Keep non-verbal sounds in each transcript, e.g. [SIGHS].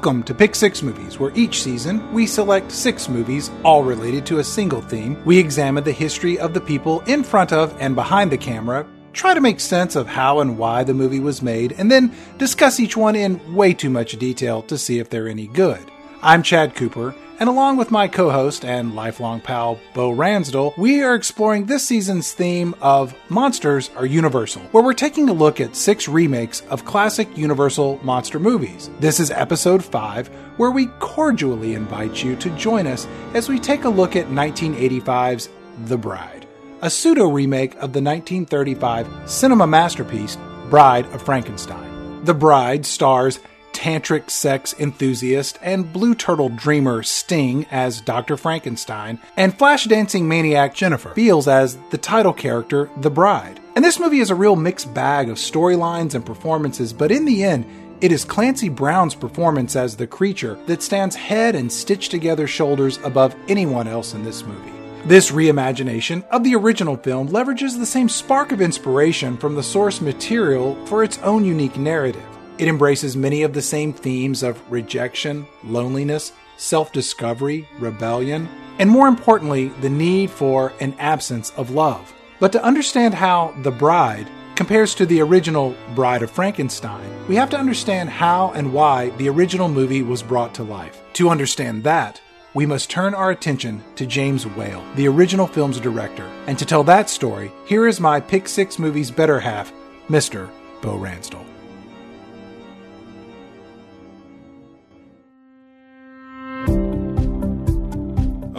Welcome to Pick Six Movies, where each season we select six movies, all related to a single theme. We examine the history of the people in front of and behind the camera, try to make sense of how and why the movie was made, and then discuss each one in way too much detail to see if they're any good. I'm Chad Cooper, and along with my co host and lifelong pal, Bo Ransdell, we are exploring this season's theme of Monsters Are Universal, where we're taking a look at six remakes of classic Universal monster movies. This is episode 5, where we cordially invite you to join us as we take a look at 1985's The Bride, a pseudo remake of the 1935 cinema masterpiece Bride of Frankenstein. The Bride stars tantric sex enthusiast and blue turtle dreamer Sting as Dr. Frankenstein, and flash dancing maniac Jennifer Beals as the title character, the bride. And this movie is a real mixed bag of storylines and performances, but in the end, it is Clancy Brown's performance as the creature that stands head and stitched together shoulders above anyone else in this movie. This reimagination of the original film leverages the same spark of inspiration from the source material for its own unique narrative. It embraces many of the same themes of rejection, loneliness, self discovery, rebellion, and more importantly, the need for an absence of love. But to understand how The Bride compares to the original Bride of Frankenstein, we have to understand how and why the original movie was brought to life. To understand that, we must turn our attention to James Whale, the original film's director. And to tell that story, here is my Pick Six Movies better half, Mr. Bo Ransdell.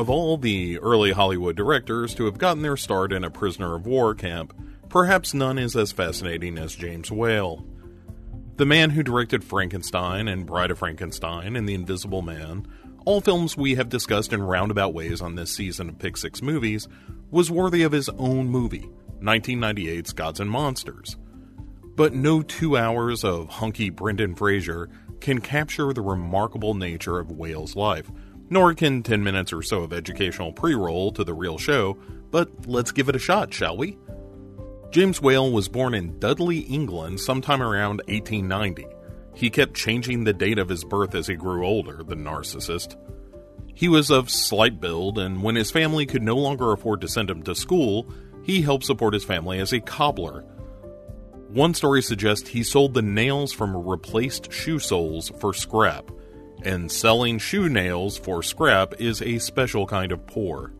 Of all the early Hollywood directors to have gotten their start in a prisoner of war camp, perhaps none is as fascinating as James Whale. The man who directed Frankenstein and Bride of Frankenstein and The Invisible Man, all films we have discussed in roundabout ways on this season of Pick Six Movies, was worthy of his own movie, 1998's Gods and Monsters. But no two hours of hunky Brendan Fraser can capture the remarkable nature of Whale's life nor can 10 minutes or so of educational pre roll to the real show, but let's give it a shot, shall we? James Whale was born in Dudley, England sometime around 1890. He kept changing the date of his birth as he grew older, the narcissist. He was of slight build, and when his family could no longer afford to send him to school, he helped support his family as a cobbler. One story suggests he sold the nails from replaced shoe soles for scrap and selling shoe nails for scrap is a special kind of poor.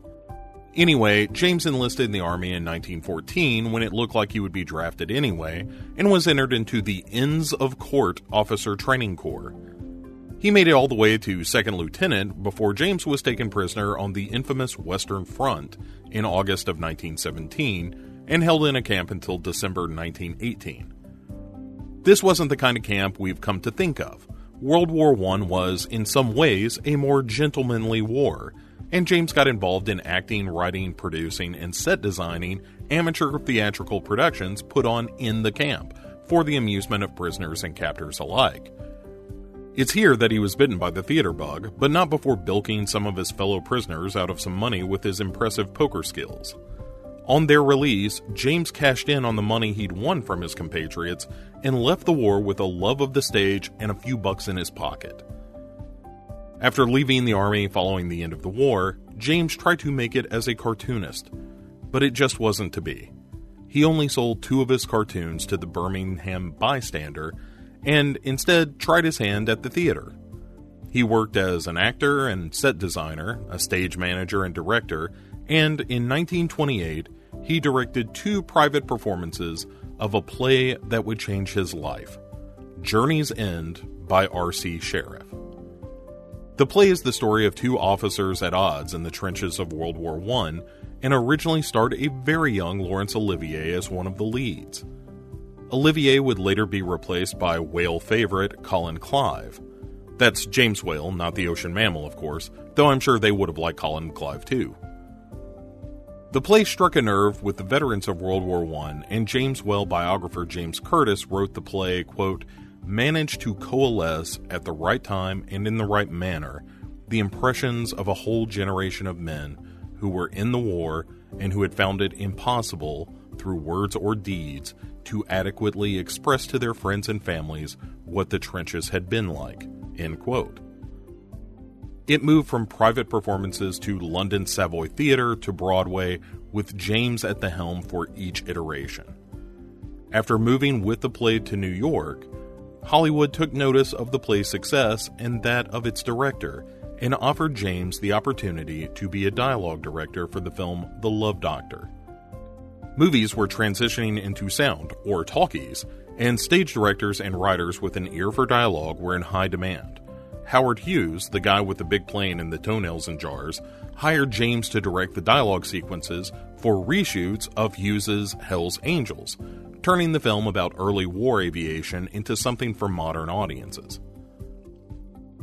Anyway, James enlisted in the Army in 1914 when it looked like he would be drafted anyway, and was entered into the Inns of Court Officer Training Corps. He made it all the way to second lieutenant before James was taken prisoner on the infamous Western Front in August of 1917 and held in a camp until December 1918. This wasn't the kind of camp we've come to think of. World War I was, in some ways, a more gentlemanly war, and James got involved in acting, writing, producing, and set designing amateur theatrical productions put on in the camp for the amusement of prisoners and captors alike. It's here that he was bitten by the theater bug, but not before bilking some of his fellow prisoners out of some money with his impressive poker skills. On their release, James cashed in on the money he'd won from his compatriots and left the war with a love of the stage and a few bucks in his pocket. After leaving the army following the end of the war, James tried to make it as a cartoonist, but it just wasn't to be. He only sold two of his cartoons to the Birmingham Bystander and instead tried his hand at the theater. He worked as an actor and set designer, a stage manager and director, and in 1928, he directed two private performances of a play that would change his life Journey's End by R.C. Sherriff. The play is the story of two officers at odds in the trenches of World War I and originally starred a very young Laurence Olivier as one of the leads. Olivier would later be replaced by whale favorite Colin Clive. That's James Whale, not the ocean mammal, of course, though I'm sure they would have liked Colin Clive too. The play struck a nerve with the veterans of World War I, and James Whale biographer James Curtis wrote the play, quote, managed to coalesce at the right time and in the right manner the impressions of a whole generation of men who were in the war and who had found it impossible, through words or deeds, to adequately express to their friends and families what the trenches had been like. End quote. It moved from private performances to London Savoy Theatre to Broadway, with James at the helm for each iteration. After moving with the play to New York, Hollywood took notice of the play's success and that of its director and offered James the opportunity to be a dialogue director for the film The Love Doctor. Movies were transitioning into sound, or talkies, and stage directors and writers with an ear for dialogue were in high demand. Howard Hughes, the guy with the big plane and the toenails in jars, hired James to direct the dialogue sequences for reshoots of Hughes's Hell's Angels, turning the film about early war aviation into something for modern audiences.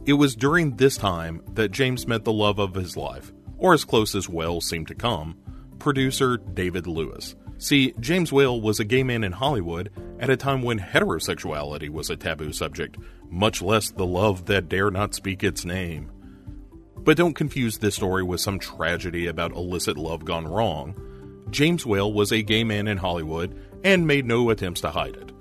It was during this time that James met the love of his life, or as close as Whale seemed to come, producer David Lewis. See, James Whale was a gay man in Hollywood at a time when heterosexuality was a taboo subject, much less the love that dare not speak its name. But don't confuse this story with some tragedy about illicit love gone wrong. James Whale was a gay man in Hollywood and made no attempts to hide it.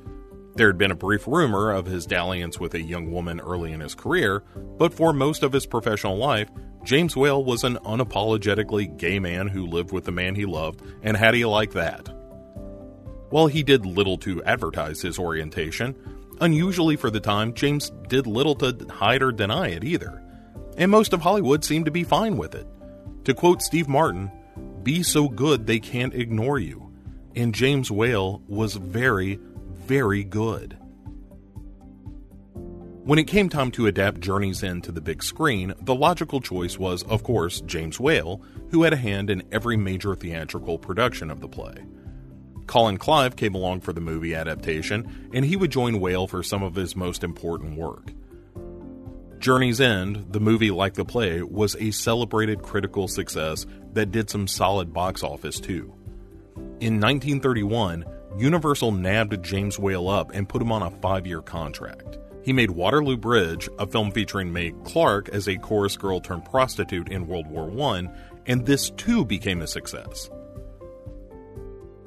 There had been a brief rumor of his dalliance with a young woman early in his career, but for most of his professional life, James Whale was an unapologetically gay man who lived with the man he loved, and how do you like that? While he did little to advertise his orientation, unusually for the time, James did little to hide or deny it either. And most of Hollywood seemed to be fine with it. To quote Steve Martin, be so good they can't ignore you and James Whale was very, very good. When it came time to adapt Journey's End to the big screen, the logical choice was, of course, James Whale, who had a hand in every major theatrical production of the play. Colin Clive came along for the movie adaptation, and he would join Whale for some of his most important work. Journey's End, the movie like the play, was a celebrated critical success that did some solid box office too. In 1931, Universal nabbed James Whale up and put him on a five year contract. He made Waterloo Bridge, a film featuring Mae Clarke as a chorus girl turned prostitute in World War I, and this too became a success.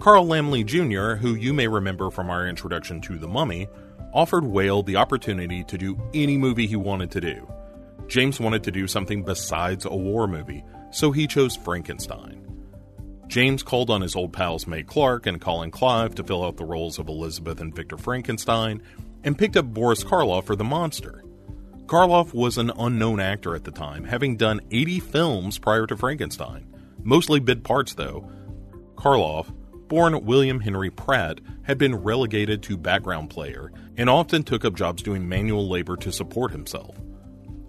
Carl Laemmle Jr., who you may remember from our introduction to The Mummy, offered Whale the opportunity to do any movie he wanted to do. James wanted to do something besides a war movie, so he chose Frankenstein. James called on his old pals Mae Clarke and Colin Clive to fill out the roles of Elizabeth and Victor Frankenstein, and picked up Boris Karloff for the monster. Karloff was an unknown actor at the time, having done 80 films prior to Frankenstein, mostly bit parts though. Karloff, born William Henry Pratt, had been relegated to background player and often took up jobs doing manual labor to support himself.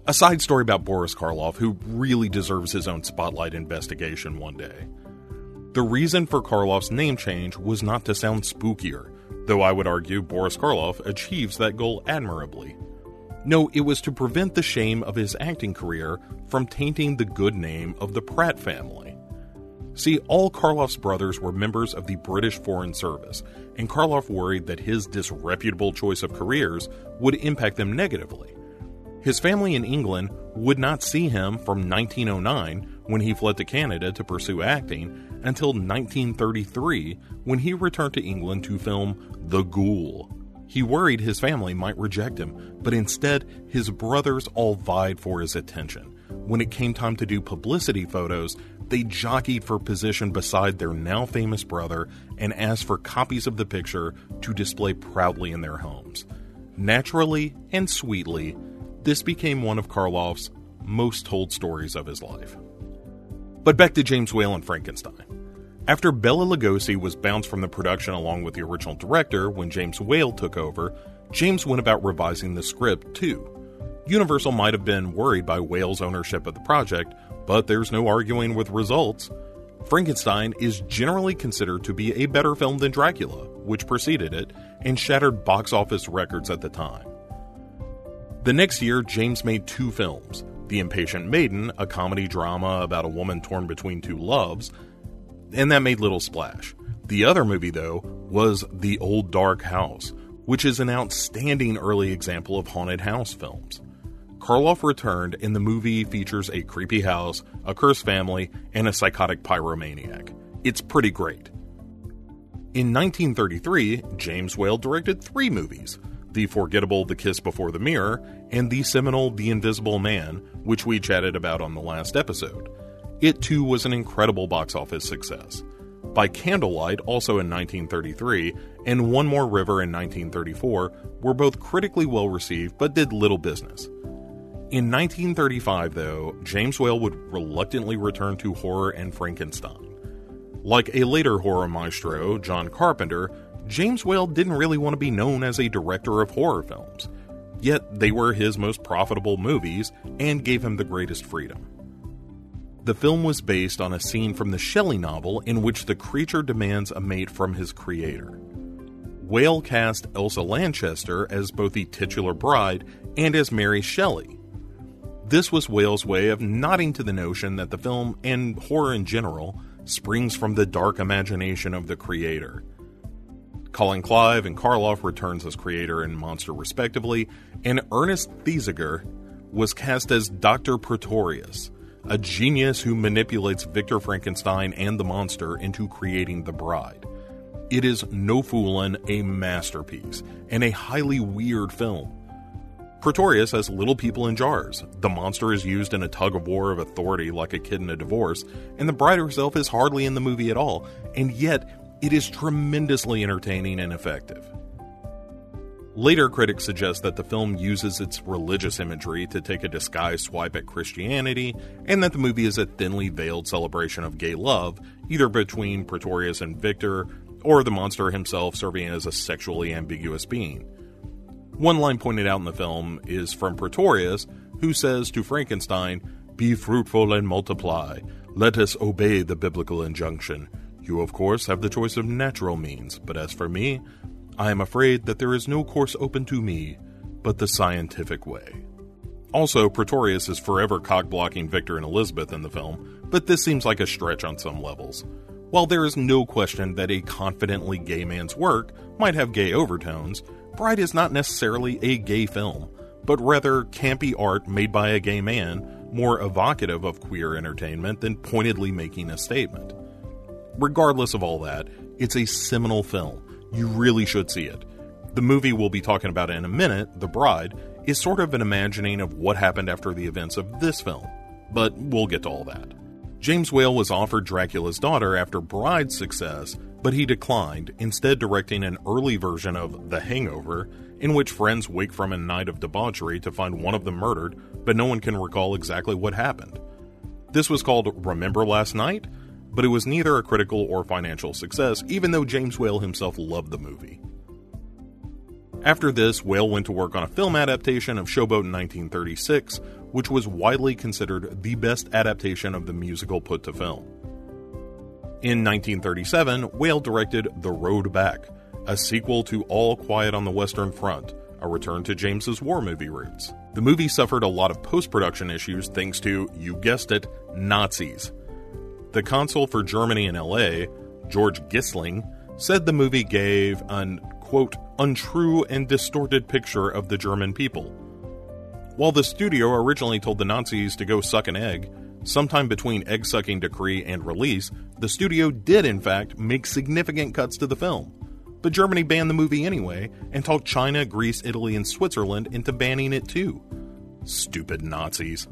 A side story about Boris Karloff, who really deserves his own spotlight investigation one day. The reason for Karloff's name change was not to sound spookier, though I would argue Boris Karloff achieves that goal admirably. No, it was to prevent the shame of his acting career from tainting the good name of the Pratt family. See, all Karloff's brothers were members of the British Foreign Service, and Karloff worried that his disreputable choice of careers would impact them negatively. His family in England would not see him from 1909 when he fled to Canada to pursue acting until 1933 when he returned to England to film The Ghoul. He worried his family might reject him, but instead, his brothers all vied for his attention. When it came time to do publicity photos, they jockeyed for position beside their now famous brother and asked for copies of the picture to display proudly in their homes. Naturally and sweetly, this became one of Karloff's most told stories of his life. But back to James Whale and Frankenstein. After Bela Lugosi was bounced from the production along with the original director when James Whale took over, James went about revising the script too. Universal might have been worried by Whale's ownership of the project, but there's no arguing with results. Frankenstein is generally considered to be a better film than Dracula, which preceded it and shattered box office records at the time. The next year, James made two films the Impatient Maiden, a comedy drama about a woman torn between two loves, and that made little splash. The other movie, though, was The Old Dark House, which is an outstanding early example of haunted house films. Karloff returned, and the movie features a creepy house, a cursed family, and a psychotic pyromaniac. It's pretty great. In 1933, James Whale directed three movies the forgettable The Kiss Before the Mirror, and the seminal The Invisible Man, which we chatted about on the last episode. It too was an incredible box office success. By Candlelight, also in 1933, and One More River in 1934 were both critically well received but did little business. In 1935, though, James Whale would reluctantly return to horror and Frankenstein. Like a later horror maestro, John Carpenter, James Whale didn't really want to be known as a director of horror films. Yet they were his most profitable movies and gave him the greatest freedom. The film was based on a scene from the Shelley novel in which the creature demands a mate from his creator. Whale cast Elsa Lanchester as both the titular bride and as Mary Shelley. This was Whale's way of nodding to the notion that the film, and horror in general, springs from the dark imagination of the creator. Colin Clive and Karloff returns as creator and monster respectively, and Ernest Thesiger was cast as Dr. Pretorius, a genius who manipulates Victor Frankenstein and the monster into creating the bride. It is no foolin' a masterpiece and a highly weird film. Pretorius has little people in jars. The monster is used in a tug of war of authority like a kid in a divorce, and the bride herself is hardly in the movie at all, and yet it is tremendously entertaining and effective. Later critics suggest that the film uses its religious imagery to take a disguised swipe at Christianity, and that the movie is a thinly veiled celebration of gay love, either between Pretorius and Victor, or the monster himself serving as a sexually ambiguous being. One line pointed out in the film is from Pretorius, who says to Frankenstein, Be fruitful and multiply. Let us obey the biblical injunction. You, of course, have the choice of natural means, but as for me, I am afraid that there is no course open to me but the scientific way. Also, Pretorius is forever cock-blocking Victor and Elizabeth in the film, but this seems like a stretch on some levels. While there is no question that a confidently gay man's work might have gay overtones, Bride is not necessarily a gay film, but rather campy art made by a gay man, more evocative of queer entertainment than pointedly making a statement. Regardless of all that, it's a seminal film you really should see it. The movie we'll be talking about in a minute, The Bride, is sort of an imagining of what happened after the events of this film, but we'll get to all that. James Whale was offered Dracula's daughter after Bride's success, but he declined, instead, directing an early version of The Hangover, in which friends wake from a night of debauchery to find one of them murdered, but no one can recall exactly what happened. This was called Remember Last Night, but it was neither a critical or financial success, even though James Whale himself loved the movie. After this, Whale went to work on a film adaptation of Showboat in 1936, which was widely considered the best adaptation of the musical put to film. In 1937, Whale directed The Road Back, a sequel to All Quiet on the Western Front, a return to James's war movie roots. The movie suffered a lot of post production issues thanks to, you guessed it, Nazis. The consul for Germany in LA, George Gyssling, said the movie gave an, quote, untrue and distorted picture of the German people. While the studio originally told the Nazis to go suck an egg, sometime between egg sucking decree and release, the studio did in fact make significant cuts to the film. But Germany banned the movie anyway and talked China, Greece, Italy, and Switzerland into banning it too. Stupid Nazis.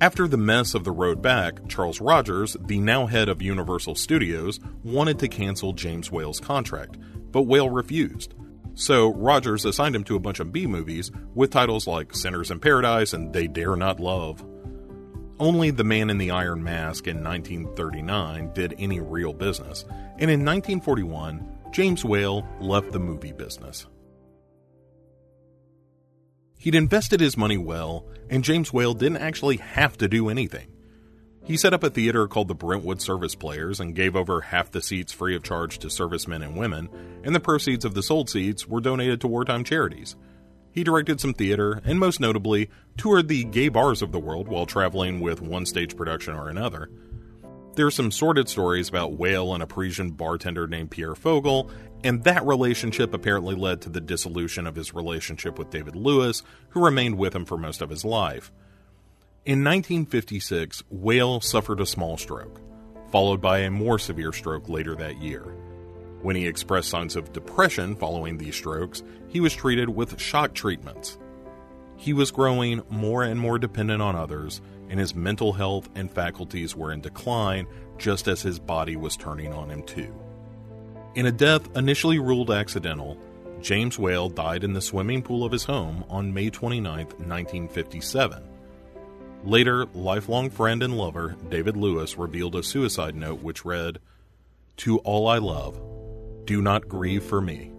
After the mess of the road back, Charles Rogers, the now head of Universal Studios, wanted to cancel James Whale's contract, but Whale refused. So Rogers assigned him to a bunch of B movies with titles like Sinners in Paradise and They Dare Not Love. Only The Man in the Iron Mask in 1939 did any real business, and in 1941, James Whale left the movie business. He'd invested his money well, and James Whale didn't actually have to do anything. He set up a theater called the Brentwood Service Players and gave over half the seats free of charge to servicemen and women, and the proceeds of the sold seats were donated to wartime charities. He directed some theater, and most notably, toured the gay bars of the world while traveling with one stage production or another. There are some sordid stories about Whale and a Parisian bartender named Pierre Foegel, and that relationship apparently led to the dissolution of his relationship with David Lewis, who remained with him for most of his life. In 1956, Whale suffered a small stroke, followed by a more severe stroke later that year. When he expressed signs of depression following these strokes, he was treated with shock treatments. He was growing more and more dependent on others, and his mental health and faculties were in decline just as his body was turning on him too. In a death initially ruled accidental, James Whale died in the swimming pool of his home on May 29, 1957. Later, lifelong friend and lover David Lewis revealed a suicide note which read, To all I love, do not grieve for me.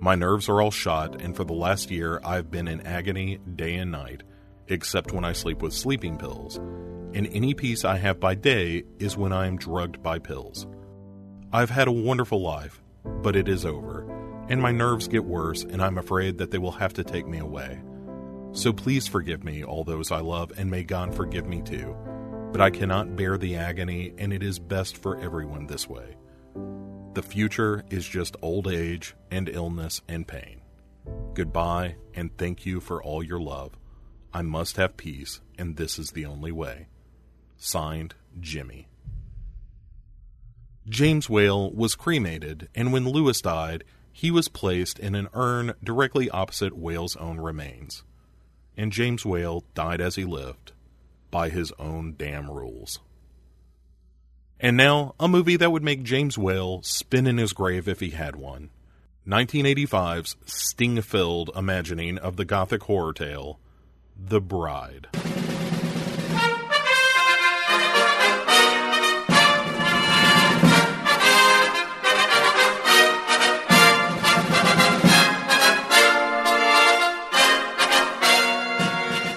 My nerves are all shot, and for the last year I've been in agony day and night, except when I sleep with sleeping pills, and any peace I have by day is when I am drugged by pills. I've had a wonderful life, but it is over, and my nerves get worse, and I'm afraid that they will have to take me away. So please forgive me, all those I love, and may God forgive me too. But I cannot bear the agony, and it is best for everyone this way. The future is just old age and illness and pain. Goodbye, and thank you for all your love. I must have peace, and this is the only way. Signed, Jimmy. James Whale was cremated, and when Lewis died, he was placed in an urn directly opposite Whale's own remains. And James Whale died as he lived, by his own damn rules. And now, a movie that would make James Whale spin in his grave if he had one. 1985's sting filled imagining of the gothic horror tale, The Bride.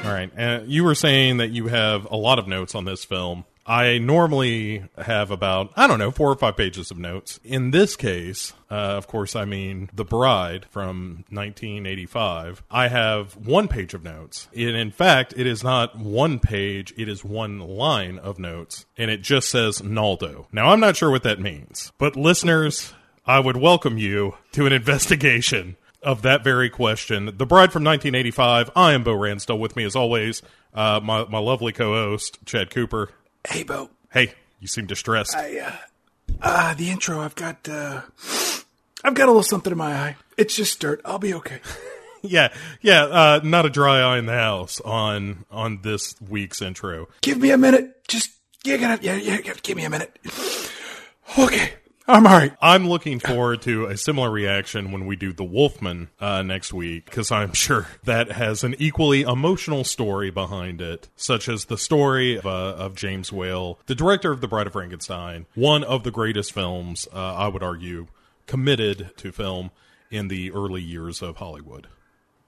All right. Uh, you were saying that you have a lot of notes on this film. I normally have about, I don't know, four or five pages of notes. In this case, uh, of course, I mean The Bride from 1985. I have one page of notes. And in fact, it is not one page, it is one line of notes. And it just says Naldo. Now, I'm not sure what that means. But listeners, I would welcome you to an [LAUGHS] investigation of that very question. The Bride from 1985. I am Bo Ransdell. With me, as always, uh, my, my lovely co host, Chad Cooper. Hey, Bo. Hey, you seem distressed. I, uh, uh, the intro, I've got, uh, I've got a little something in my eye. It's just dirt. I'll be okay. [LAUGHS] yeah, yeah. Uh, not a dry eye in the house on on this week's intro. Give me a minute. Just, you gotta, yeah, yeah, give me a minute. Okay. I'm all right. I'm looking forward to a similar reaction when we do The Wolfman uh, next week, because I'm sure that has an equally emotional story behind it, such as the story of, uh, of James Whale, the director of The Bride of Frankenstein, one of the greatest films, uh, I would argue, committed to film in the early years of Hollywood.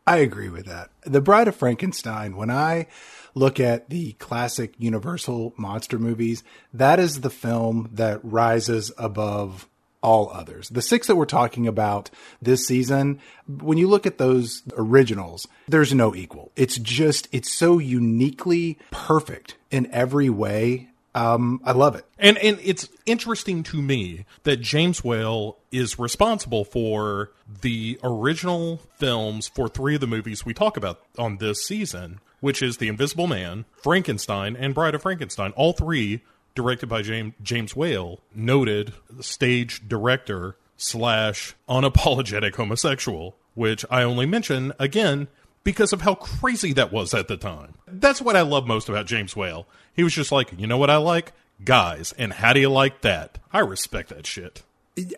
I agree with that. The Bride of Frankenstein, when I look at the classic Universal monster movies, that is the film that rises above all others. The six that we're talking about this season, when you look at those originals, there's no equal. It's just, it's so uniquely perfect in every way. Um, I love it. And and it's interesting to me that James Whale is responsible for the original films for three of the movies we talk about on this season, which is The Invisible Man, Frankenstein, and Bride of Frankenstein. All three directed by James James Whale, noted stage director slash unapologetic homosexual, which I only mention again because of how crazy that was at the time. That's what I love most about James Whale. He was just like, you know what I like? Guys. And how do you like that? I respect that shit.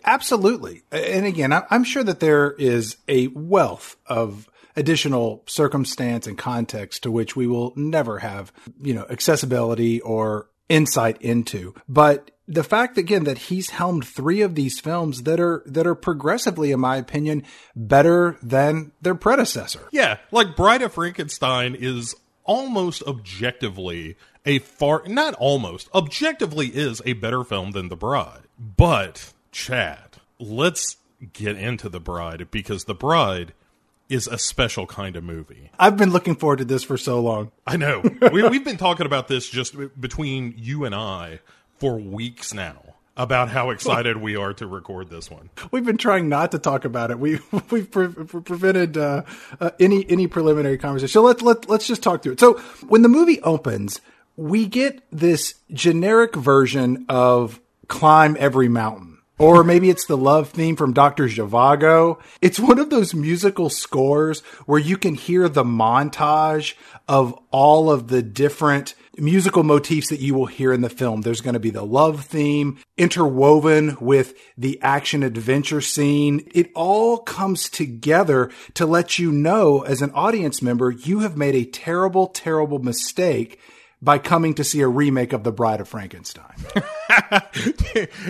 Absolutely. And again, I'm sure that there is a wealth of additional circumstance and context to which we will never have, you know, accessibility or insight into. But the fact again that he's helmed three of these films that are that are progressively in my opinion better than their predecessor. Yeah, like Bride of Frankenstein is almost objectively a far not almost objectively is a better film than The Bride. But Chad, let's get into The Bride because The Bride is a special kind of movie. I've been looking forward to this for so long. I know. [LAUGHS] we, we've been talking about this just between you and I for weeks now about how excited we are to record this one. We've been trying not to talk about it. We [LAUGHS] we've pre- pre- prevented uh, uh, any any preliminary conversation. So let's let let's just talk through it. So when the movie opens, we get this generic version of climb every mountain Or maybe it's the love theme from Dr. Zhivago. It's one of those musical scores where you can hear the montage of all of the different musical motifs that you will hear in the film. There's going to be the love theme interwoven with the action adventure scene. It all comes together to let you know as an audience member, you have made a terrible, terrible mistake by coming to see a remake of The Bride of Frankenstein. [LAUGHS]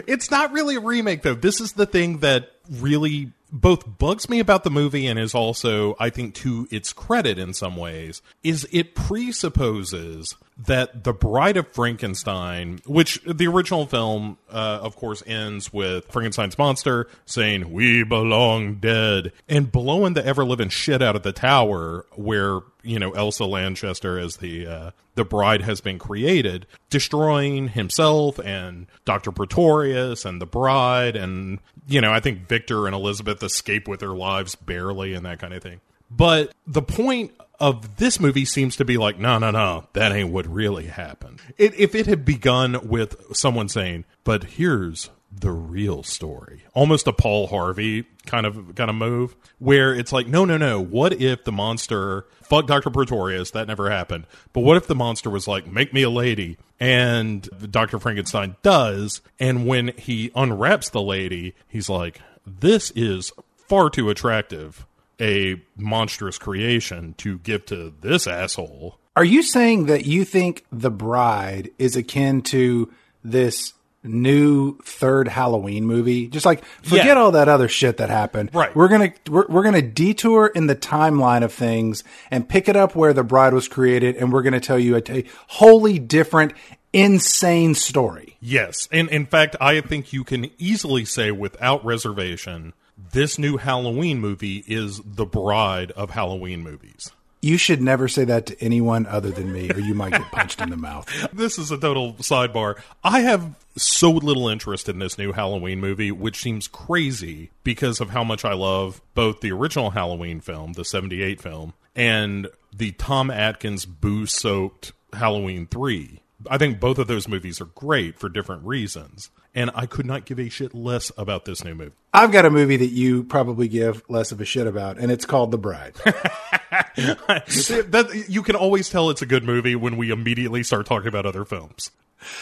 it's not really a remake though. This is the thing that really both bugs me about the movie and is also, I think, to its credit in some ways, is it presupposes that the Bride of Frankenstein, which the original film, uh, of course, ends with Frankenstein's monster saying, We belong dead, and blowing the ever living shit out of the tower where, you know, Elsa Lanchester as the, uh, the bride has been created, destroying himself and Dr. Pretorius and the bride. And, you know, I think Victor and Elizabeth escape with their lives barely and that kind of thing. But the point of this movie seems to be like, no, no, no, that ain't what really happened. It, if it had begun with someone saying, but here's the real story, almost a Paul Harvey kind of kind of move, where it's like, no, no, no. What if the monster fuck Doctor Pretorius? That never happened. But what if the monster was like, make me a lady? And Doctor Frankenstein does, and when he unwraps the lady, he's like, this is far too attractive a monstrous creation to give to this asshole. Are you saying that you think The Bride is akin to this new third Halloween movie? Just like forget Yeah. all that other shit that happened. Right. We're gonna we're, we're gonna detour in the timeline of things and pick it up where The Bride was created, and we're gonna tell you a, a wholly different, insane story. Yes. And in fact, I think you can easily say without reservation, this new Halloween movie is the bride of Halloween movies. You should never say that to anyone other than me, or you might get punched in the mouth. [LAUGHS] This is a total sidebar. I have so little interest in this new Halloween movie, which seems crazy because of how much I love both the original Halloween film, the 78 film, and the Tom Atkins boo soaked Halloween 3. I think both of those movies are great for different reasons. And I could not give a shit less about this new movie. I've got a movie that you probably give less of a shit about, and it's called The Bride. [LAUGHS] that, you can always tell it's a good movie when we immediately start talking about other films.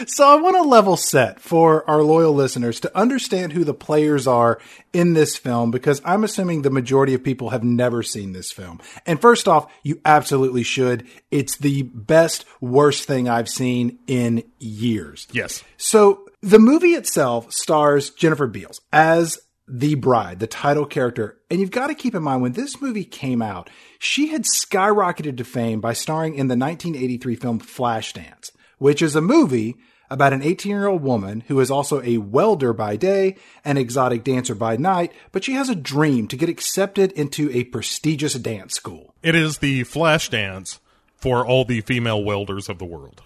So I want to level set for our loyal listeners to understand who the players are in this film because I'm assuming the majority of people have never seen this film. And first off, you absolutely should. It's the best, worst thing I've seen in years. Yes. So the movie itself stars Jennifer Beals as the bride, the title character. And you've got to keep in mind when this movie came out, she had skyrocketed to fame by starring in the 1983 film Flashdance, which is a movie about an 18 year old woman who is also a welder by day, an exotic dancer by night, but she has a dream to get accepted into a prestigious dance school. It is the Flashdance for all the female welders of the world.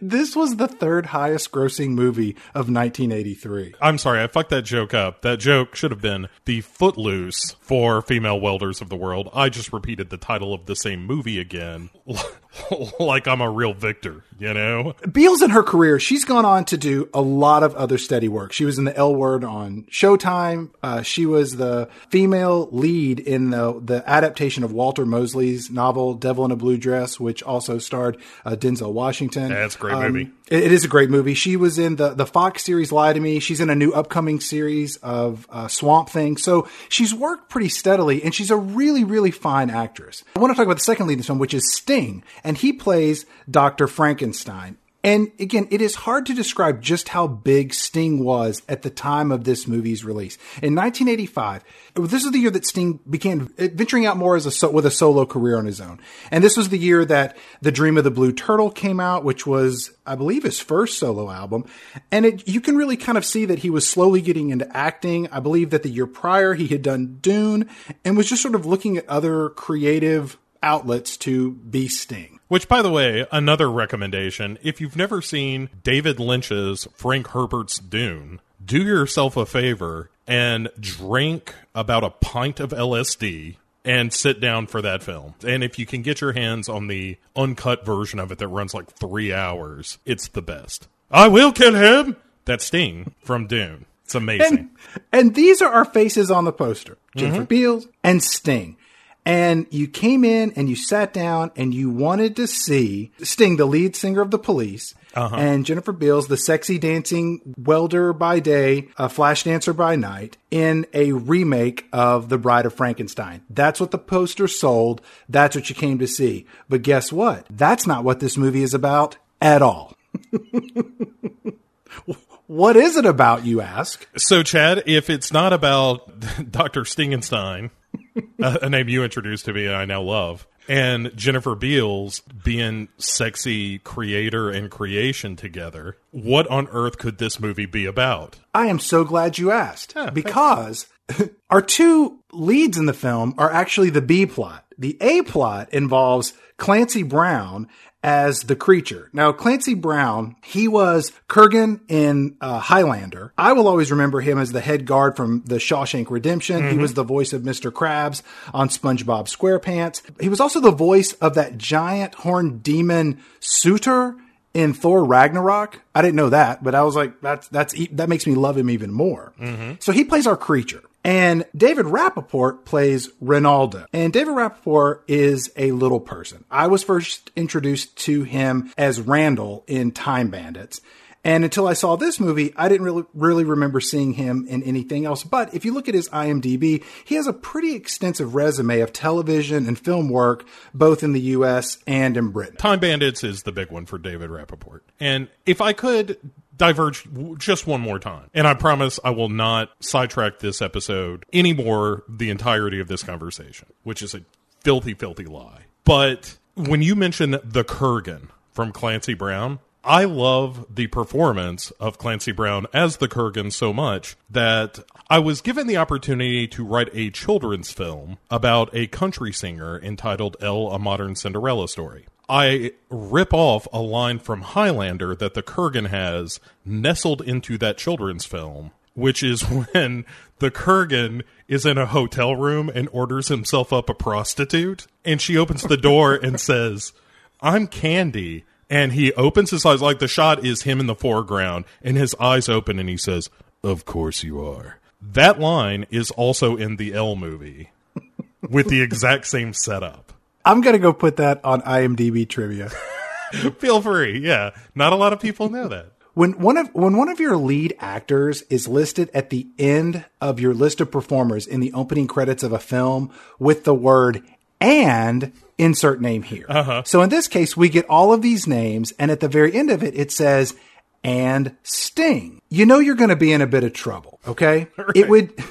This was the third highest grossing movie of 1983. I'm sorry, I fucked that joke up. That joke should have been the Footloose for female welders of the world. I just repeated the title of the same movie again, [LAUGHS] [LAUGHS] like I'm a real victor, you know? Beals in her career, she's gone on to do a lot of other steady work. She was in the L Word on Showtime. Uh, she was the female lead in the the adaptation of Walter Mosley's novel Devil in a Blue Dress, which also starred uh, Denzel Washington. That's a great Um, movie. It- is a great movie. She was in the the Fox series Lie to Me. She's in a new upcoming series of uh, Swamp Thing. So she's worked pretty steadily, and she's a really really fine actress. I want to talk about the second lead in this film, which is Sting, and he plays Doctor Frankenstein. And again, it is hard to describe just how big Sting was at the time of this movie's release. In 1985, this is the year that Sting began venturing out more as a with a solo career on his own. And this was the year that The Dream of the Blue Turtle came out, which was, I believe, his first solo album. And it, you can really kind of see that he was slowly getting into acting. I believe that the year prior he had done Dune and was just sort of looking at other creative outlets to be Sting. Which, by the way, another recommendation if you've never seen David Lynch's Frank Herbert's Dune, do yourself a favor and drink about a pint of LSD and sit down for that film. And if you can get your hands on the uncut version of it that runs like three hours, it's the best. I will kill him! That Sting from Dune. It's amazing. And, and these are our faces on the poster Jennifer mm-hmm. Beals and Sting. And you came in and you sat down and you wanted to see Sting, the lead singer of the police, uh-huh. and Jennifer Beals, the sexy dancing welder by day, a flash dancer by night, in a remake of The Bride of Frankenstein. That's what the poster sold. That's what you came to see. But guess what? That's not what this movie is about at all. [LAUGHS] what is it about, you ask? So, Chad, if it's not about [LAUGHS] Dr. Stingenstein, [LAUGHS] a, a name you introduced to me and I now love, and Jennifer Beals being sexy creator and creation together, what on earth could this movie be about? I am so glad you asked Yeah, because [LAUGHS] our two leads in the film are actually the B plot. The A plot involves Clancy Brown as the creature. Now, Clancy Brown, he was Kurgan in uh, Highlander. I will always remember him as the head guard from the Shawshank Redemption. He was the voice of Mr. Krabs on SpongeBob SquarePants. He was also the voice of that giant horned demon Surtur in Thor Ragnarok. I didn't know that, but I was like, that's that's that makes me love him even more. Mm-hmm. So he plays our creature. And David Rappaport plays Rinaldo. And David Rappaport is a little person. I was first introduced to him as Randall in Time Bandits. And until I saw this movie, I didn't really really remember seeing him in anything else. But if you look at his IMDb, he has a pretty extensive resume of television and film work, both in the US and in Britain. Time Bandits is the big one for David Rappaport. And if I could diverge just one more time, and I promise I will not sidetrack this episode anymore the entirety of this conversation, which is a filthy, filthy lie. But when you mention the Kurgan from Clancy Brown, I love the performance of Clancy Brown as the Kurgan so much that I was given the opportunity to write a children's film about a country singer entitled Elle, A Modern Cinderella Story. I rip off a line from Highlander that the Kurgan has nestled into that children's film, which is [LAUGHS] when the Kurgan is in a hotel room and orders himself up a prostitute, and she opens the door and says, I'm Candy. And he opens his eyes, like the shot is him in the foreground, and his eyes open, and he says, Of course you are. That line is also in the Elle movie [LAUGHS] with the exact same setup. I'm going to go put that on IMDb trivia. [LAUGHS] Feel free. Yeah. Not a lot of people know that. when one of when one of your lead actors is listed at the end of your list of performers in the opening credits of a film with the word and insert name here. So in this case, we get all of these names, and at the very end of it, it says and Sting. You know you're going to be in a bit of trouble. Okay, [LAUGHS] it would. [LAUGHS]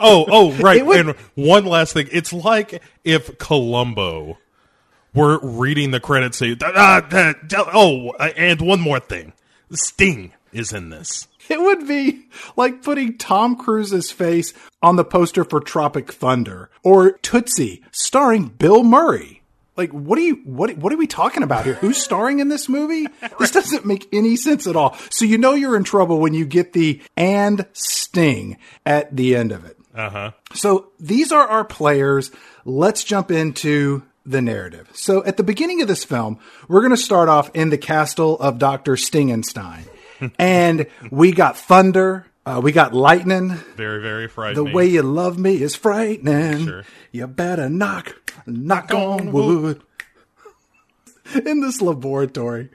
Oh, oh, [LAUGHS] right. Would- and one last thing. It's like if Columbo were reading the credits saying, "Ah, ah, ah, oh, and one more thing. Sting is in this. [LAUGHS] It would be like putting Tom Cruise's face on the poster for Tropic Thunder or Tootsie starring Bill Murray. Like what are you what what are we talking about here? Who's starring in this movie? [LAUGHS] This doesn't make any sense at all. So you know you're in trouble when you get the and sting at the end of it. Uh-huh. So these are our players. Let's jump into the narrative. So at the beginning of this film, we're going to start off in the castle of Dr. Stingenstein. [LAUGHS] and we got thunder, uh, we got lightning. Very, very frightening. The way you love me is frightening. Sure. You better knock, knock on wood. [LAUGHS] In this laboratory,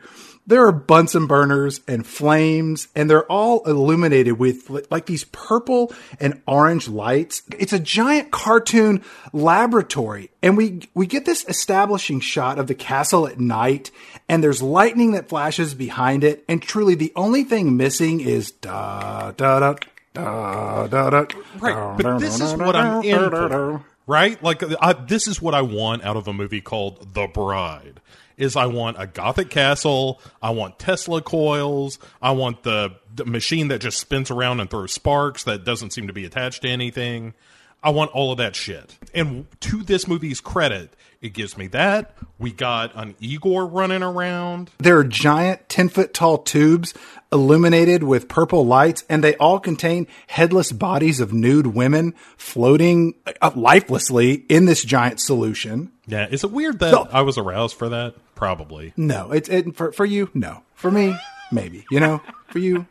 there are Bunsen burners and flames, and they're all illuminated with like these purple and orange lights. It's a giant cartoon laboratory, and we we get this establishing shot of the castle at night, and there's lightning that flashes behind it, and truly the only thing missing is da da da da da da. Right, but this is what I'm in for. Right? Like, I, this is what I want out of a movie called The Bride. Is I want a gothic castle. I want Tesla coils. I want the, the machine that just spins around and throws sparks that doesn't seem to be attached to anything. I want all of that shit. And to this movie's credit, it gives me that. We got an Igor running around. There are giant 10 foot tall tubes illuminated with purple lights, and they all contain headless bodies of nude women floating uh, lifelessly in this giant solution. Yeah, is it weird that No. I was aroused for that? Probably. No, it's it, for, for you, no. For me, maybe. You know, for you,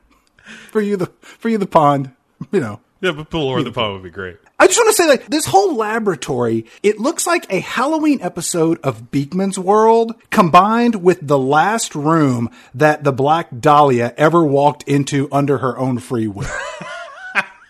for you the for you the pond, you know. Yeah, but Pool or the Pond would be great. I just want to say, like, this whole laboratory, it looks like a Halloween episode of Beakman's World combined with the last room that the Black Dahlia ever walked into under her own free will.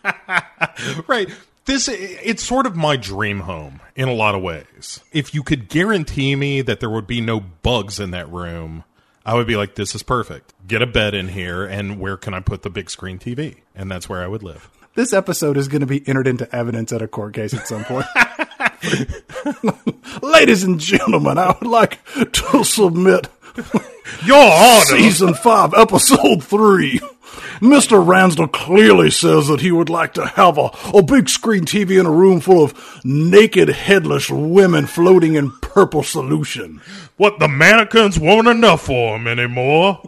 [LAUGHS] right. This it's sort of my dream home in a lot of ways. If you could guarantee me that there would be no bugs in that room, I would be like, this is perfect. Get a bed in here, and where can I put the big screen TV? And that's where I would live. This episode is going to be entered into evidence at a court case at some point. [LAUGHS] Ladies and gentlemen, I would like to submit Your Honor! season five, episode three. Mr. Ransdell clearly says that he would like to have a, a big screen TV in a room full of naked, headless women floating in purple solution. What the mannequins weren't enough for him anymore.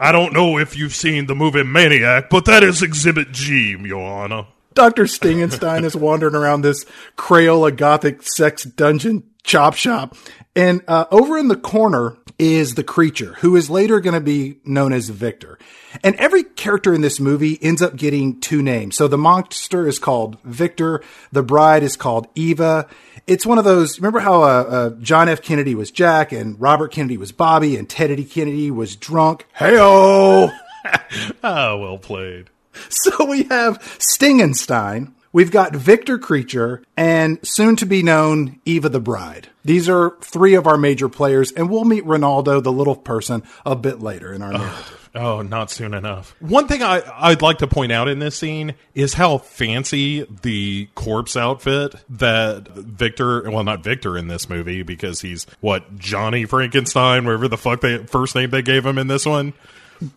I don't know if you've seen the movie Maniac, but that is Exhibit G, Your Honor. Dr. Stingenstein is wandering around this Crayola Gothic sex dungeon chop shop. And uh, over in the corner is the creature, who is later going to be known as Victor. And every character in this movie ends up getting two names. So the monster is called Victor, the bride is called Eva. It's one of those. Remember how uh, uh, John F. Kennedy was Jack, and Robert Kennedy was Bobby, and Ted Eddie Kennedy was drunk. Heyo! [LAUGHS] Ah, well played. So we have Stingenstein. We've got Victor Creature and soon to be known Eva the Bride. These are three of our major players, and we'll meet Rinaldo, the little person, a bit later in our narrative. Oh, not soon enough. One thing I, I'd like to point out in this scene is how fancy the corpse outfit that Victor, well, not Victor in this movie because he's what Johnny Frankenstein, wherever the fuck they first name they gave him in this one,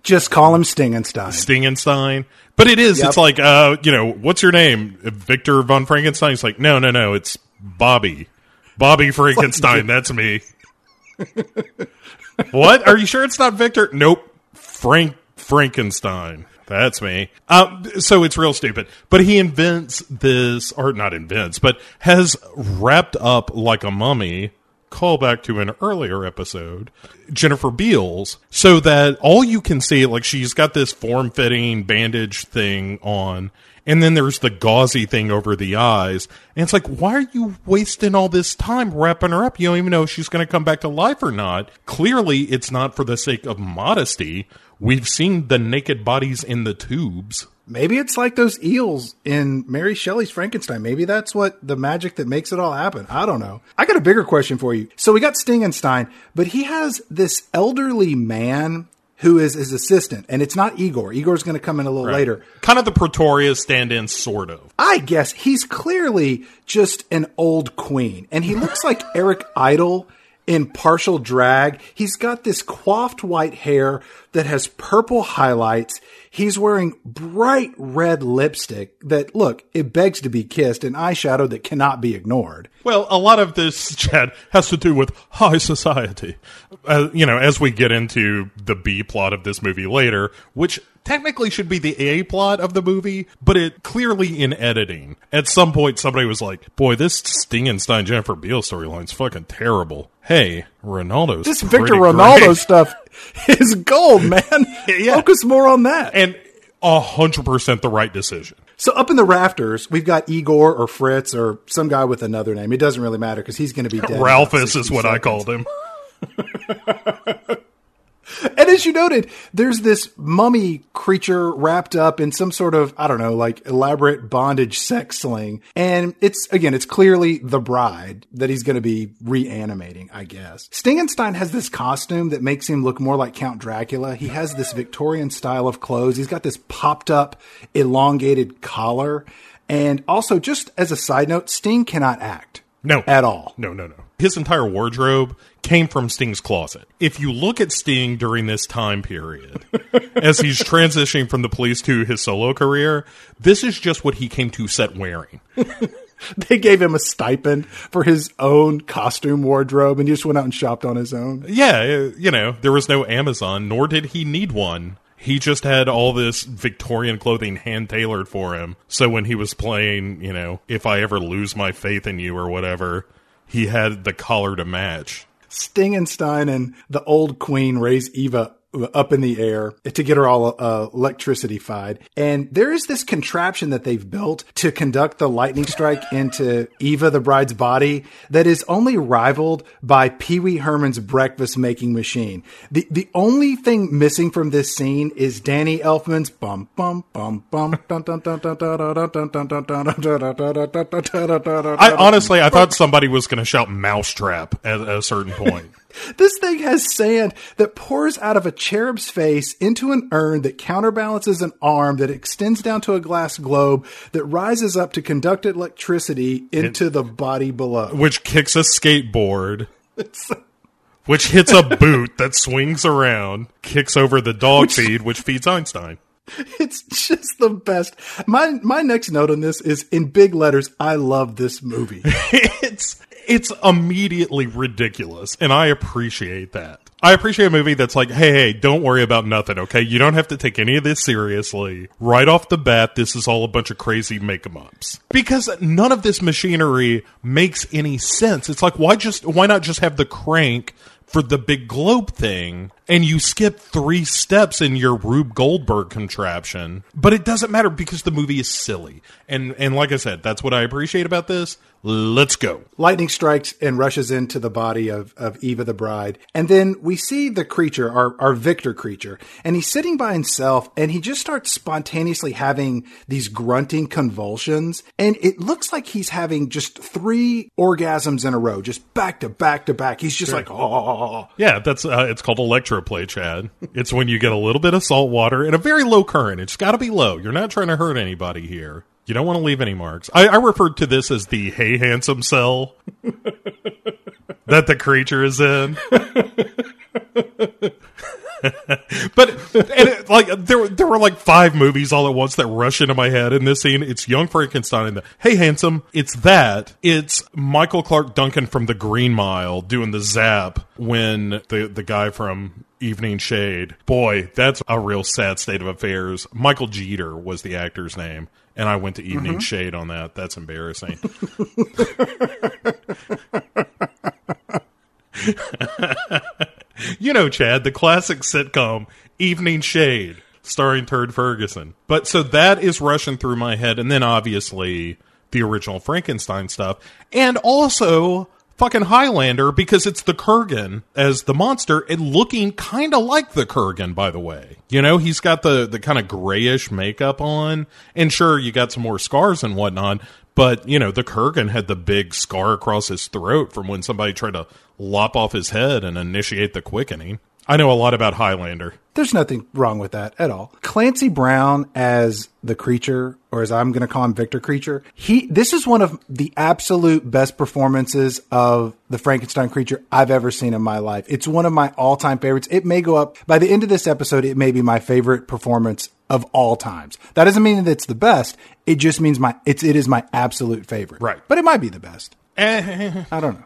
Just call him Stingenstein. Stingenstein. But it is. Yep. It's like, uh, you know, what's your name? Victor von Frankenstein. He's like, no, no, no. It's Bobby. Bobby Frankenstein. [LAUGHS] That's me. [LAUGHS] what? Are you sure it's not Victor? Nope. Frank Frankenstein. That's me. Um, so it's real stupid. But he invents this, or not invents, but has wrapped up like a mummy. Call back to an earlier episode, Jennifer Beals, so that all you can see, like she's got this form fitting bandage thing on, and then there's the gauzy thing over the eyes. And it's like, why are you wasting all this time wrapping her up? You don't even know if she's going to come back to life or not. Clearly, it's not for the sake of modesty. We've seen the naked bodies in the tubes. Maybe it's like those eels in Mary Shelley's Frankenstein. Maybe that's what the magic that makes it all happen. I don't know. I got a bigger question for you. So we got Stingenstein, but he has this elderly man who is his assistant, and it's not Igor. Igor's going to come in a little later. Kind of the Pretorius stand in, sort of. I guess he's clearly just an old queen, and he looks like Eric Idle in partial drag. He's got this coiffed white hair that has purple highlights. He's wearing bright red lipstick that, look, it begs to be kissed, and eyeshadow that cannot be ignored. Well, a lot of this, Chad, has to do with high society. Uh, you know, as we get into the B plot of this movie later, which technically should be the A plot of the movie, but it clearly in editing. At some point, somebody was like, boy, this Stingenstein Jennifer Beal storyline's fucking terrible. Hey, Rinaldo's This Victor Rinaldo great." stuff [LAUGHS] is gold, man. [LAUGHS] Yeah. Focus more on that. And a hundred percent the right decision. So up in the rafters, we've got Igor or Fritz or some guy with another name. It doesn't really matter because he's going to be dead. Ralphus is what I called him. [LAUGHS] And as you noted, there's this mummy creature wrapped up in some sort of, I don't know, like elaborate bondage sex sling. And it's, again, it's clearly the bride that he's going to be reanimating, I guess. Stingenstein has this costume that makes him look more like Count Dracula. He has this Victorian style of clothes. He's got this popped up, elongated collar. And also, just as a side note, Sting cannot act. No. At all. No, no, no. His entire wardrobe came from Sting's closet. If you look at Sting during this time period, [LAUGHS] as he's transitioning from the police to his solo career, this is just what he came to set wearing. [LAUGHS] They gave him a stipend for his own costume wardrobe and he just went out and shopped on his own. Yeah, uh, you know, there was no Amazon, nor did he need one. He just had all this Victorian clothing hand tailored for him. So when he was playing, you know, If I Ever Lose My Faith in You or whatever, he had the collar to match. Stingenstein and the old queen raise Eva up in the air to get her all uh, electricityfied. And there is this contraption that they've built to conduct the lightning strike into Eva, the bride's body, that is only rivaled by Pee Wee Herman's breakfast making machine. The the only thing missing from this scene is Danny Elfman's bum bum bum bum. I honestly, I thought somebody was going to shout mousetrap at a certain point. This thing has sand that pours out of a cherub's face into an urn that counterbalances an arm that extends down to a glass globe that rises up to conduct electricity into the body below. which kicks a skateboard, which hits a boot that swings around, kicks over the dog feed, which feeds Einstein. It's just the best. My my next note on this is in big letters. I love this movie. [LAUGHS] It's it's immediately ridiculous, and I appreciate that. I appreciate a movie that's like, hey, hey, don't worry about nothing, okay? You don't have to take any of this seriously. Right off the bat, this is all a bunch of crazy make 'em ups. Because none of this machinery makes any sense. It's like, why just why not just have the crank for the big globe thing and you skip three steps in your Rube Goldberg contraption. But it doesn't matter because the movie is silly. And and like I said, that's what I appreciate about this. Let's go. Lightning strikes and rushes into the body of, of Eva the bride. And then we see the creature, our, our Victor creature, and he's sitting by himself and he just starts spontaneously having these grunting convulsions. And it looks like he's having just three orgasms in a row, just back to back to back. He's just like, oh. Yeah, that's uh, it's called electroplay, Chad. It's when you get a little bit of salt water and a very low current. It's got to be low. You're not trying to hurt anybody here. You don't want to leave any marks. I, I referred to this as the "Hey handsome" cell that the creature is in. [LAUGHS] but and it, like there there were like five movies all at once that rush into my head in this scene. It's Young Frankenstein and the Hey Handsome. It's that. It's Michael Clarke Duncan from The Green Mile doing the zap when the the guy from Evening Shade. Boy, that's a real sad state of affairs. Michael Jeter was the actor's name. And I went to Evening mm-hmm. Shade on that. That's embarrassing. [LAUGHS] you know, Chad, the classic sitcom Evening Shade, starring Turd Ferguson. But so that is rushing through my head, and then obviously the original Frankenstein stuff, and also fucking Highlander because it's the Kurgan as the monster and looking kind of like the Kurgan, by the way. You know, he's got the the kind of grayish makeup on, and sure, you got some more scars and whatnot. But you know, the Kurgan had the big scar across his throat from when somebody tried to lop off his head and initiate the quickening. I know a lot about Highlander. There's nothing wrong with that at all. Clancy Brown as the creature, or as I'm going to call him Victor Creature, he this is one of the absolute best performances of the Frankenstein creature I've ever seen in my life. It's one of my all-time favorites. It may go up by the end of this episode. It may be my favorite performance of all times. That doesn't mean that it's the best. It just means my it's it is my absolute favorite. Right. But it might be the best. Eh, I don't know.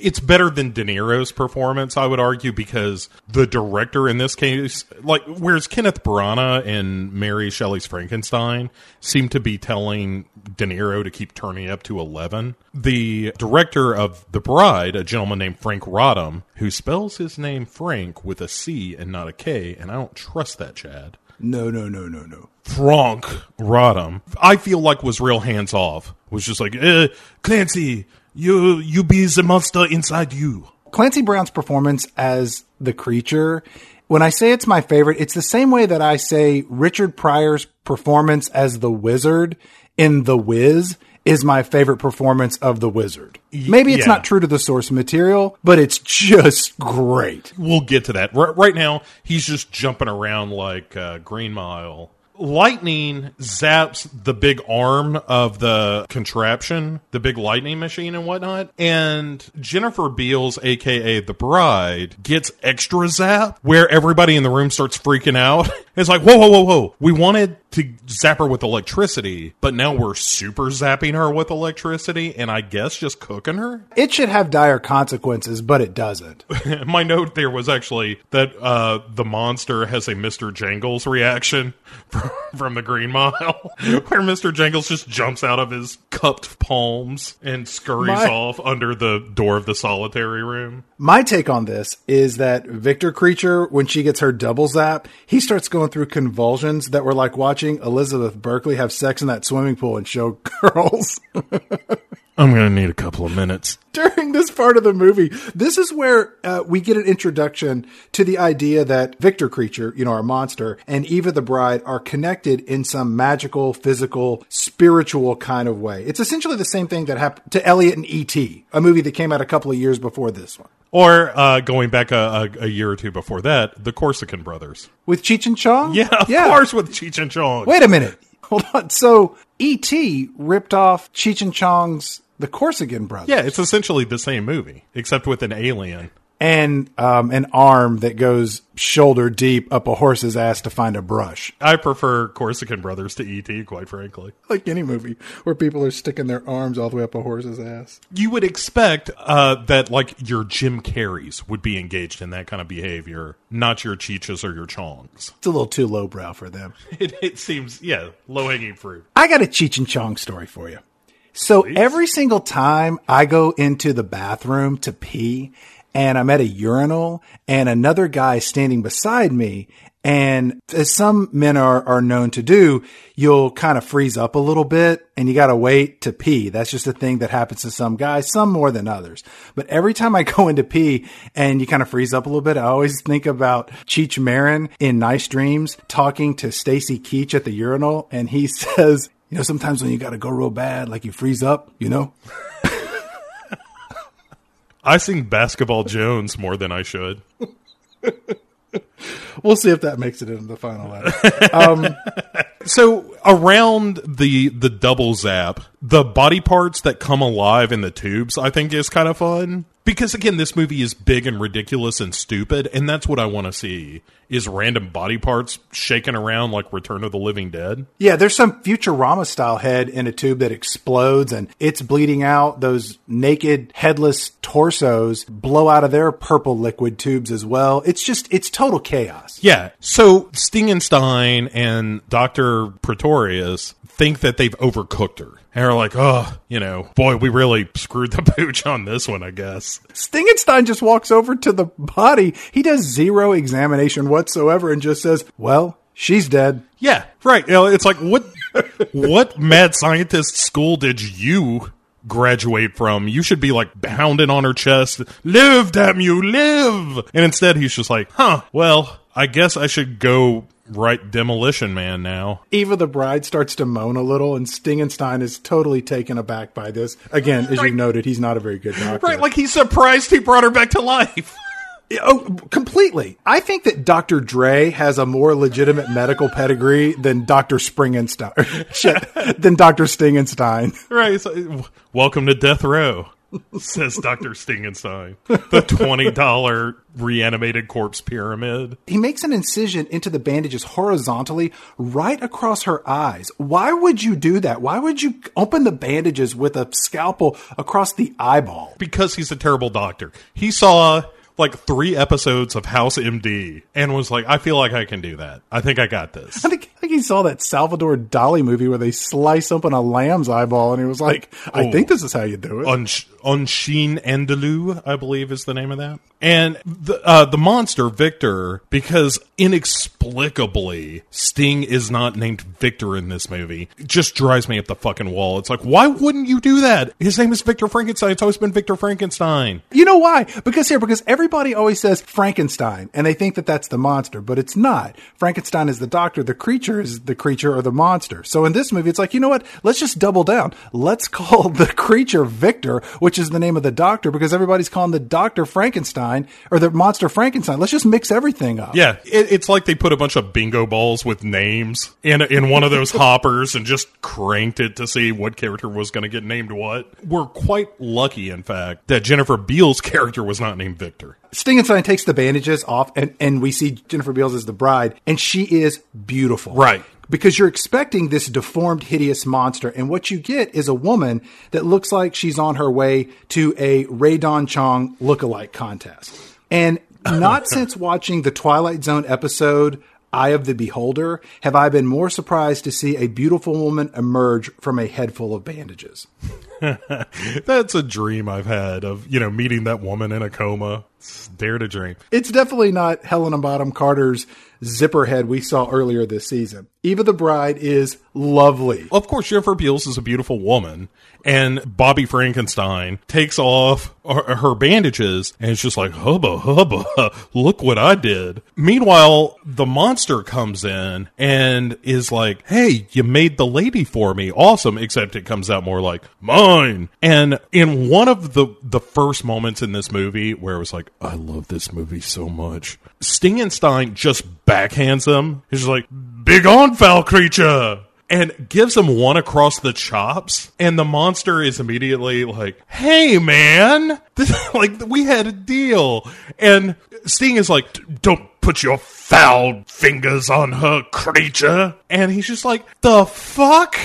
It's better than De Niro's performance, I would argue, because the director in this case, like, whereas Kenneth Branagh and Mary Shelley's Frankenstein seem to be telling De Niro to keep turning up to 11, the director of The Bride, a gentleman named Franc Roddam, who spells his name Frank with a C and not a K, and I don't trust that, Chad. No, no, no, no, no. Franc Roddam, I feel like was real hands off. Was just like, eh, Clancy, you you be the monster inside you. Clancy Brown's performance as the creature, when I say it's my favorite, it's the same way that I say Richard Pryor's performance as the wizard in The Wiz is my favorite performance of the wizard. Maybe it's yeah. not true to the source material, but it's just great. We'll get to that. R- right now, he's just jumping around like uh, Green Mile. Lightning zaps the big arm of the contraption, the big lightning machine and whatnot. And Jennifer Beals, aka the bride, gets extra zap where everybody in the room starts freaking out. [LAUGHS] It's like, whoa, whoa, whoa, whoa. We wanted to zap her with electricity, but now we're super zapping her with electricity and I guess just cooking her? It should have dire consequences, but it doesn't. [LAUGHS] My note there was actually that uh, the monster has a Mr. Jingles reaction [LAUGHS] from, from the Green Mile, [LAUGHS] where Mr. Jingles just jumps out of his cupped palms and scurries My- off under the door of the solitary room. My take on this is that Victor Creature, when she gets her double zap, he starts going through convulsions that were like watching Elizabeth Berkley have sex in that swimming pool and show [LAUGHS] girls. I'm going to need a couple of minutes. during this part of the movie. This is where uh, we get an introduction to the idea that Victor Creature, you know, our monster, and Eva the Bride are connected in some magical, physical, spiritual kind of way. It's essentially the same thing that happened to Elliot and E.T., a movie that came out a couple of years before this one. Or uh, going back a, a, a year or two before that, the Corsican brothers. With Cheech and Chong? Yeah, of course, with Cheech and Chong. Wait a minute. Hold on. So E.T. ripped off Cheech and Chong's The Corsican Brothers. Yeah, it's essentially the same movie, except with an alien. And um, an arm that goes shoulder deep up a horse's ass to find a brush. I prefer Corsican Brothers to E.T., quite frankly. like any movie where people are sticking their arms all the way up a horse's ass. You would expect uh, that, like, your Jim Carreys would be engaged in that kind of behavior, not your Cheeches or your Chongs. It's a little too lowbrow for them. [LAUGHS] It, it seems, yeah, low hanging fruit. I got a Cheech and Chong story for you. So every single time I go into the bathroom to pee and I'm at a urinal and another guy standing beside me and as some men are, are known to do, you'll kind of freeze up a little bit and you got to wait to pee. That's just a thing that happens to some guys, some more than others. But every time I go into pee and you kind of freeze up a little bit, I always think about Cheech Marin in Nice Dreams talking to Stacy Keach at the urinal. And he [LAUGHS] says, you know, sometimes when you got to go real bad, like you freeze up, you know? I sing Basketball Jones more than I should. [LAUGHS] We'll see if that makes it into the final letter. [LAUGHS] Um, so around the the double zap, the body parts that come alive in the tubes, I think is kind of fun. Because again, this movie is big and ridiculous and stupid, and that's what I want to see is random body parts shaking around like Return of the Living Dead. Yeah, there's some Futurama style head in a tube that explodes and it's bleeding out. Those naked, headless torsos blow out of their purple liquid tubes as well. It's just, it's total chaos. Yeah. So Stingenstein and Dr. Pretorius think that they've overcooked her. And are like, oh, you know, boy, we really screwed the [LAUGHS] pooch on this one, I guess. Stingenstein just walks over to the body. He does zero examination whatsoever and just says, well, she's dead. Yeah, right. You know, it's like what what mad scientist school did you graduate from? You should be like pounding on her chest, live, damn you, live. And instead he's just like, huh, well, I guess I should go write Demolition Man now. Eva the bride starts to moan a little, and Stingenstein is totally taken aback by this. Again, as you noted, he's not a very good doctor. Right, like he's surprised he brought her back to life. [LAUGHS] Oh, completely. I think that Dr. Dre has a more legitimate medical pedigree than Dr. Springenstein. [LAUGHS] Shit, than Dr. Stingenstein. right. So, welcome to death row. [LAUGHS] Says Dr. Stingenstein. The $20 reanimated corpse pyramid. He makes an incision into the bandages horizontally right across her eyes. Why would you do that? Why would you open the bandages with a scalpel across the eyeball? because he's a terrible doctor. He saw like three episodes of House MD and was like, I feel like I can do that. I think I got this. I think, I think he saw that Salvador Dali movie where they slice open a lamb's eyeball, and he was like, "I Oh. think this is how you do it." Un Chien Andalou, I believe is the name of that. And the uh, the monster Victor, because inexplicably Sting is not named Victor in this movie, just drives me up the fucking wall. It's like, why wouldn't you do that? His name is Victor Frankenstein. It's always been Victor Frankenstein. You know why? Because here, because everybody always says Frankenstein, and they think that that's the monster, but it's not. Frankenstein is the doctor, the creature is the creature or the monster. So in this movie, it's like, you know what? Let's just double down. Let's [LAUGHS] call the creature Victor, which is the name of the doctor, because everybody's calling the doctor Frankenstein or the monster Frankenstein. Let's just mix everything up. Yeah, it, it's like they put a bunch of bingo balls with names in in one of those [LAUGHS] hoppers and just cranked it to see what character was going to get named what. We're quite lucky, in fact, that Jennifer Beals' character was not named Victor. Stingenstein takes the bandages off, and, and we see Jennifer Beals as the bride, and she is beautiful. Right. Because you're expecting this deformed, hideous monster, and what you get is a woman that looks like she's on her way to a Rae Dawn Chong lookalike contest. And [COUGHS] not since watching the Twilight Zone episode Eye of the Beholder have I been more surprised to see a beautiful woman emerge from a head full of bandages. [LAUGHS] That's a dream I've had of, you know, meeting that woman in a coma. It's dare to dream. It's definitely not Helena Bonham Carter's zipper head we saw earlier this season. Eva the Bride is lovely. Of course, Jennifer Beals is a beautiful woman, and Bobby Frankenstein takes off her, her bandages and it's just like, hubba, hubba, [LAUGHS] look what I did. Meanwhile, the monster comes in and is like, hey, you made the lady for me. Awesome. Except it comes out more like, And in one of the, the first moments in this movie where it was like, I love this movie so much, Stingenstein just backhands him. He's like, big on foul creature! And gives him one across the chops. And the monster is immediately like hey man [LAUGHS] like we had a deal. And sting is like don't put your foul fingers on her creature. And he's just like the fuck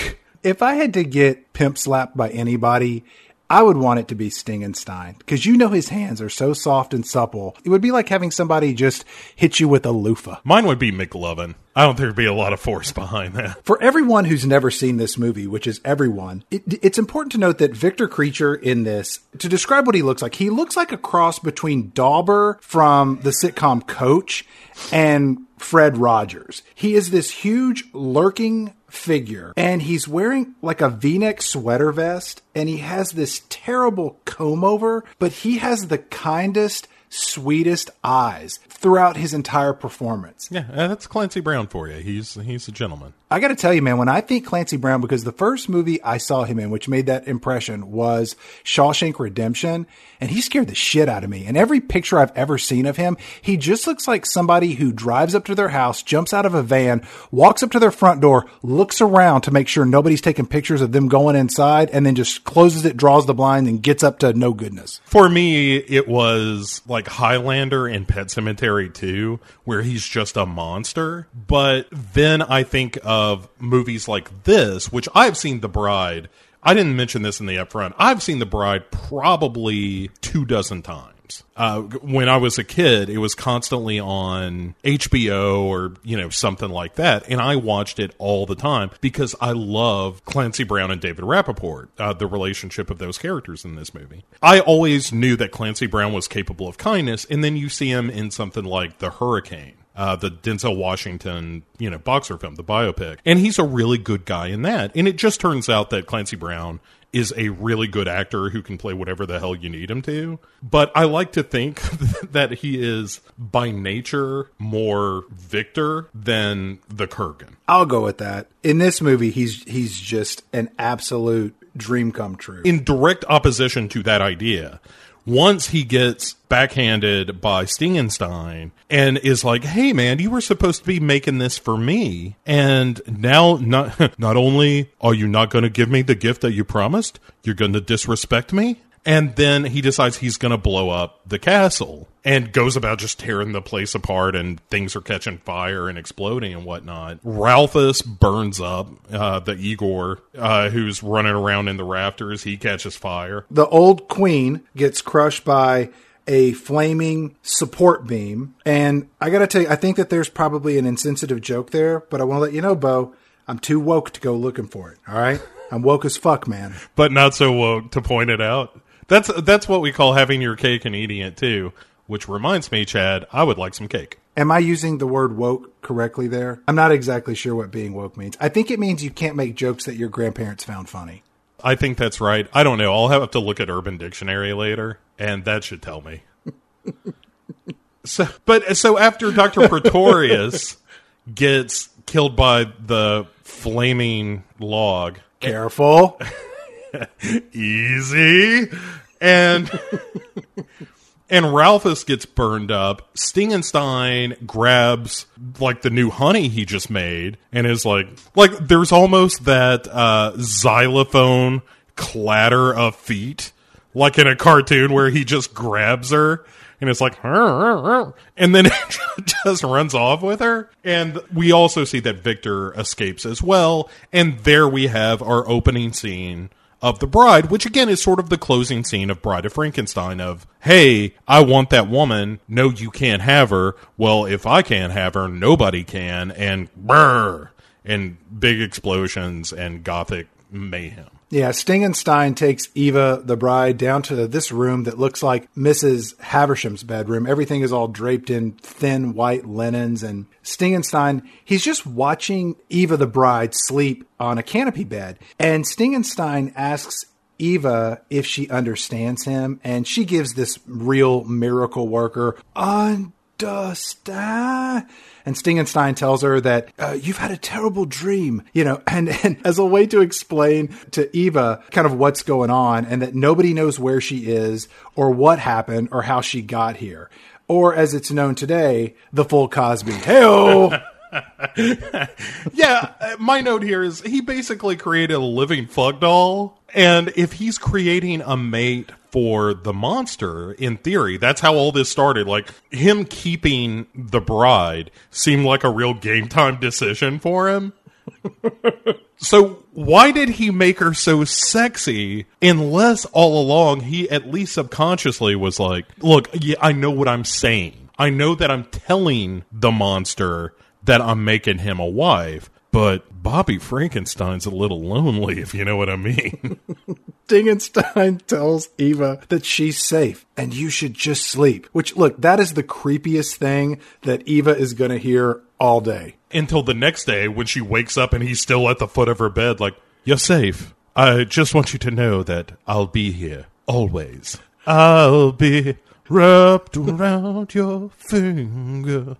if i had to get pimp slapped by anybody I would want it to be Stingenstein because you know his hands are so soft and supple. It would be like having somebody just hit you with a loofah. Mine would be McLovin. I don't think there'd be a lot of force [LAUGHS] behind that. For everyone who's never seen this movie, which is everyone, it, it's important to note that Victor Creature in this, to describe what he looks like, he looks like a cross between Dauber from the sitcom Coach and Fred Rogers. He is this huge, lurking figure and he's wearing like a v-neck sweater vest and he has this terrible comb over but he has the kindest sweetest eyes throughout his entire performance. Yeah, uh, that's Clancy Brown for you. He's he's a gentleman. I got to tell you, man, when I think Clancy Brown, because the first movie I saw him in, which made that impression, was Shawshank Redemption, and he scared the shit out of me. And every picture I've ever seen of him, he just looks like somebody who drives up to their house, jumps out of a van, walks up to their front door, looks around to make sure nobody's taking pictures of them going inside, and then just closes it, draws the blind, and gets up to no goodness. For me, it was like Highlander and Pet Sematary 2, where he's just a monster. But then I think of movies like this, which I've seen The Bride I didn't mention this in the upfront. I've seen The Bride probably two dozen times. Uh, when I was a kid, it was constantly on HBO or you know something like that, and I watched it all the time because I love Clancy Brown and David Rappaport, uh, the relationship of those characters in this movie. I always knew that Clancy Brown was capable of kindness, and then you see him in something like The Hurricane uh, the Denzel Washington, you know, boxer film, the biopic. And he's a really good guy in that. And it just turns out that Clancy Brown is a really good actor who can play whatever the hell you need him to. But I like to think [LAUGHS] that he is by nature more Victor than the Kurgan. I'll go with that. In this movie, he's he's just an absolute dream come true. In direct opposition to that idea, once he gets backhanded by Stingenstein and is like, "Hey man, you were supposed to be making this for me, and now not [LAUGHS] not only are you not going to give me the gift that you promised, you're going to disrespect me." And then he decides he's going to blow up the castle and goes about just tearing the place apart and things are catching fire and exploding and whatnot. Ralphus burns up uh, the Igor uh, who's running around in the rafters. He catches fire. The old queen gets crushed by a flaming support beam. And I got to tell you, I think that there's probably an insensitive joke there, but I want to let you know, Bo, I'm too woke to go looking for it. All right? I'm woke as fuck, man. But not so woke to point it out. That's that's what we call having your cake and eating it too. Which reminds me, Chad, I would like some cake. Am I using the word woke correctly there? I'm not exactly sure what being woke means. I think it means you can't make jokes that your grandparents found funny. I think that's right. I don't know. I'll have to look at Urban Dictionary later, and that should tell me. [LAUGHS] so, but so after Doctor Pretorius [LAUGHS] gets killed by the flaming log, careful. [LAUGHS] easy. And [LAUGHS] and Ralphus gets burned up. Stingenstein grabs like the new honey he just made and is like like there's almost that uh xylophone clatter of feet like in a cartoon where he just grabs her and it's like, and then [LAUGHS] just runs off with her. And we also see that Victor escapes as well. And there we have our opening scene of the bride, which again is sort of the closing scene of Bride of Frankenstein of, hey, I want that woman. No, you can't have her. Well, if I can't have her, nobody can. And brr, and big explosions and gothic mayhem. Yeah, Stingenstein takes Eva, the bride, down to this room that looks like Mrs. Havisham's bedroom. Everything is all draped in thin white linens. And Stingenstein, he's just watching Eva, the bride, sleep on a canopy bed. And Stingenstein asks Eva if she understands him. And she gives this real miracle worker, understand and Stingenstein tells her that uh, you've had a terrible dream, you know, and, and as a way to explain to Eva kind of what's going on and that nobody knows where she is or what happened or how she got here. Or as it's known today, the full Cosby. Hey [LAUGHS] yeah, uh, my note here is he basically created a living fuck doll. And if he's creating a mate for the monster, in theory, that's how all this started. Like him keeping the bride seemed like a real game time decision for him. [LAUGHS] so why did he make her so sexy unless all along he at least subconsciously was like, look, yeah, I know what I'm saying. I know that I'm telling the monster that I'm making him a wife, but Bobby Frankenstein's a little lonely, if you know what I mean. [LAUGHS] Dingenstein tells Eva that she's safe and you should just sleep. Which, look, that is the creepiest thing that Eva is going to hear all day. Until the next day when she wakes up and he's still at the foot of her bed, like, You're safe. I just want you to know that I'll be here always. I'll be wrapped around your finger.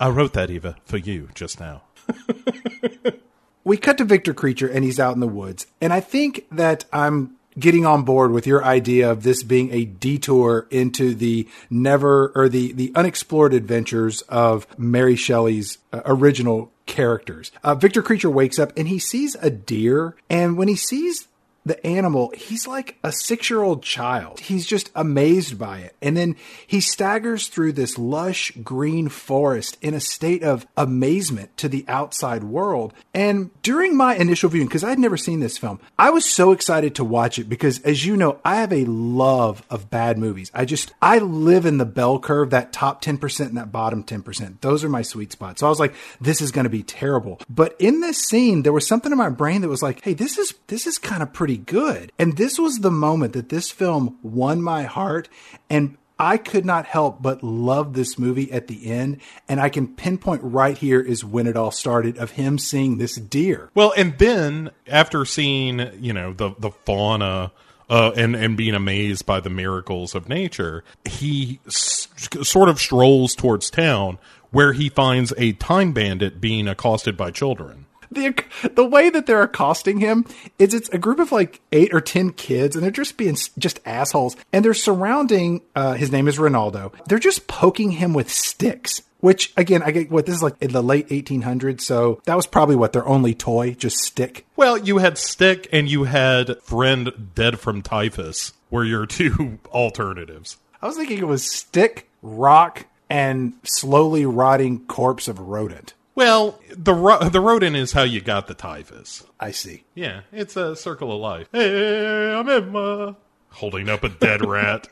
I wrote that, Eva, for you just now. [LAUGHS] we cut to Victor Creature and he's out in the woods. And I think that I'm getting on board with your idea of this being a detour into the never or the, the unexplored adventures of Mary Shelley's uh, original characters. Uh, Victor Creature wakes up and he sees a deer. And when he sees the animal, he's like a six year old child. He's just amazed by it. And then he staggers through this lush green forest in a state of amazement to the outside world. And during my initial viewing, because I'd never seen this film, I was so excited to watch it because, as you know, I have a love of bad movies. I just, I live in the bell curve, that top 10% and that bottom 10%. Those are my sweet spots. So I was like, this is going to be terrible. But in this scene, there was something in my brain that was like, hey, this is, this is kind of pretty pretty good. And this was the moment that this film won my heart. And I could not help but love this movie at the end. And I can pinpoint right here is when it all started of him seeing this deer. Well, and then after seeing, you know, the, the fauna. Uh, and and being amazed by the miracles of nature, he s- sort of strolls towards town where he finds a time bandit being accosted by children the the way that they're accosting him is it's a group of like eight or ten kids, and they're just being just assholes, and they're surrounding. Uh, his name is Rinaldo. They're just poking him with sticks. Which again, I get what this is like in the late 1800s, so that was probably what their only toy, just stick. Well, you had stick and you had friend dead from typhus, were your [LAUGHS] two alternatives. I was thinking it was stick, rock, and slowly rotting corpse of rodent. Well, the ro- the rodent is how you got the typhus. I see. Yeah, it's a circle of life. Hey, I'm Emma. Holding up a dead [LAUGHS] rat.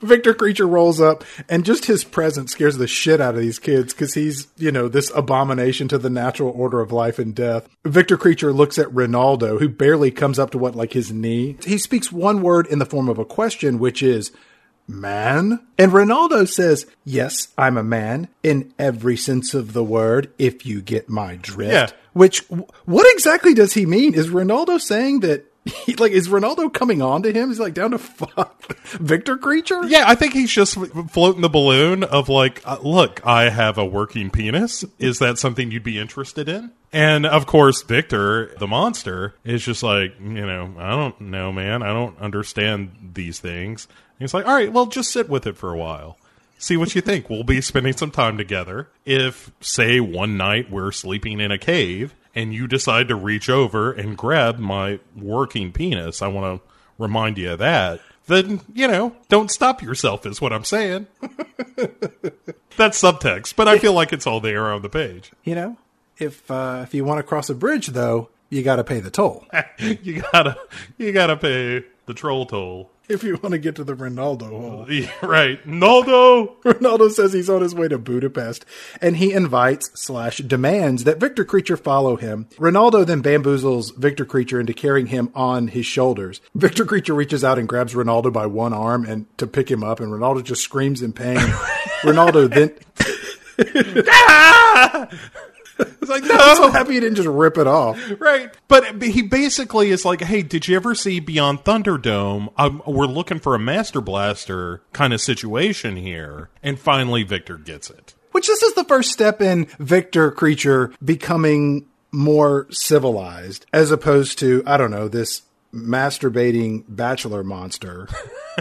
Victor Creature rolls up, and just his presence scares the shit out of these kids because he's, you know, this abomination to the natural order of life and death. Victor Creature looks at Rinaldo, who barely comes up to what, like his knee. He speaks one word in the form of a question, which is, man? And Rinaldo says, Yes, I'm a man in every sense of the word, if you get my drift. Yeah. Which, what exactly does he mean? Is Rinaldo saying that he, like is Rinaldo coming on to him? He's like down to fuck [LAUGHS] Victor Creature. Yeah, I think he's just floating the balloon of like, uh, look, I have a working penis. Is that something you'd be interested in? And of course, Victor, the monster, is just like, you know, I don't know, man. I don't understand these things. He's like, all right, well, just sit with it for a while. See what you [LAUGHS] think. We'll be spending some time together. If, say, one night we're sleeping in a cave and you decide to reach over and grab my working penis, I want to remind you of that. then, you know, don't stop yourself, is what I'm saying. [LAUGHS] That's subtext, but I feel like it's all there on the page. You know, if uh, if you want to cross a bridge, though, you got to pay the toll. [LAUGHS] you gotta, you gotta pay the troll toll. If you want to get to the Rinaldo hole. [LAUGHS] Yeah, right. Naldo! Rinaldo says he's on his way to Budapest, and he invites slash demands that Victor Creature follow him. Rinaldo then bamboozles Victor Creature into carrying him on his shoulders. Victor Creature reaches out and grabs Rinaldo by one arm and to pick him up, and Rinaldo just screams in pain. [LAUGHS] Rinaldo then [LAUGHS] ah! [LAUGHS] It's like, I'm so no! happy he didn't just rip it off. Right. But he basically is like, hey, did you ever see Beyond Thunderdome? Um, we're looking for a Master Blaster kind of situation here. And finally, Victor gets it. Which this is the first step in Victor Creature becoming more civilized, as opposed to I don't know this masturbating bachelor monster,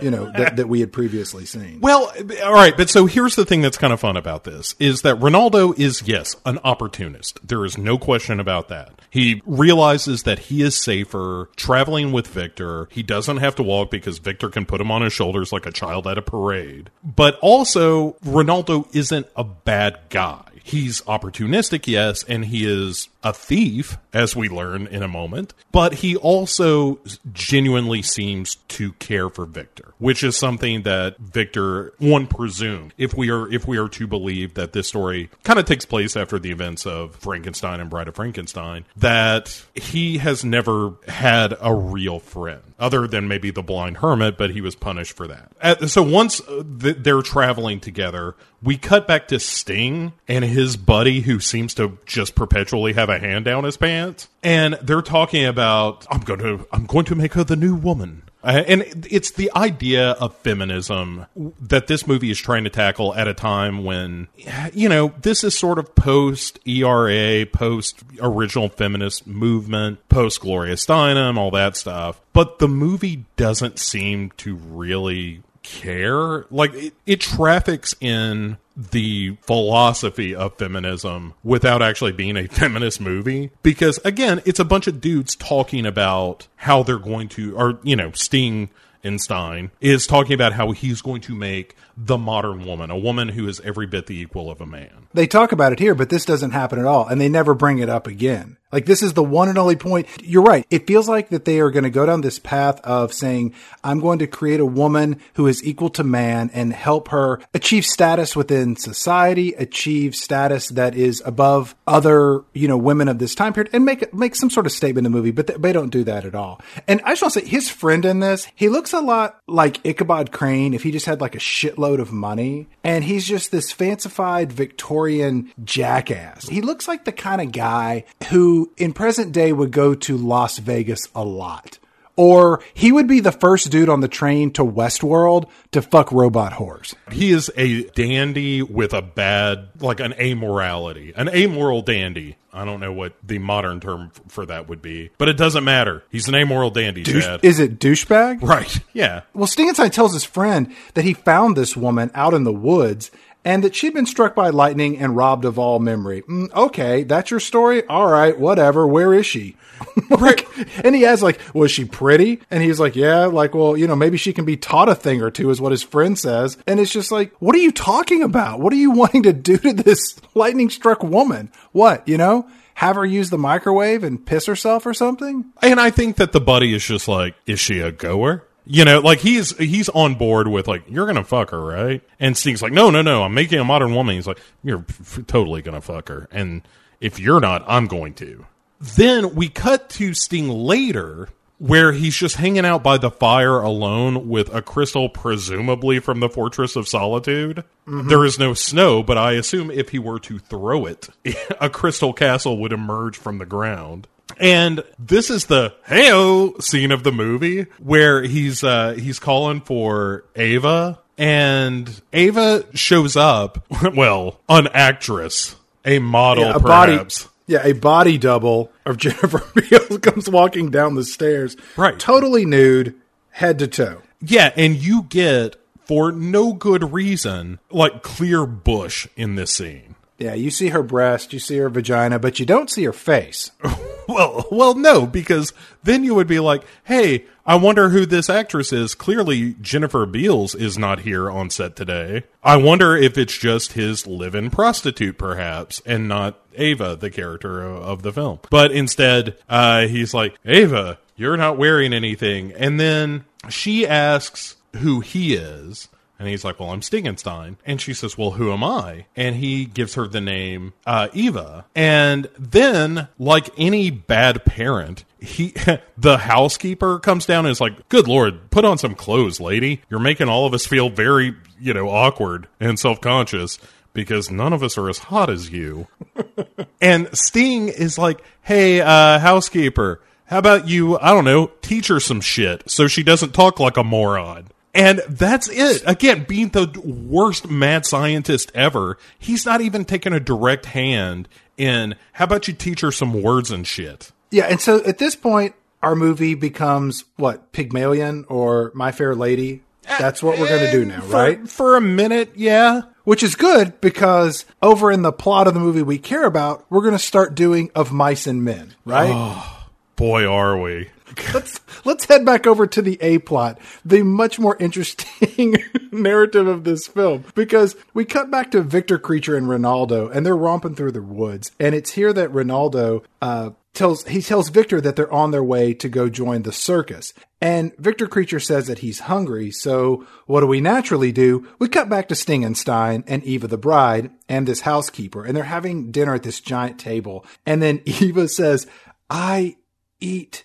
you know that, that we had previously seen. Well, all right, but so here's the thing that's kind of fun about this is that Rinaldo is yes, an opportunist. There is no question about that. He realizes that he is safer traveling with Victor. He doesn't have to walk because Victor can put him on his shoulders like a child at a parade. But also, Rinaldo isn't a bad guy. He's opportunistic, yes, and he is a thief, as we learn in a moment, but he also genuinely seems to care for Victor, which is something that Victor one presumed. If we are if we are to believe that this story kind of takes place after the events of Frankenstein and Bride of Frankenstein, that he has never had a real friend other than maybe the blind hermit, but he was punished for that. Uh, so once uh, th- they're traveling together, we cut back to Sting and his buddy who seems to just perpetually have a hand down his pants. And they're talking about, I'm going to, I'm going to make her the new woman. Uh, and it's the idea of feminism that this movie is trying to tackle at a time when, you know, this is sort of post ERA, post original feminist movement, post Gloria Steinem, all that stuff. But the movie doesn't seem to really care. Like it, it traffics in the philosophy of feminism without actually being a [LAUGHS] feminist movie. Because again it's a bunch of dudes talking about how they're going to or you know sting and Stein is talking about how he's going to make the modern woman, a woman who is every bit the equal of a man. They talk about it here, but this doesn't happen at all, and they never bring it up again. Like this is the one and only point. You're right. It feels like that they are going to go down this path of saying, I'm going to create a woman who is equal to man and help her achieve status within society, achieve status that is above other, you know, women of this time period and make make some sort of statement in the movie, but they, they don't do that at all. And I just want to say his friend in this, he looks a lot like Ichabod Crane if he just had like a shitload of money and he's just this fancified Victorian jackass. He looks like the kind of guy who in present day would go to Las Vegas a lot. Or he would be the first dude on the train to Westworld to fuck robot whores. He is a dandy with a bad, like an amorality, an amoral dandy. I don't know what the modern term f- for that would be, but it doesn't matter. He's an amoral dandy, Douche- Chad. is it douchebag? right. Yeah. Well, Stingenstein tells his friend that he found this woman out in the woods and that she'd been struck by lightning and robbed of all memory. Mm, okay, that's your story? All right, whatever. Where is she? [LAUGHS] like, and he asks, like, was she pretty? And he's like, yeah, like, well, you know, maybe she can be taught a thing or two, is what his friend says. And it's just like, what are you talking about? What are you [LAUGHS] wanting to do to this lightning struck woman? What, you know? Have her use the microwave and piss herself or something? And I think that the buddy is just like, is she a goer? You know, like he's he's on board with like you're gonna fuck her, right? And Sting's like, no, no, no, I'm making a modern woman. He's like, you're f- totally gonna fuck her, and if you're not, I'm going to. Then we cut to Sting later, where he's just hanging out by the fire alone with a crystal, presumably from the Fortress of Solitude. There is no snow, but I assume if he were to throw it, [LAUGHS] a crystal castle would emerge from the ground. And this is the heyo scene of the movie where he's uh he's calling for Ava and Ava shows up, [LAUGHS] well, an actress, a model a body perhaps. Yeah a body double of [LAUGHS] jennifer beals comes walking down the stairs Right. totally nude head to toe Yeah, and you get for no good reason like clear bush in this scene. yeah you see her breast you see her vagina but you don't see her face [LAUGHS] Well, well, no, because then you would be like, "Hey, I wonder who this actress is. Clearly, Jennifer Beals is not here on set today. I wonder if it's just his live in prostitute, perhaps, and not Ava, the character of the film. But instead, uh, he's like, Ava, you're not wearing anything. And then she asks who he is. And he's like, Well, I'm Stingenstein. And she says, Well, who am I? And he gives her the name uh, Eva. And then, like any bad parent, he [LAUGHS] the housekeeper comes down and is like, Good Lord, put on some clothes, lady. You're making all of us feel very, you know, awkward and self conscious because none of us are as hot as you. [LAUGHS] and Sting is like, Hey, uh, housekeeper, how about you, I don't know, teach her some shit so she doesn't talk like a moron? And that's it. Again, being the worst mad scientist ever, he's not even taking a direct hand in how about you teach her some words and shit. Yeah, and so at this point, our movie becomes what Pygmalion or My Fair Lady. Uh, that's what we're going to do now, for, right? For a minute, yeah. Which is good because over in the plot of the movie we care about, we're going to start doing of mice and men, right? Oh, boy, are we [LAUGHS] let's let's head back over to the A plot, the much more interesting [LAUGHS] narrative of this film, because we cut back to Victor Creature and Rinaldo, and they're romping through the woods, and it's here that Rinaldo uh, tells he tells Victor that they're on their way to go join the circus. And Victor Creature says that he's hungry, so what do we naturally do? We cut back to Stingenstein and Eva the bride and this housekeeper, and they're having dinner at this giant table. And then [LAUGHS] Eva says, I eat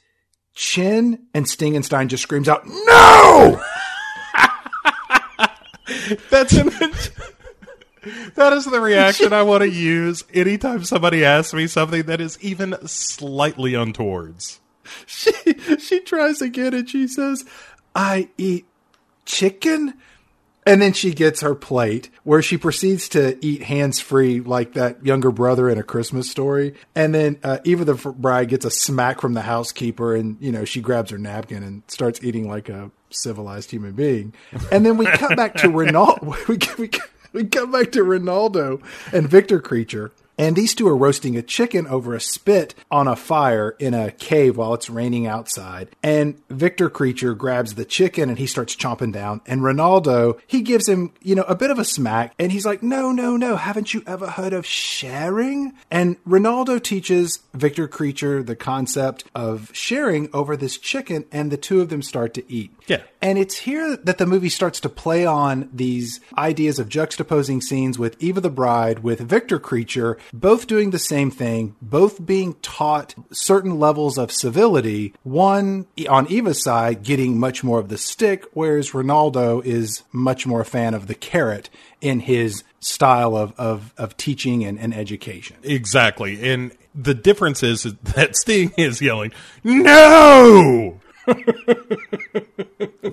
chin, and Stingenstein just screams out, "No!" [LAUGHS] That's an. that is the reaction I want to use anytime somebody asks me something that is even slightly untowards. She she tries again and she says, "I eat chicken." And then she gets her plate where she proceeds to eat hands free like that younger brother in a Christmas story. And then uh, Eva the bride gets a smack from the housekeeper and, you know, she grabs her napkin and starts eating like a civilized human being. And then we cut back to Rinaldo. [LAUGHS] We, we, we cut back to Rinaldo and Victor Creature and these two are roasting a chicken over a spit on a fire in a cave while it's raining outside. And Victor Creature grabs the chicken and he starts chomping down. And Rinaldo, he gives him, you know, a bit of a smack. And he's like, no, no, no. Haven't you ever heard of sharing? And Rinaldo teaches Victor Creature the concept of sharing over this chicken. And the two of them start to eat. Yeah. And it's here that the movie starts to play on these ideas of juxtaposing scenes with Eva the Bride, with Victor Creature, both doing the same thing, both being taught certain levels of civility. One on Eva's side getting much more of the stick, whereas Rinaldo is much more a fan of the carrot in his style of, of, of teaching and, and education. Exactly. And the difference is that Sting is yelling, No!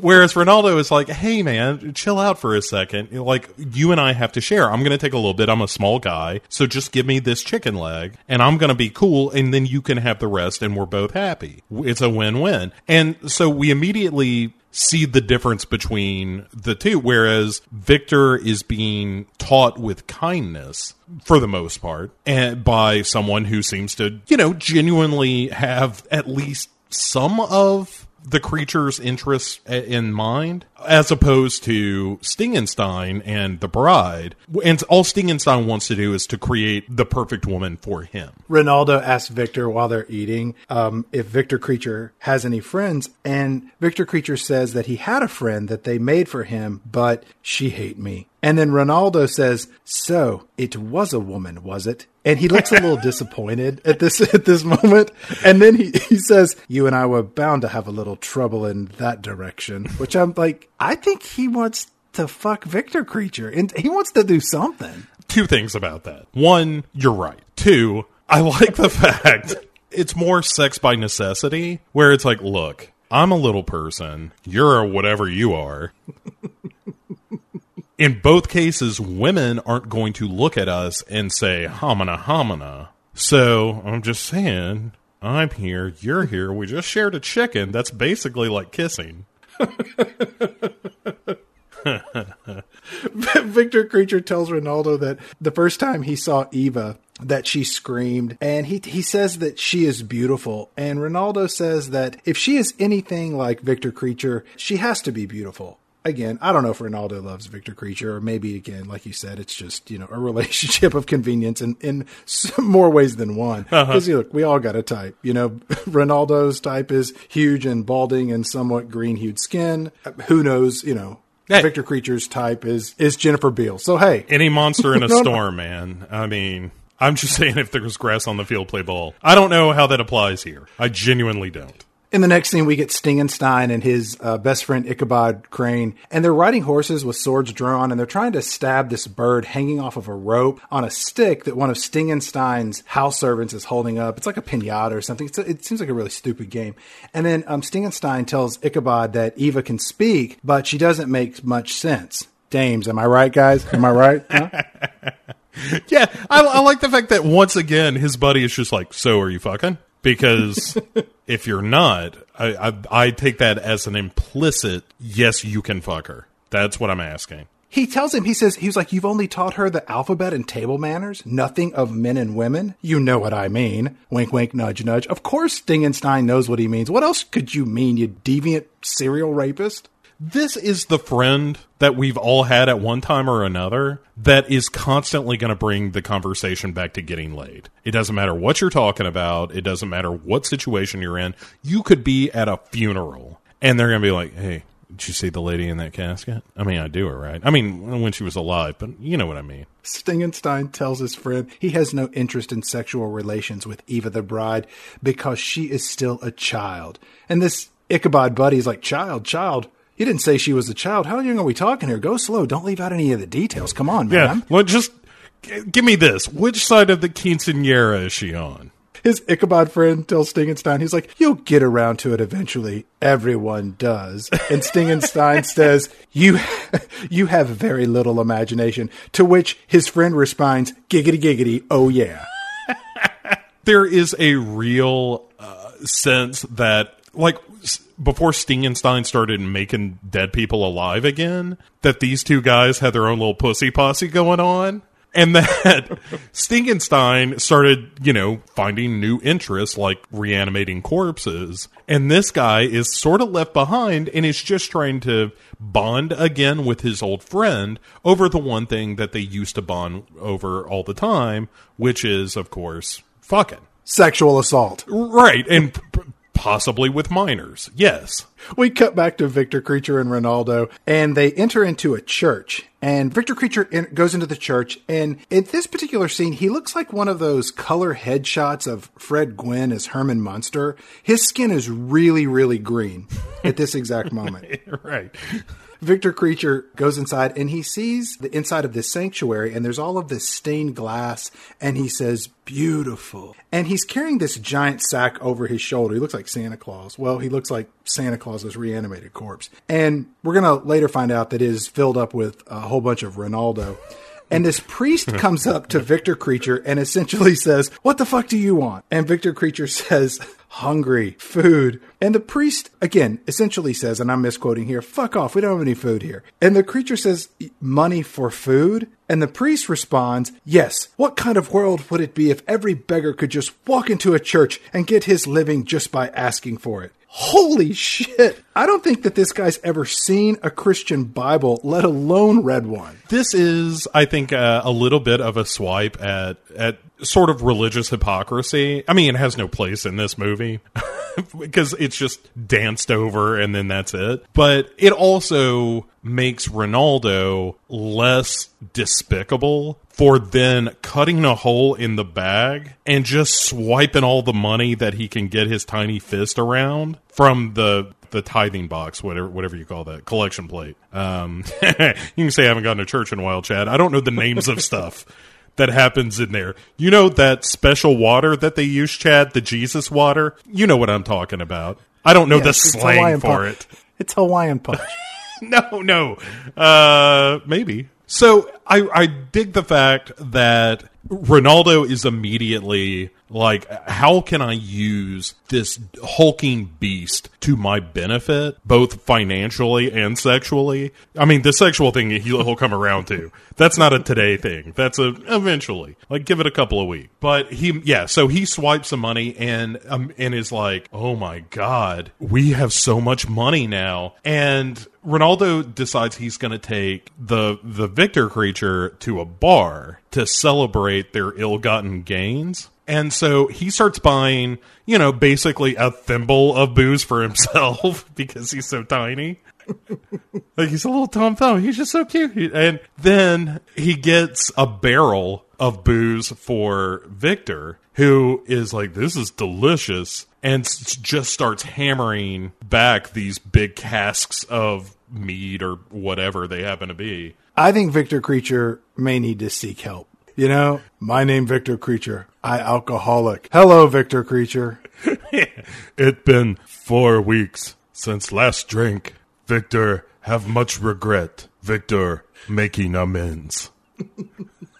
Whereas Rinaldo is like, hey man, chill out for a second. Like, you and I have to share. I'm going to take a little bit. I'm a small guy. So just give me this chicken leg and I'm going to be cool. And then you can have the rest and we're both happy. It's a win win. And so we immediately see the difference between the two. Whereas Victor is being taught with kindness for the most part and by someone who seems to, you know, genuinely have at least some of the creature's interests in mind, as opposed to Stingenstein and the bride. And all Stingenstein wants to do is to create the perfect woman for him. Rinaldo asks Victor while they're eating um, if Victor Creature has any friends, and Victor Creature says that he had a friend that they made for him, but she hate me. And then Rinaldo says, "So it was a woman, was it?" And he looks a little [LAUGHS] disappointed at this at this moment. And then he, he says, "You and I were bound to have a little trouble in that direction." Which I'm like, I think he wants to fuck Victor Creature, and he wants to do something. Two things about that. One, you're right. Two, I like the fact it's more sex by necessity, where it's like, look, I'm a little person, you're whatever you are in both cases, women aren't going to look at us and say, homina, homina. So I'm just saying, I'm here, you're here, we just shared a chicken. That's basically like kissing. [LAUGHS] Victor Creature tells Rinaldo that the first time he saw Eva, that she screamed and he he says that she is beautiful and Rinaldo says that if she is anything like Victor Creature she has to be beautiful again I don't know if Rinaldo loves Victor Creature or maybe again like you said it's just you know a [LAUGHS] relationship of convenience in in more ways than one because uh-huh. look we all got a type you know [LAUGHS] Rinaldo's type is huge and balding and somewhat green hued skin who knows you know Hey. Victor Creature's type is is Jennifer Beal. So hey, any monster in [LAUGHS] a no, storm, no. man. I mean, I'm just saying if there's grass on the field, play ball. I don't know how that applies here. I genuinely don't. In the next scene, we get Stingenstein and his uh, best friend Ichabod Crane, and they're riding horses with swords drawn, and they're trying to stab this bird hanging off of a rope on a stick that one of Stingenstein's house servants is holding up. It's like a pinata or something. A, it seems like a really stupid game. And then um, Stingenstein tells Ichabod that Eva can speak, but she doesn't make much sense. Dames, am I right, guys? Am I right? Huh? [LAUGHS] yeah, I, I, like the fact that once again his buddy is just like, "So are you fucking?" Because [LAUGHS] if you're not, I, I, I take that as an implicit yes, you can fuck her. That's what I'm asking. He tells him, he says, he was like, You've only taught her the alphabet and table manners, nothing of men and women. You know what I mean. Wink, wink, nudge, nudge. Of course, Stingenstein knows what he means. What else could you mean, you deviant serial rapist? This is the friend that we've all had at one time or another that is constantly going to bring the conversation back to getting laid. It doesn't matter what you're talking about, it doesn't matter what situation you're in. You could be at a funeral and they're going to be like, hey, did you see the lady in that casket? I mean, I do her right. I mean, when she was alive, but you know what I mean. Stingenstein tells his friend he has no interest in sexual relations with Eva the bride because she is still a child. And this Ichabod buddy is like, child, child. You didn't say she was a child. How young are we talking here? Go slow. Don't leave out any of the details. Come on, man. Yeah. Well, just give me this. Which side of the quinceanera is she on? His Ichabod friend tells Stingenstein, he's like, You'll get around to it eventually. Everyone does. And Stingenstein [LAUGHS] says, You [LAUGHS] you have very little imagination. To which his friend responds, Giggity giggity, oh yeah. [LAUGHS] there is a real uh, sense that like before Stingenstein started making dead people alive again, that these two guys had their own little pussy posse going on. And [LAUGHS] that Stingenstein started, you know, finding new interests like reanimating corpses. And this guy is sort of left behind and is just trying to bond again with his old friend over the one thing that they used to bond over all the time, which is, of course, fucking sexual assault. Right. And possibly with minors. Yes. We cut back to Victor Creature and Rinaldo, and they enter into a church. And Victor Creature in, goes into the church, and in this particular scene, he looks like one of those color headshots of Fred Gwynne as Herman Munster. His skin is really, really green at this exact moment. [LAUGHS] right. Victor Creature goes inside and he sees the inside of this sanctuary and there's all of this stained glass and he says, beautiful. And he's carrying this giant sack over his shoulder. He looks like Santa Claus. Well, he looks like Santa Claus's reanimated corpse. And we're going to later find out that it is filled up with a whole bunch of Rinaldo. And this priest comes up to Victor Creature and essentially [LAUGHS] says, What the fuck do you want? And Victor Creature [LAUGHS] says, hungry, food. And the priest, again, essentially says, and I'm misquoting here, fuck off, we don't have any food here. And the creature says, money for food? And the priest responds, Yes, what kind of world would it be if every beggar could just walk into a church and get his living just by asking for it? Holy shit. I don't think that this guy's ever seen a Christian Bible, let alone read one. This is, I think, uh, a little bit of a swipe at, at sort of religious hypocrisy. I mean, it has no place in this movie [LAUGHS] because it's just danced over and then that's it. But it also makes Rinaldo less despicable for then cutting a hole in the bag and just swiping all the money that he can get his tiny fist around from the the tithing box, whatever whatever you call that collection plate. Um, [LAUGHS] you can say I haven't gone to church in a while, Chad. I don't know the names of stuff that happens in there. You know that special water that they use, Chad, the Jesus water. You know what I'm talking about. I don't know yes, the slang for punch. it. It's Hawaiian punch. [LAUGHS] no, no. Uh, maybe. So I, I dig the fact that Rinaldo is immediately like, how can I use this hulking beast to my benefit, both financially and sexually? I mean, the sexual thing he'll, come around to. That's not a today thing. That's a eventually. Like, give it a couple of weeks. But he, yeah. So he swipes some money and um, and is like, oh my god, we have so much money now, and Rinaldo decides he's going to take the the Victor creature to a bar to celebrate their ill-gotten gains. And so he starts buying, you know, basically a thimble of booze for [LAUGHS] himself because he's so tiny. [LAUGHS] like he's a little Tom Thumb. He's just so cute. And then he gets a barrel of booze for Victor, who is like, "This is delicious," and just starts hammering back these big casks of mead or whatever they happen to be. I think Victor Creature may need to seek help. You know, my name Victor Creature. I alcoholic. Hello, Victor Creature. [LAUGHS] It been four weeks since last drink. Victor have much regret. Victor making amends. [LAUGHS]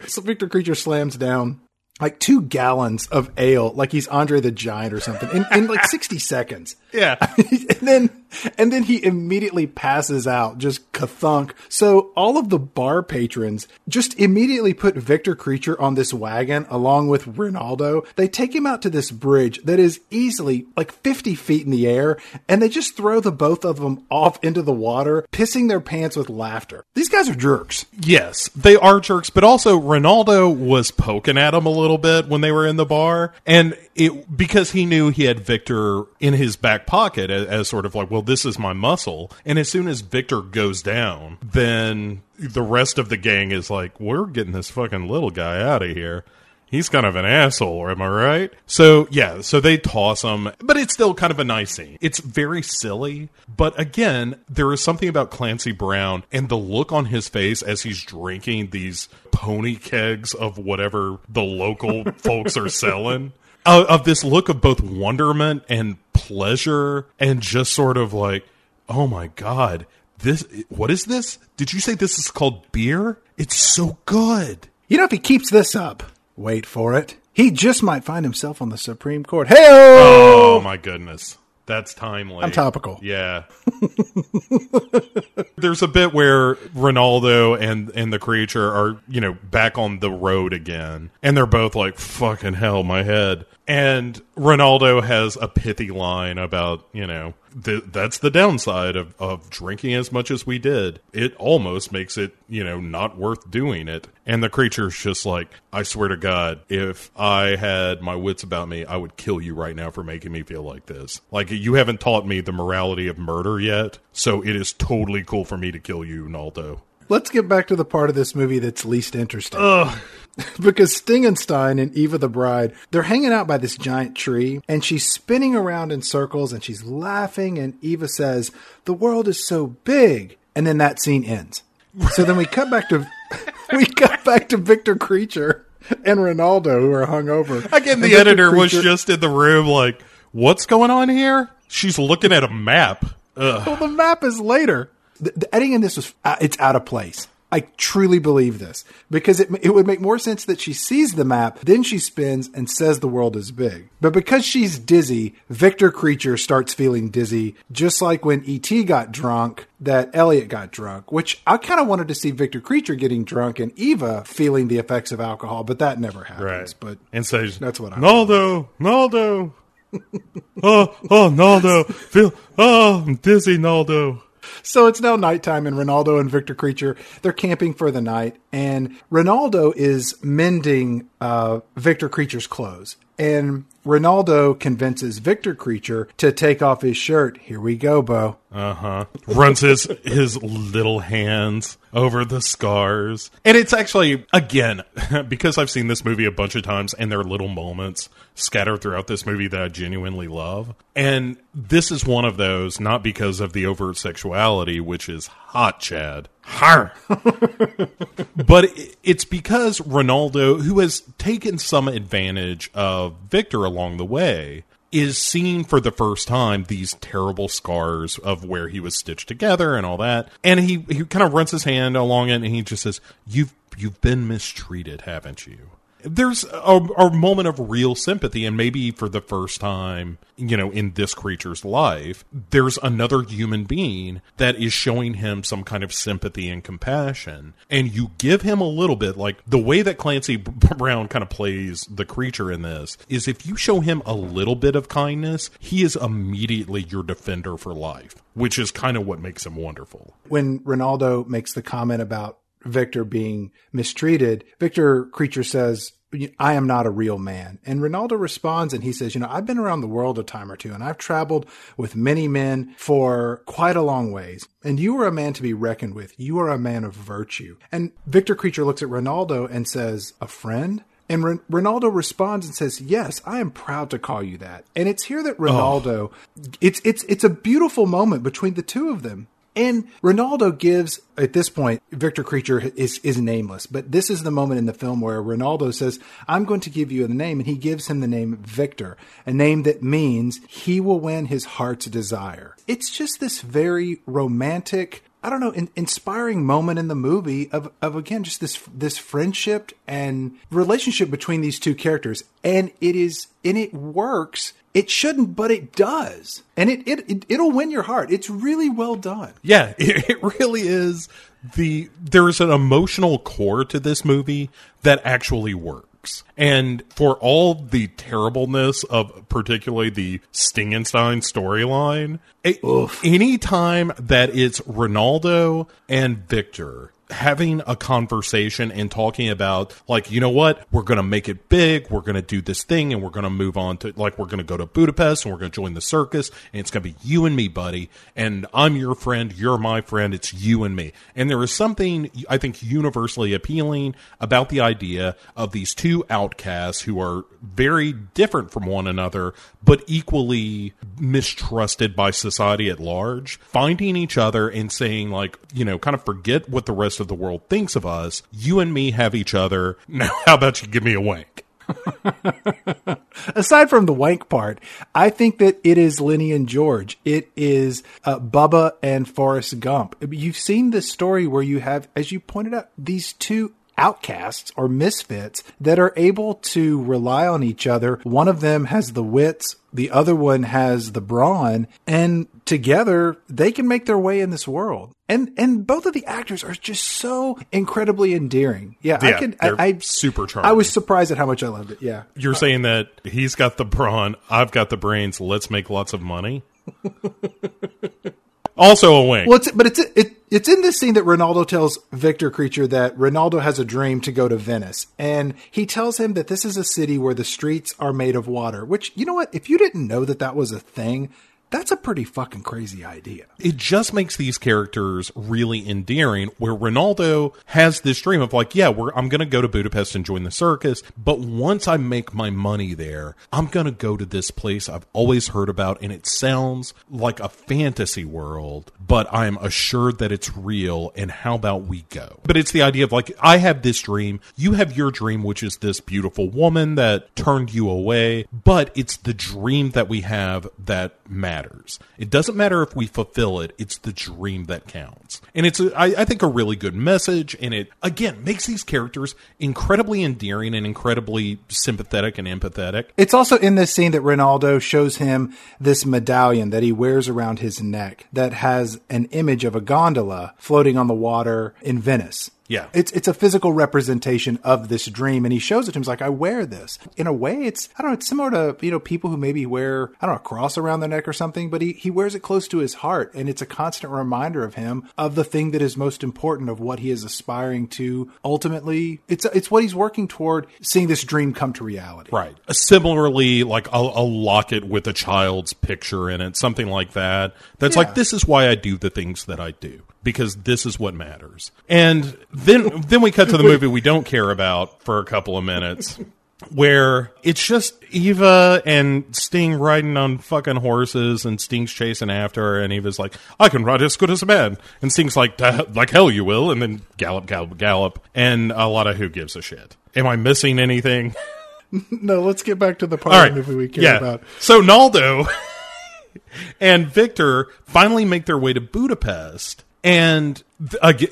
So Victor Creature slams down like two gallons of ale, like he's Andre the Giant or something, in, in like sixty seconds. [LAUGHS] Yeah. and then and then he immediately passes out, just kathunk. So all of the bar patrons just immediately put Victor Creature on this wagon along with Rinaldo. They take him out to this bridge that is easily like 50 feet in the air, and they just throw the both of them off into the water, pissing their pants with laughter. These guys are jerks. Yes, they are jerks, but also Rinaldo was poking at him a little bit when they were in the bar, and it because he knew he had Victor in his back pocket as, as sort of like, well, this is my muscle. And as soon as Victor goes down, then the rest of the gang is like, we're getting this fucking little guy out of here. He's kind of an asshole, am I right? So, yeah, so they toss him, but it's still kind of a nice scene. It's very silly, but again, there is something about Clancy Brown and the look on his face as he's drinking these pony kegs of whatever the local [LAUGHS] folks are selling. Uh, of this look of both wonderment and pleasure, and just sort of like, oh my god, this, what is this? Did you say this is called beer? It's so good. You know, if he keeps this up, wait for it, he just might find himself on the Supreme Court. Hey, Oh my goodness. That's timely. I'm topical. Yeah. [LAUGHS] There's a bit where Rinaldo and and the creature are, you know, back on the road again. And they're both like, fucking hell, my head. And Rinaldo has a pithy line about, you know, th- that's the downside of, of drinking as much as we did. It almost makes it, you know, not worth doing it. And the creature's just like, I swear to God, if I had my wits about me, I would kill you right now for making me feel like this. Like, you haven't taught me the morality of murder yet, so it is totally cool for me to kill you, Naldo. Let's get back to the part of this movie that's least interesting. [LAUGHS] because Stingenstein and Eva the Bride, they're hanging out by this giant tree, and she's spinning around in circles and she's laughing, and Eva says, The world is so big. And then that scene ends. So then we cut back to [LAUGHS] we cut back to Victor Creature and Rinaldo who are hungover. Again, the editor was just in the room like, what's going on here? She's looking at a map. Ugh. Well, the map is later. The, the editing in this was uh, it's out of place. I truly believe this because it it would make more sense that she sees the map, then she spins and says the world is big. But because she's dizzy, Victor Creature starts feeling dizzy, just like when ET got drunk, that Elliot got drunk. Which I kind of wanted to see Victor Creature getting drunk and Eva feeling the effects of alcohol, but that never happens. Right. But and says, That's what I- Naldo, Naldo. [LAUGHS] oh, oh, Naldo. Feel, oh, I'm dizzy, Naldo. So it's now nighttime, and Rinaldo and Victor Creature they're camping for the night, and Rinaldo is mending uh, Victor Creature's clothes, and Rinaldo convinces Victor Creature to take off his shirt. Here we go, Bo. Uh huh. Runs his his little hands over the scars, and it's actually again [LAUGHS] because I've seen this movie a bunch of times, and there are little moments scattered throughout this movie that I genuinely love, and this is one of those. Not because of the overt sexuality, which is hot, Chad. Har. [LAUGHS] but it's because Rinaldo, who has taken some advantage of Victor along the way, is seeing for the first time these terrible scars of where he was stitched together and all that. And he, he kind of runs his hand along it and he just says, You've you've been mistreated, haven't you? There's a, a moment of real sympathy, and maybe for the first time, you know, in this creature's life, there's another human being that is showing him some kind of sympathy and compassion. And you give him a little bit, like the way that Clancy Brown kind of plays the creature in this is if you show him a little bit of kindness, he is immediately your defender for life, which is kind of what makes him wonderful. When Rinaldo makes the comment about Victor being mistreated, Victor Creature says, I am not a real man. And Rinaldo responds and he says, You know, I've been around the world a time or two and I've traveled with many men for quite a long ways. And you are a man to be reckoned with. You are a man of virtue. And Victor Creature looks at Rinaldo and says, A friend? And R- Rinaldo responds and says, "Yes, I am proud to call you that." And it's here that Rinaldo, oh. it's it's it's a beautiful moment between the two of them. And Rinaldo gives at this point, Victor Creature is is nameless, but this is the moment in the film where Rinaldo says, "I'm going to give you a name," and he gives him the name Victor, a name that means he will win his heart's desire. It's just this very romantic, I don't know, in, inspiring moment in the movie of, of again just this this friendship and relationship between these two characters, and it is and it works it shouldn't, but it does. And it, it, it will win your heart. It's really well done. Yeah, [LAUGHS] it, it really is the there's an emotional core to this movie that actually works. And for all the terribleness of particularly the Stingenstein storyline, anytime that it's Rinaldo and Victor having a conversation and talking about like you know what? We're going to make it big. We're going to do this thing and we're going to move on to like we're going to go to budapest and we're going to join the circus and it's going to be you and me buddy. And i'm your friend. You're my friend. It's you and me. And there is something i think universally appealing about the idea of these two outcasts who are very different from one another but equally mistrusted by society at large finding each other and saying like you know kind of forget what the rest rest of the world thinks of us. You and me have each other. [LAUGHS] Now, how about you give me a wank? [LAUGHS] Aside from the wank part, I think that it is Lenny and George. It is uh, Bubba and Forrest Gump. You've seen this story where you have, as you pointed out, these two outcasts or misfits that are able to rely on each other. One of them has the wits, the other one has the brawn, and together they can make their way in this world. And and both of the actors are just so incredibly endearing. Yeah, yeah I could. I, I super charming. I was surprised at how much I loved it. Yeah, you're uh, saying that he's got the brawn, I've got the brains. Let's make lots of money. [LAUGHS] Also a wink. Well, it's, but it's it, it's in this scene that Rinaldo tells Victor Creature that Rinaldo has a dream to go to Venice, and he tells him that this is a city where the streets are made of water. Which you know what? If you didn't know that that was a thing, that's a pretty fucking crazy idea. It just makes these characters really endearing. Where Rinaldo has this dream of like, yeah, I'm going to go to Budapest and join the circus, but once I make my money there, I'm going to go to this place I've always heard about, and it sounds like a fantasy world, but I'm assured that it's real. And how about we go? But it's the idea of like, I have this dream, you have your dream, which is this beautiful woman that turned you away, but it's the dream that we have that matters matters. It doesn't matter if we fulfill it, it's the dream that counts. And it's, a, I, I think, a really good message. And it, again, makes these characters incredibly endearing and incredibly sympathetic and empathetic. It's also in this scene that Rinaldo shows him this medallion that he wears around his neck that has an image of a gondola floating on the water in Venice. Yeah. It's it's a physical representation of this dream and he shows it to him. He's like, I wear this. In a way, it's I don't know, it's similar to, you know, people who maybe wear, I don't know, a cross around their neck or something, but he, he wears it close to his heart and it's a constant reminder of him of the thing that is most important of what he is aspiring to ultimately it's it's what he's working toward seeing this dream come to reality. Right. Similarly, like a, a locket with a child's picture in it, something like that. That's yeah. like this is why I do the things that I do because this is what matters. And then then we cut to the [LAUGHS] movie we don't care about for a couple of minutes. Where it's just Eva and Sting riding on fucking horses, and Sting's chasing after her, and Eva's like, "I can ride as good as a man," and Sting's like, "Like hell you will," and then gallop, gallop, gallop, and a lot of who gives a shit. Am I missing anything? [LAUGHS] no, let's get back to the part right. of the movie we care yeah. about. So Naldo [LAUGHS] and Victor finally make their way to Budapest And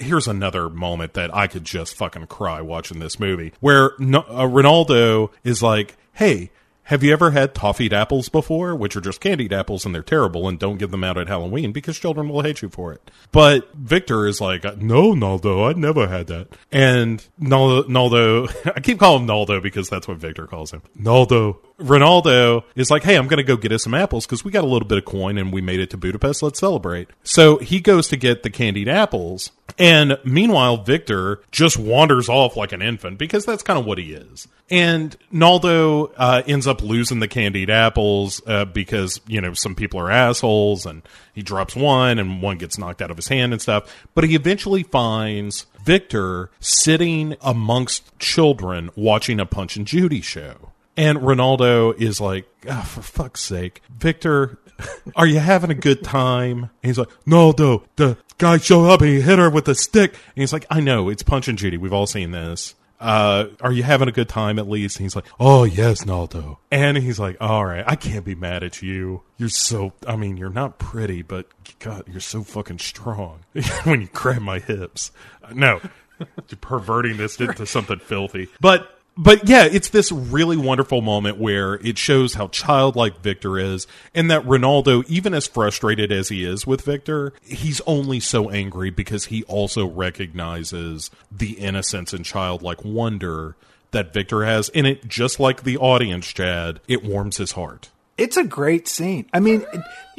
here's another moment that I could just fucking cry watching this movie, where uh, Rinaldo is like, "Hey." Have you ever had toffeed apples before, which are just candied apples and they're terrible and don't give them out at Halloween because children will hate you for it? But Victor is like, no, Naldo, I never had that. And Naldo, Naldo [LAUGHS] I keep calling him Naldo because that's what Victor calls him. Naldo. Rinaldo is like, hey, I'm going to go get us some apples because we got a little bit of coin and we made it to Budapest. Let's celebrate. So he goes to get the candied apples. And meanwhile, Victor just wanders off like an infant because that's kind of what he is. And Naldo uh, ends up losing the candied apples uh, because, you know, some people are assholes and he drops one and one gets knocked out of his hand and stuff. But he eventually finds Victor sitting amongst children watching a Punch and Judy show. And Rinaldo is like, oh, for fuck's sake, Victor, [LAUGHS] are you having a good time? And he's like, no, no, the guy showed up and he hit her with a stick. And he's like, I know, it's Punch and Judy. We've all seen this. Uh, are you having a good time at least? And he's like, oh, yes, Naldo. And he's like, all right, I can't be mad at you. You're so, I mean, you're not pretty, but God, you're so fucking strong [LAUGHS] when you grab my hips. No, [LAUGHS] you're perverting this into something filthy. But but yeah, it's this really wonderful moment where it shows how childlike Victor is, and that Rinaldo, even as frustrated as he is with Victor, he's only so angry because he also recognizes the innocence and childlike wonder that Victor has in it, just like the audience, Chad. It warms his heart. It's a great scene. I mean,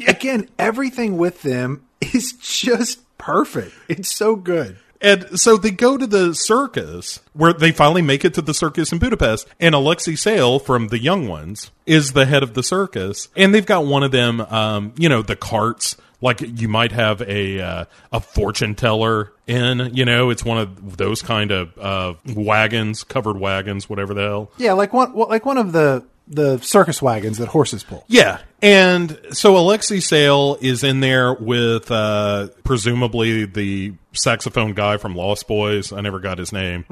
again, everything with them is just perfect. It's so good. And so they go to the circus where they finally make it to the circus in Budapest. And Alexei Sayle from the Young Ones is the head of the circus. And they've got one of them, um, you know, the carts. Like you might have a uh, a fortune teller in, you know, it's one of those kind of uh, wagons, covered wagons, whatever the hell. Yeah, like one like one of the the circus wagons that horses pull. Yeah. And so Alexei Sayle is in there with uh, presumably the saxophone guy from Lost Boys. I never got his name.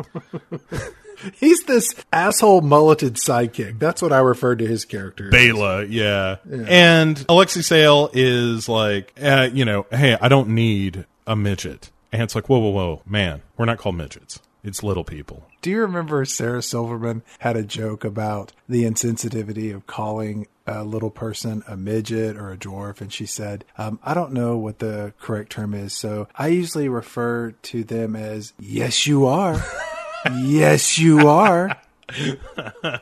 [LAUGHS] He's this asshole mulleted sidekick. That's what I referred to his character. Bela, yeah. And Alexei Sayle is like, uh, you know, hey, I don't need a midget. And it's like, whoa, whoa, whoa, man, we're not called midgets. It's little people. Do you remember Sarah Silverman had a joke about the insensitivity of calling a little person a midget or a dwarf? And she said, um, I don't know what the correct term is. So I usually refer to them as, yes, you are. [LAUGHS] yes, you are. [LAUGHS]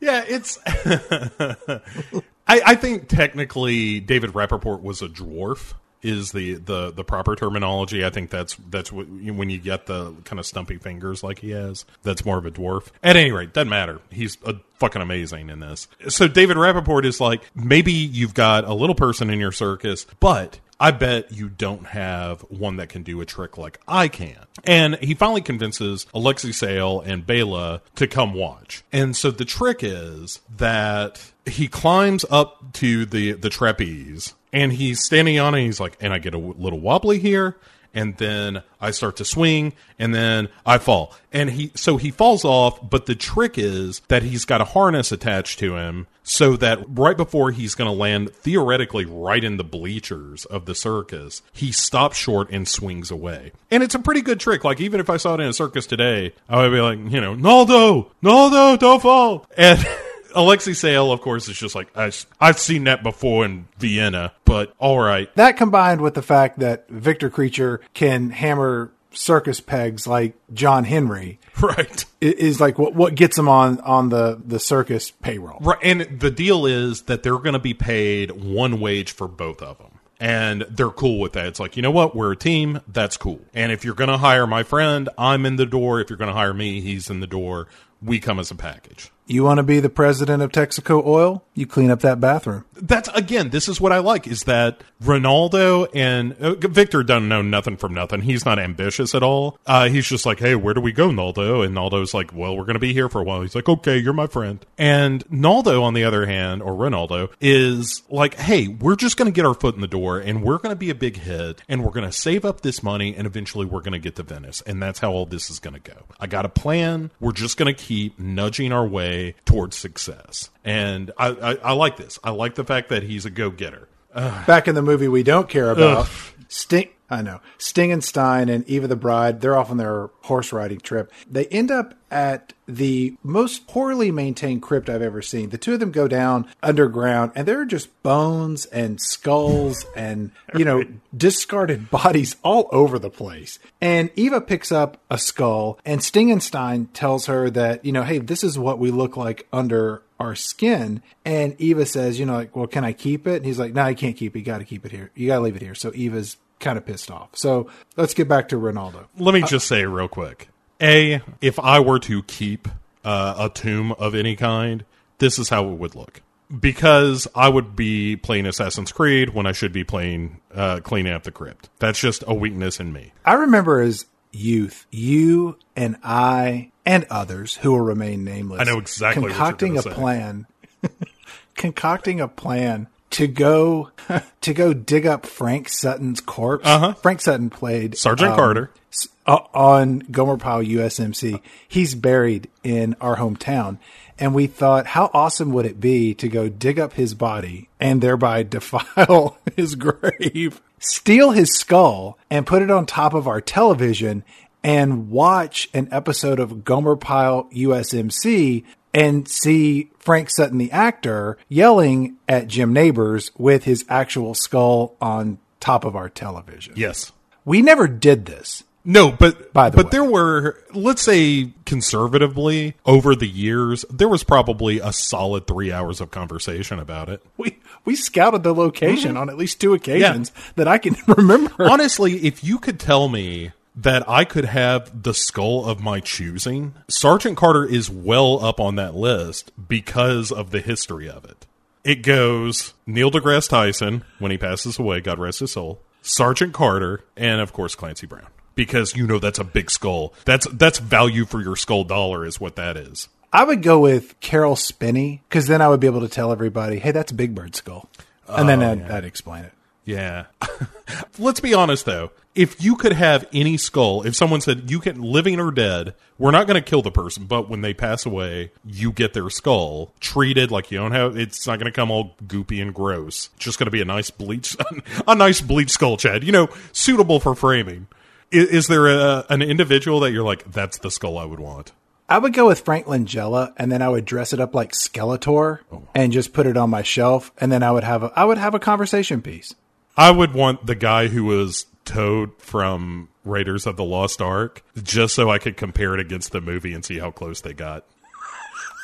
Yeah, it's. [LAUGHS] I, I think technically David Rappaport was a dwarf. Is the, the the proper terminology? I think that's that's when you get the kind of stumpy fingers like he has. That's more of a dwarf. At any rate, doesn't matter. He's a fucking amazing in this. So David Rappaport is like, maybe you've got a little person in your circus, but I bet you don't have one that can do a trick like I can. And he finally convinces Alexei Sayle and Bela to come watch. And so the trick is that he climbs up to the the trapeze and he's standing on it. He's like, and I get a little wobbly here. And then I start to swing, and then I fall. And he, so he falls off, but the trick is that he's got a harness attached to him so that right before he's going to land theoretically right in the bleachers of the circus, he stops short and swings away. And it's a pretty good trick. Like, even if I saw it in a circus today, I would be like, you know, Naldo, Naldo, don't fall. And, [LAUGHS] Alexei Sayle, of course, is just like, I, I've seen that before in Vienna, but all right. That combined with the fact that Victor Creature can hammer circus pegs like John Henry [LAUGHS] Right. is like what what gets him on on the the circus payroll. Right. And the deal is that they're going to be paid one wage for both of them. And they're cool with that. It's like, you know what? We're a team. That's cool. And if you're going to hire my friend, I'm in the door. If you're going to hire me, he's in the door. We come as a package. You want to be the president of Texaco Oil? You clean up that bathroom. That's again, this is what I like is that Rinaldo and uh, Victor don't know nothing from nothing. He's not ambitious at all. Uh, he's just like, hey, where do we go, Naldo? And Naldo's like, well, we're going to be here for a while. He's like, okay, you're my friend. And Naldo, on the other hand, or Rinaldo, is like, hey, we're just going to get our foot in the door and we're going to be a big hit and we're going to save up this money and eventually we're going to get to Venice. And that's how all this is going to go. I got a plan. We're just going to keep nudging our way towards success. And I, I, I like this. I like the fact that he's a go getter. Back in the movie we don't care about, Sting I know. Sting and Stein and Eva the Bride, they're off on their horse riding trip. They end up at the most poorly maintained crypt I've ever seen. The two of them go down underground and there are just bones and skulls [LAUGHS] and, you know, discarded bodies all over the place. And Eva picks up a skull and Sting and Stein tells her that, you know, hey, this is what we look like under our skin. And Eva says, you know, like, well, can I keep it? And he's like, no, you can't keep it. You got to keep it here. You got to leave it here. So Eva's kind of pissed off. So let's get back to Rinaldo. Let me just say real quick. A, if I were to keep uh, a tomb of any kind, this is how it would look. Because I would be playing Assassin's Creed when I should be playing uh, cleaning up the crypt. That's just a weakness in me. I remember as youth, you and I and others who will remain nameless. I know exactly concocting a say. plan, [LAUGHS] concocting a plan to go [LAUGHS] to go dig up Frank Sutton's corpse. Uh-huh. Frank Sutton played Sergeant um, Carter. s- uh, on Gomer Pyle USMC. He's buried in our hometown. And we thought, how awesome would it be to go dig up his body and thereby [LAUGHS] defile his grave, steal his skull, and put it on top of our television and watch an episode of Gomer Pyle USMC and see Frank Sutton, the actor, yelling at Jim Nabors with his actual skull on top of our television. Yes. We never did this. No, but By the but way. there were let's say conservatively over the years there was probably a solid 3 hours of conversation about it. We we scouted the location Mm-hmm. on at least two occasions that I can [LAUGHS] remember. Honestly, if you could tell me that I could have the skull of my choosing, Sergeant Carter is well up on that list because of the history of it. It goes Neil deGrasse Tyson when he passes away, God rest his soul, Sergeant Carter, and of course Clancy Brown. Because you know that's a big skull. That's that's value for your skull dollar is what that is. I would go with Caroll Spinney because then I would be able to tell everybody, "Hey, that's Big Bird skull," and Oh, then I'd, I'd explain it. Yeah. [LAUGHS] Let's be honest though. If you could have any skull, if someone said you can living or dead, we're not going to kill the person, but when they pass away, you get their skull treated like you don't have it's not going to come all goopy and gross. It's just going to be a nice bleach [LAUGHS] a nice bleach skull, Chad. You know, suitable for framing. Is, is there a, an individual that you're like that's the skull I would want? I would go with Frank Langella, and then I would dress it up like Skeletor oh. and just put it on my shelf, and then I would have a I would have a conversation piece. I would want the guy who was Toad from Raiders of the Lost Ark, just so I could compare it against the movie and see how close they got.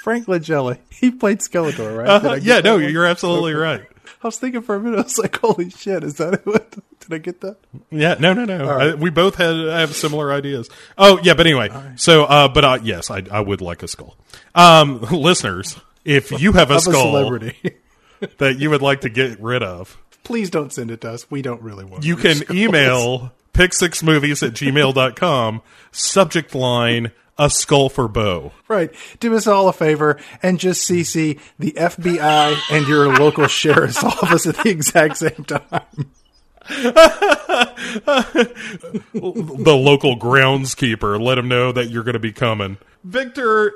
Frank Langella, he played Skeletor, right? I get yeah, no, one? you're absolutely right. I was thinking for a minute, I was like, "Holy shit, is that what?" Did I get that? Yeah, no, no, no. right. I, we both had have similar ideas. Oh, yeah, but anyway, so, uh, but uh, yes, I, I would like a skull. Um, [LAUGHS] listeners, if you have a Of a skull celebrity. that you would like to get rid of, Please don't send it to us. We don't really want. It. You can skulls. email pick6movies at gmail.com, subject line, a skull for Bo. Right. Do us all a favor and just CC the FBI and your local [LAUGHS] sheriff's office at the exact same time. [LAUGHS] the local groundskeeper. Let him know that you're going to be coming. Victor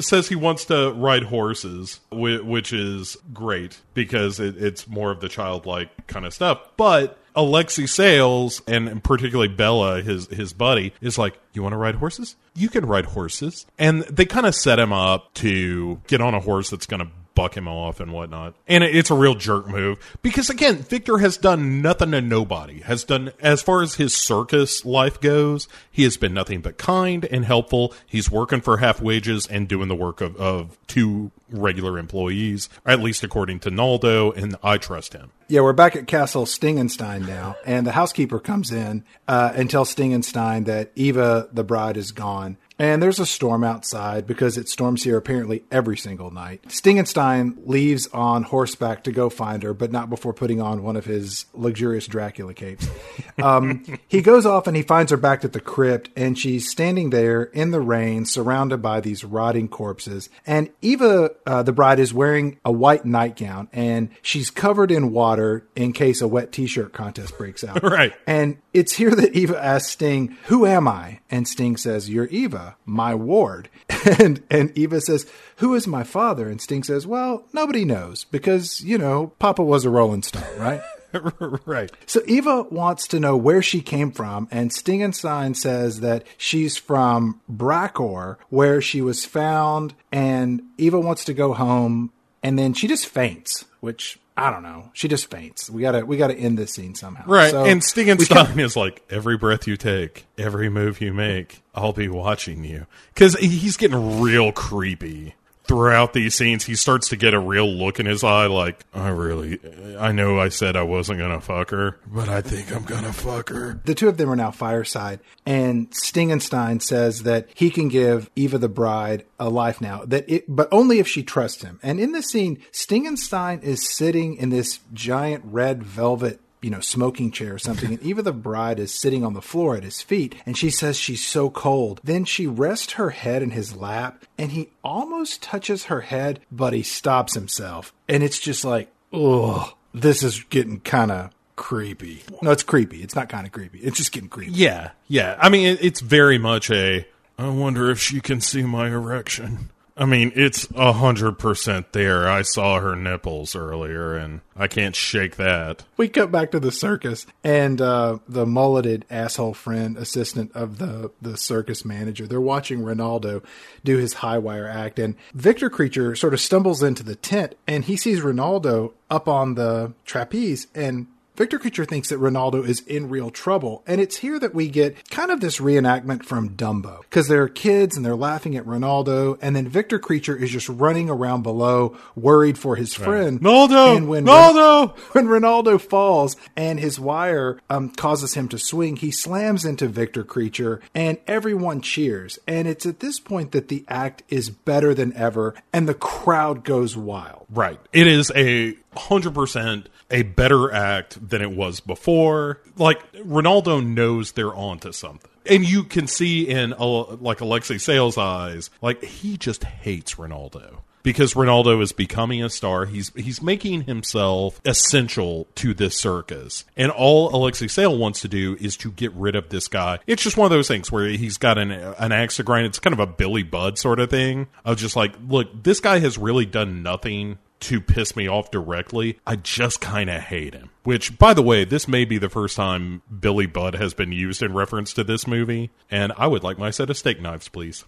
says he wants to ride horses, whi- which is great because it, it's more of the childlike kind of stuff. But Alexi Sales and particularly Bela, his his buddy, is like, "You want to ride horses? You can ride horses." And they kind of set him up to get on a horse that's going to buck him off and whatnot. And it's a real jerk move because again, Victor has done nothing to nobody. Has done as far as his circus life goes, he has been nothing but kind and helpful. He's working for half wages and doing the work of, of two regular employees, at least according to Naldo, and I trust him. Yeah, we're back at Castle Stingenstein now, and the housekeeper comes in uh, and tells Stingenstein that Eva, the bride, is gone. And there's a storm outside because it storms here apparently every single night. Stingenstein leaves on horseback to go find her, but not before putting on one of his luxurious Dracula capes. [LAUGHS] Um, he goes off and he finds her back at the crypt, and she's standing there in the rain, surrounded by these rotting corpses. And Eva, uh, the bride, is wearing a white nightgown, and she's covered in water in case a wet T-shirt contest breaks out. [LAUGHS] Right. And it's here that Eva asks Sting, "Who am I?" And Sting says, "You're Eva, my ward." [LAUGHS] And and Eva says, "Who is my father?" And Sting says, "Well, nobody knows because you know Papa was a Rolling Stone, right?" [LAUGHS] right. So Eva wants to know where she came from, and Stingenstein says that she's from Brakor, where she was found, and Eva wants to go home, and then she just faints, which I don't know. She just faints. We gotta we gotta end this scene somehow. Right. So and Stingenstein [LAUGHS] is like, every breath you take, every move you make, I'll be watching you. Because he's getting real creepy throughout these scenes. He starts to get a real look in his eye like, I really, I know I said I wasn't going to fuck her, but I think I'm going to fuck her. the two of them are now fireside, and Stingenstein says that he can give Eva the bride a life now, that it, but only if she trusts him. And in this scene, Stingenstein is sitting in this giant red velvet. You know, smoking chair or something, and Eva the bride is sitting on the floor at his feet, and she says she's so cold. Then she rests her head in his lap, and he almost touches her head, but he stops himself. And it's just like, ugh, this is getting kind of creepy. No, it's creepy. It's not kind of creepy. It's just getting creepy. Yeah. Yeah. I mean, it's very much a, I wonder if she can see my erection. I mean, it's a hundred percent there. I saw her nipples earlier, and I can't shake that. We cut back to the circus, and uh, the mulleted asshole friend, assistant of the, the circus manager, they're watching Rinaldo do his high wire act. And Victor Creature sort of stumbles into the tent, and he sees Rinaldo up on the trapeze, and Victor Creature thinks that Rinaldo is in real trouble. And it's here that we get kind of this reenactment from Dumbo. Because there are kids and they're laughing at Rinaldo, and then Victor Creature is just running around below, worried for his friend. Naldo! And when Naldo! [LAUGHS] when Rinaldo falls and his wire um, causes him to swing, he slams into Victor Creature and everyone cheers. And it's at this point that the act is better than ever and the crowd goes wild. Right. It is a hundred percent a better act than it was before. Like Rinaldo knows they're onto something. And you can see in uh, like Alexei Sayle's eyes, like he just hates Rinaldo. Because Rinaldo is becoming a star, he's he's making himself essential to this circus, and all Alexei Sayle wants to do is to get rid of this guy. It's just one of those things where he's got an an axe to grind. It's kind of a Billy Budd sort of thing of just like, look, this guy has really done nothing to piss me off directly. I just kind of hate him. Which, by the way, this may be the first time Billy Budd has been used in reference to this movie, and I would like my set of steak knives, please.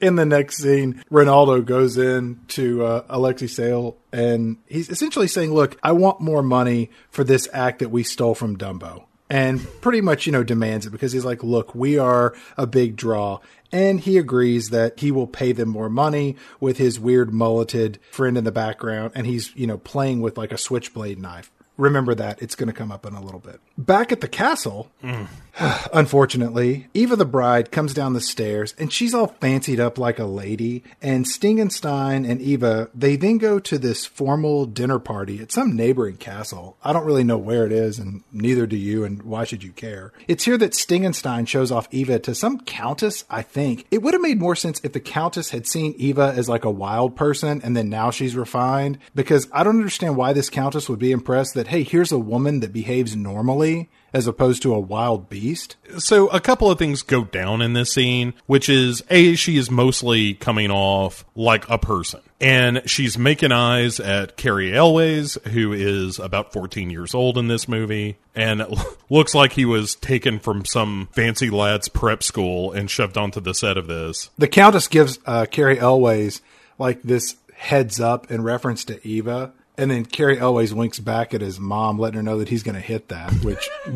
In the next scene, Rinaldo goes in to uh, Alexei Sayle and he's essentially saying, Look, I want more money for this act that we stole from Dumbo. And pretty much, you know, demands it because he's like, Look, we are a big draw. And he agrees that he will pay them more money with his weird mulleted friend in the background. And he's, you know, playing with like a switchblade knife. Remember that. It's going to come up in a little bit. Back at the castle, mm. [SIGHS] unfortunately, Eva the bride comes down the stairs and she's all fancied up like a lady. And Stingenstein and Eva, they then go to this formal dinner party at some neighboring castle. I don't really know where it is, and neither do you, and why should you care? It's here that Stingenstein shows off Eva to some countess, I think. It would have made more sense if the countess had seen Eva as like a wild person and then now she's refined, because I don't understand why this countess would be impressed that, hey, here's a woman that behaves normally as opposed to a wild beast. So a couple of things go down in this scene, which is a she is mostly coming off like a person, and she's making eyes at Cary Elwes, who is about 14 years old in this movie, and [LAUGHS] looks like he was taken from some fancy lad's prep school and shoved onto the set of this. The Countess gives uh, Cary Elwes like this heads up in reference to Eva. And then Cary Elwes winks back at his mom, letting her know that he's going to hit that, which, [LAUGHS]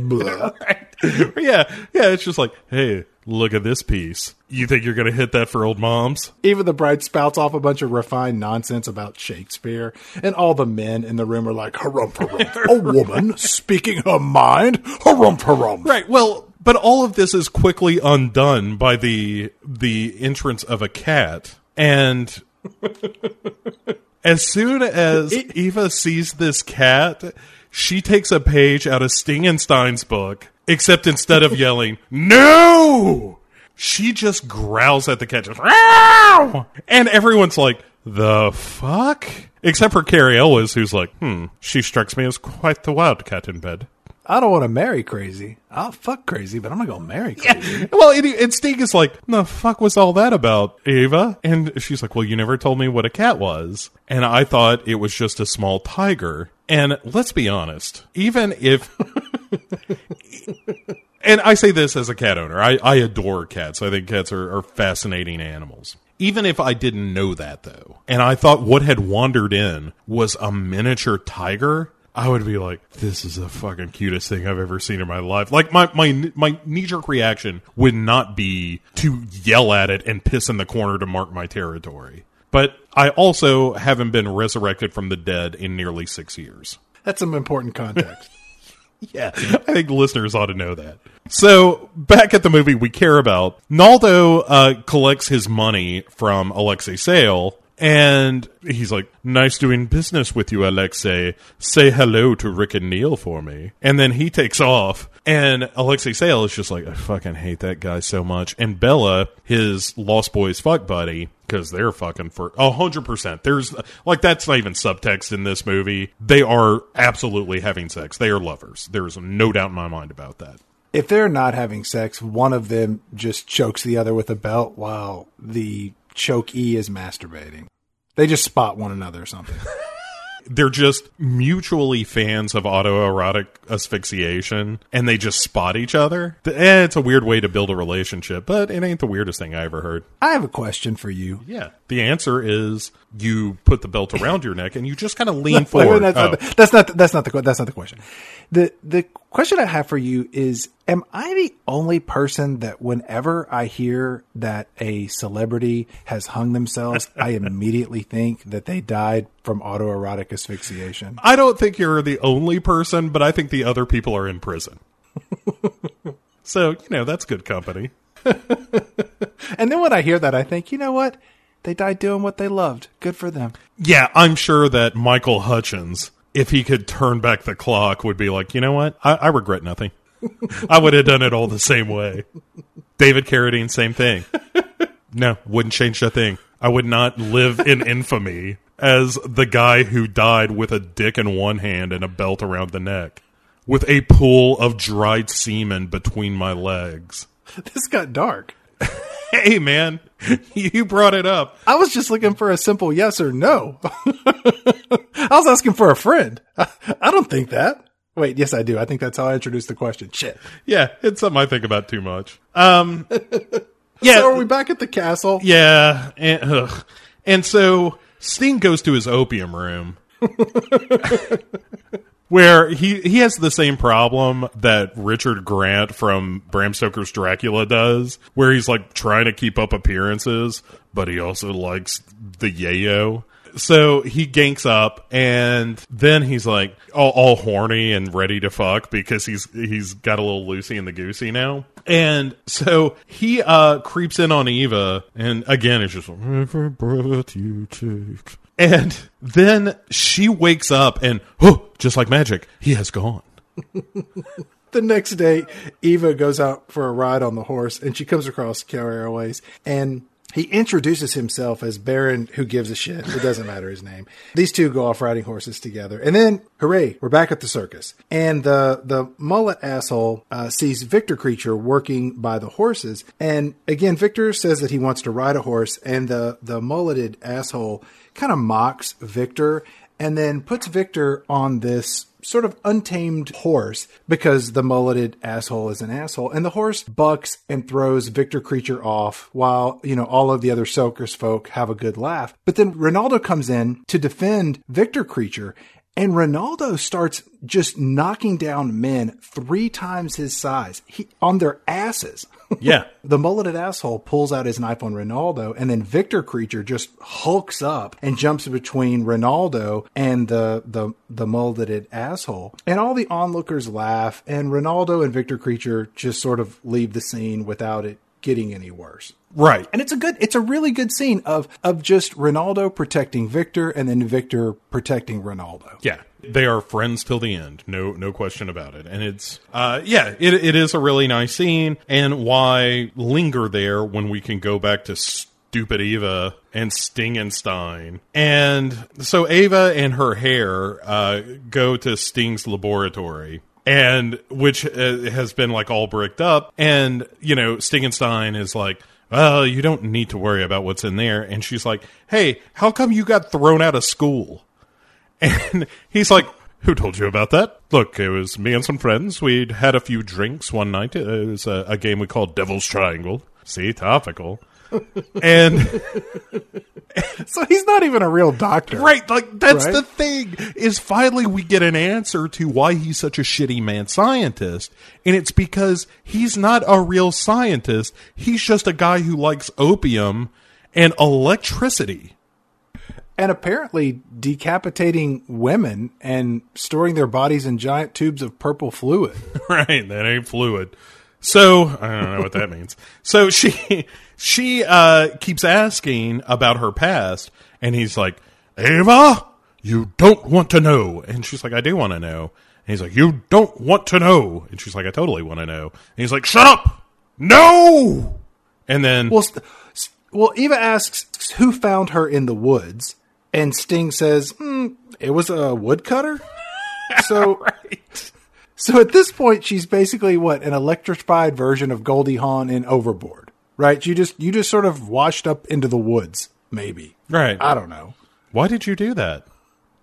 [LAUGHS] yeah, yeah, it's just like, hey, look at this piece. You think you're gonna hit that for old moms? Even the bride spouts off a bunch of refined nonsense about Shakespeare, and all the men in the room are like, harumph, harumph. [LAUGHS] a woman speaking her mind, harumph, harumph. Right. Well, but all of this is quickly undone by the the entrance of a cat, and as soon as Eva sees this cat, she takes a page out of Stingenstein's book. Except instead of yelling "No," she just growls at the cat, just and everyone's like, "The fuck." Except for Cary Elwes, who's like, "Hmm, she strikes me as quite the wildcat in bed." I don't want to marry crazy. I'll fuck crazy, but I'm not gonna go marry crazy. [LAUGHS] Well, and, and Sting is like, the fuck was all that about, Ava? And she's like, well, you never told me what a cat was. And I thought it was just a small tiger. And let's be honest, even if. [LAUGHS] and I say this as a cat owner, I, I adore cats. I think cats are, are fascinating animals. Even if I didn't know that, though, and I thought what had wandered in was a miniature tiger, I would be like, "This is the fucking cutest thing I've ever seen in my life." Like my my my knee jerk reaction would not be to yell at it and piss in the corner to mark my territory. But I also haven't been resurrected from the dead in nearly six years. That's some important context. [LAUGHS] Yeah, I think listeners ought to know that. So back at the movie we care about, Naldo uh, collects his money from Alexei Sayle, and he's like, "Nice doing business with you, Alexei. Say hello to Rick and Neil for me." And then he takes off, and Alexei Sayle is just like, "I fucking hate that guy so much." And Bela, his Lost Boys fuck buddy, because they're fucking for a hundred percent. There's like that's not even subtext in this movie. They are absolutely having sex. They are lovers. There's no doubt in my mind about that. if they're not having sex, one of them just chokes the other with a belt while the chokee is masturbating. They just spot one another or something. [LAUGHS] They're just mutually fans of autoerotic asphyxiation, and they just spot each other. Eh, it's a weird way to build a relationship, but it ain't the weirdest thing I ever heard. I have a question for you. Yeah. The answer is you put the belt around your neck and you just kind of lean [LAUGHS] wait, forward. that's, Oh. not the, that's not the- that's not the que- that's not the question. The the question I have for you is: Am I the only person that whenever I hear that a celebrity has hung themselves, [LAUGHS] I immediately think that they died from autoerotic asphyxiation? I don't think you're the only person, but I think the other people are in prison. [LAUGHS] so, you know, that's good company. [LAUGHS] And then when I hear that, I think, you know what? They died doing what they loved. Good for them. Yeah, I'm sure that Michael Hutchence, if he could turn back the clock, would be like, you know what? I, I regret nothing. I would have done it all the same way. David Carradine, same thing. [LAUGHS] No, wouldn't change a thing. I would not live in infamy as the guy who died with a dick in one hand and a belt around the neck, with a pool of dried semen between my legs. This got dark. [LAUGHS] Hey, man, you brought it up. I was just looking for a simple yes or no. [LAUGHS] I was asking for a friend. I, [LAUGHS] I don't think that. Wait, yes, I do. I think that's how I introduced the question. Shit. Yeah, it's something I think about too much. Um, yeah, So are we back at the castle? yeah, and, ugh. and so Sting goes to his opium room. Where he, he has the same problem that Richard Grant from Bram Stoker's Dracula does, where he's like trying to keep up appearances, but he also likes the yayo. So he ganks up and then he's like all, all horny and ready to fuck because he's he's got a little loosey in the goosey now. And so he uh creeps in on Eva and again it's just every breath you take. And then she wakes up and oh, just like magic, he has gone. [LAUGHS] The next day, Eva goes out for a ride on the horse and she comes across Cary Elwes and he introduces himself as Baron Who Gives a Shit. It doesn't matter his name. These two go off riding horses together. And then, hooray, we're back at the circus. And the, the mullet asshole uh, sees Victor Creature working by the horses. And again, Victor says that he wants to ride a horse. And the, the mulleted asshole kind of mocks Victor and then puts Victor on this sort of untamed horse because the mulleted asshole is an asshole. And the horse bucks and throws Victor Creature off while, you know, all of the other Soakers folk have a good laugh. But then Rinaldo comes in to defend Victor Creature. And Rinaldo starts just knocking down men three times his size he, on their asses. [LAUGHS] Yeah. The mulleted asshole pulls out his knife on Rinaldo, and then Victor Creature just hulks up and jumps between Rinaldo and the the the mulleted asshole. And all the onlookers laugh, and Rinaldo and Victor Creature just sort of leave the scene without it getting any worse. Right. And it's a good it's a really good scene of of just Rinaldo protecting Victor and then Victor protecting Rinaldo. Yeah, they are friends till the end. No, no question about it. And it's, uh, yeah, it, it is a really nice scene. And why linger there when we can go back to stupid Eva and Stingenstein? And so Ava and her hair uh, go to Sting's laboratory. And which uh, has been like all bricked up. And you know, Stingenstein is like, "Well, you don't need to worry about what's in there." And she's like, "Hey, how come you got thrown out of school?" [LAUGHS] And he's like, "Who told you about that?" Look, it was me and some friends. We'd had a few drinks one night. It was a, a game we called Devil's Triangle. See, topical. And [LAUGHS] So he's not even a real doctor. Right, like that's Right? the thing is finally we get an answer to why he's such a shitty man scientist, and it's because he's not a real scientist. He's just a guy who likes opium and electricity. And apparently decapitating women and storing their bodies in giant tubes of purple fluid. [LAUGHS] Right, that ain't fluid. So I don't know what that means. So she she uh keeps asking about her past, and he's like, Ava, you don't want to know. And she's like, I do want to know. And he's like, You don't want to know. And she's like, I totally want to know. And he's like, Shut up! No! And then Well, st- well, Eva asks who found her in the woods, and Sting says "Hmm, it was a woodcutter. [LAUGHS] So, so at this point, she's basically what an electrified version of Goldie Hawn in Overboard, right? You just you just sort of washed up into the woods, maybe. Right. I don't know. Why did you do that?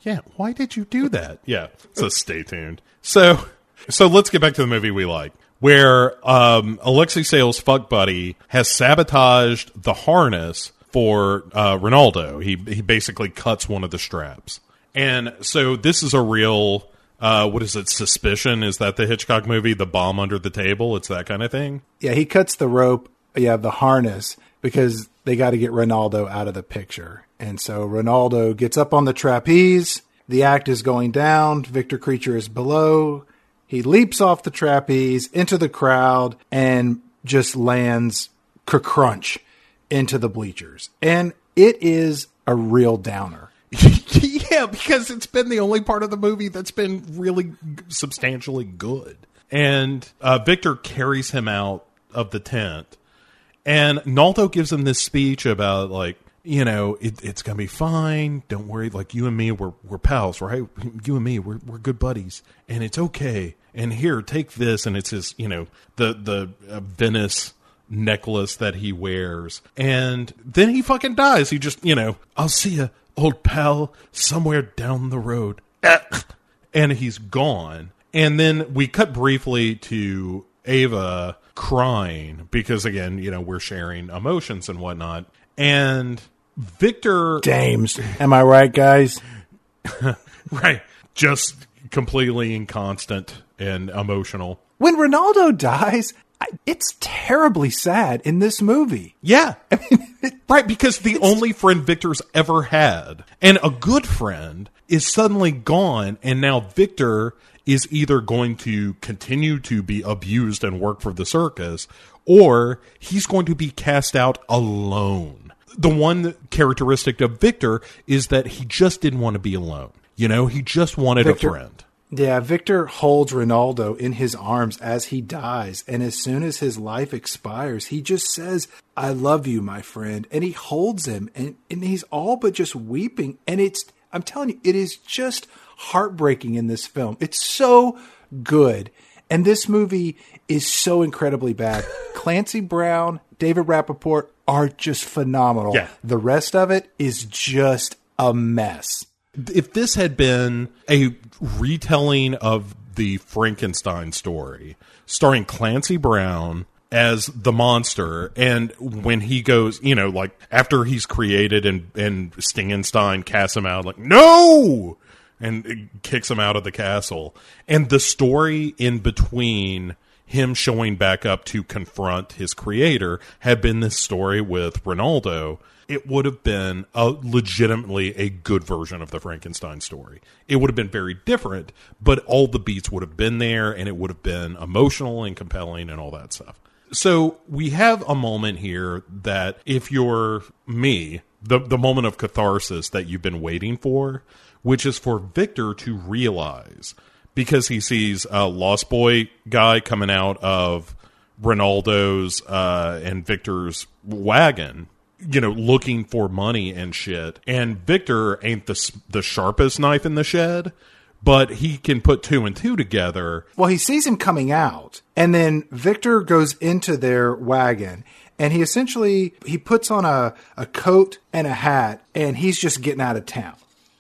Yeah, why did you do that? [LAUGHS] Yeah. So stay tuned. So so let's get back to the movie we like. Where um Alexei Sayle's fuck buddy has sabotaged the harness for uh Rinaldo. He he basically cuts one of the straps. And so this is a real uh what is it, suspicion? Is that the Hitchcock movie, The Bomb Under the Table? It's that kind of thing? Yeah, he cuts the rope, yeah, the harness because they got to get Rinaldo out of the picture. And so Rinaldo gets up on the trapeze. The act is going down. Victor Creature is below. He leaps off the trapeze into the crowd and just lands crunch into the bleachers. And it is a real downer. [LAUGHS] yeah, because it's been the only part of the movie that's been really substantially good. And uh, Victor carries him out of the tent, and Naldo gives him this speech about like, you know, it, it's gonna be fine. Don't worry. Like you and me, we're we're pals, right? You and me, we're we're good buddies, and it's okay. And here, take this, and it's his, you know, the the uh, Venice necklace that he wears. And then he fucking dies. He just, you know, I'll see you, old pal, somewhere down the road. [COUGHS] And he's gone. And then we cut briefly to Ava crying because, again, you know, we're sharing emotions and whatnot. And Victor, James, Am I right, guys? [LAUGHS] right, just completely inconstant and emotional. When Rinaldo dies, it's terribly sad in this movie. Yeah. [LAUGHS] right, because the only friend Victor's ever had, and a good friend, is suddenly gone, and now Victor is either going to continue to be abused and work for the circus, or he's going to be cast out alone. The one characteristic of Victor is that he just didn't want to be alone. You know, he just wanted Victor- a friend. Yeah, Victor holds Rinaldo in his arms as he dies. And as soon as his life expires, he just says, I love you, my friend. And he holds him and, and he's all but just weeping. And it's, I'm telling you, it is just heartbreaking in this film. It's so good. And this movie is so incredibly bad. [LAUGHS] Clancy Brown, David Rappaport are just phenomenal. Yeah. The rest of it is just a mess. if this had been a retelling of the Frankenstein story, starring Clancy Brown as the monster, and when he goes, you know, like after he's created and and Stingenstein casts him out, like no, and kicks him out of the castle, and the story in between him showing back up to confront his creator had been this story with Rinaldo, it would have been a legitimately a good version of the Frankenstein story. It would have been very different, but all the beats would have been there and it would have been emotional and compelling and all that stuff. So we have a moment here that if you're me, the the moment of catharsis that you've been waiting for, which is for Victor to realize because he sees a Lost Boy guy coming out of Rinaldo's uh, and Victor's wagon, you know, looking for money and shit. And Victor ain't the the sharpest knife in the shed, but he can put two and two together. Well, he sees him coming out, and then Victor goes into their wagon. And he essentially he puts on a, a coat and a hat and he's just getting out of town,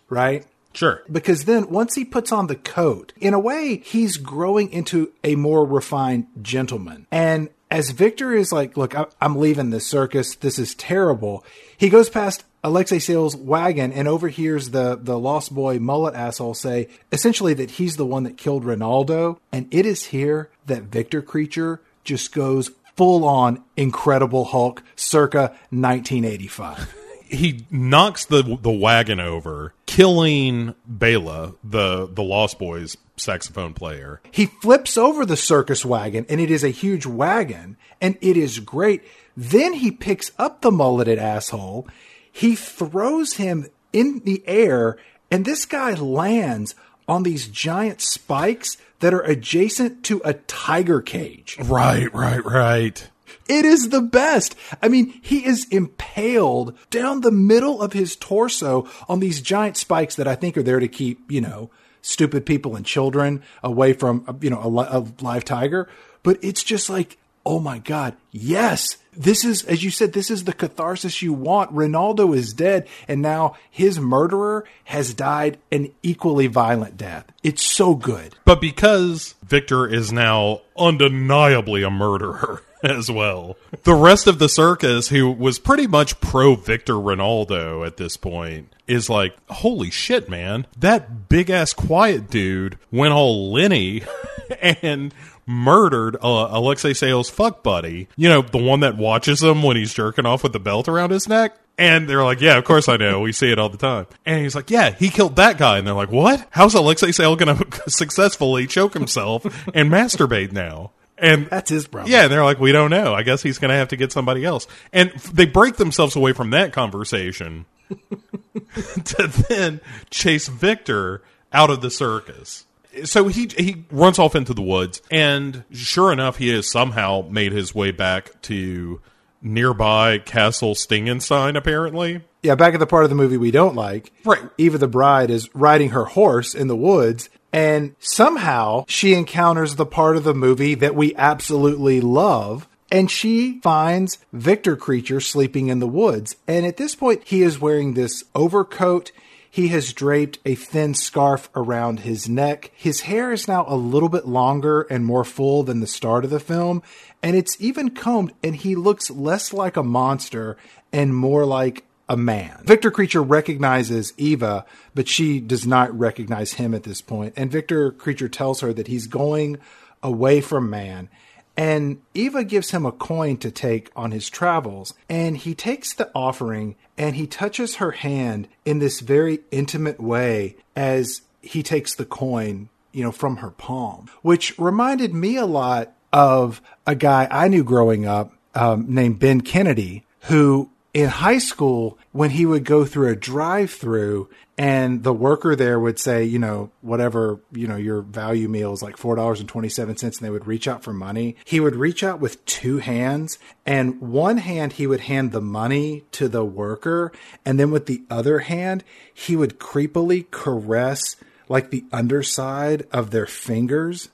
right? Sure. Because then once he puts on the coat, in a way, he's growing into a more refined gentleman. And as Victor is like, look, I'm leaving this circus. This is terrible. He goes past Alexei Sayle's wagon and overhears the, the lost boy mullet asshole say essentially that he's the one that killed Rinaldo. And it is here that Victor Creature just goes full on Incredible Hulk circa 1985. [LAUGHS] he knocks the the wagon over, killing Bela, the the Lost Boys saxophone player. He flips over the circus wagon, and it is a huge wagon, and it is great. Then he picks up the mulleted asshole. He throws him in the air, and this guy lands on these giant spikes that are adjacent to a tiger cage. Right, right, right. It is the best. I mean, he is impaled down the middle of his torso on these giant spikes that I think are there to keep, you know, stupid people and children away from, you know, a, a live tiger. But it's just like, oh my God, yes, this is, as you said, this is the catharsis you want. Rinaldo is dead, and now his murderer has died an equally violent death. It's so good. But because Victor is now undeniably a murderer [LAUGHS] as well, the rest of the circus, who was pretty much pro Victor Rinaldo at this point, is like, holy shit, man. That big ass quiet dude went all Lenny [LAUGHS] and murdered uh, Alexei Sayle's fuck buddy. You know, the one that watches him when he's jerking off with the belt around his neck. And they're like, yeah, of course I know. We see it all the time. And he's like, yeah, he killed that guy. And they're like, what? How's Alexei Sayle going [LAUGHS] to successfully choke himself and masturbate now? And that's his problem. Yeah, and they're like, we don't know. I guess he's going to have to get somebody else. And they break themselves away from that conversation [LAUGHS] to then chase Victor out of the circus so he he runs off into the woods, and sure enough, he has somehow made his way back to nearby Castle Stingenstein. Apparently, yeah. Back at the part of the movie we don't like, right? Eva the bride is riding her horse in the woods, and somehow she encounters the part of the movie that we absolutely love. And she finds Victor Creature sleeping in the woods. And at this point, he is wearing this overcoat he has draped a thin scarf around his neck. His hair is now a little bit longer and more full than the start of the film, and it's even combed, and he looks less like a monster and more like a man. Victor Creature recognizes Eva, but she does not recognize him at this point. And Victor Creature tells her that he's going away from man and Eva gives him a coin to take on his travels, and he takes the offering and he touches her hand in this very intimate way as he takes the coin, you know, from her palm, which reminded me a lot of a guy I knew growing up um, named Ben Kennedy, who in high school, when he would go through a drive through and the worker there would say, you know, whatever, you know, your value meal is like $4.27 and they would reach out for money. He would reach out with two hands and one hand he would hand the money to the worker and then with the other hand he would creepily caress like the underside of their fingers,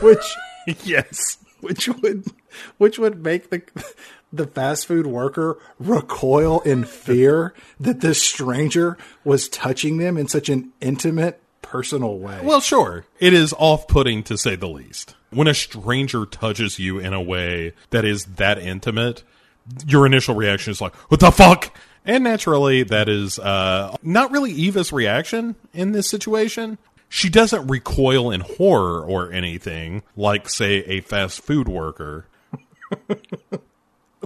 which [LAUGHS] yes, which would which would make the the fast food worker recoil in fear that this stranger was touching them in such an intimate, personal way. Well, sure. It is off putting to say the least. When a stranger touches you in a way that is that intimate, your initial reaction is like, what the fuck? And naturally, that is uh, not really Eva's reaction in this situation. She doesn't recoil in horror or anything like, say, a fast food worker. [LAUGHS]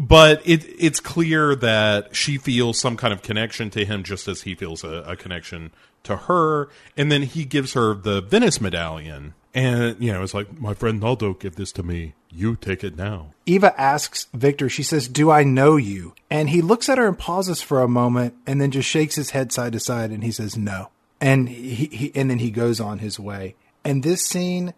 but it it's clear that she feels some kind of connection to him just as he feels a, a, connection to her. And then he gives her the venice medallion. And you know it's like my friend naldo give this to me. You take it now. Eva asks victor she says do i know you? And he looks at her and pauses for a moment and then just shakes his head side to side and he says no. And he, he and then he goes on his way. And this scene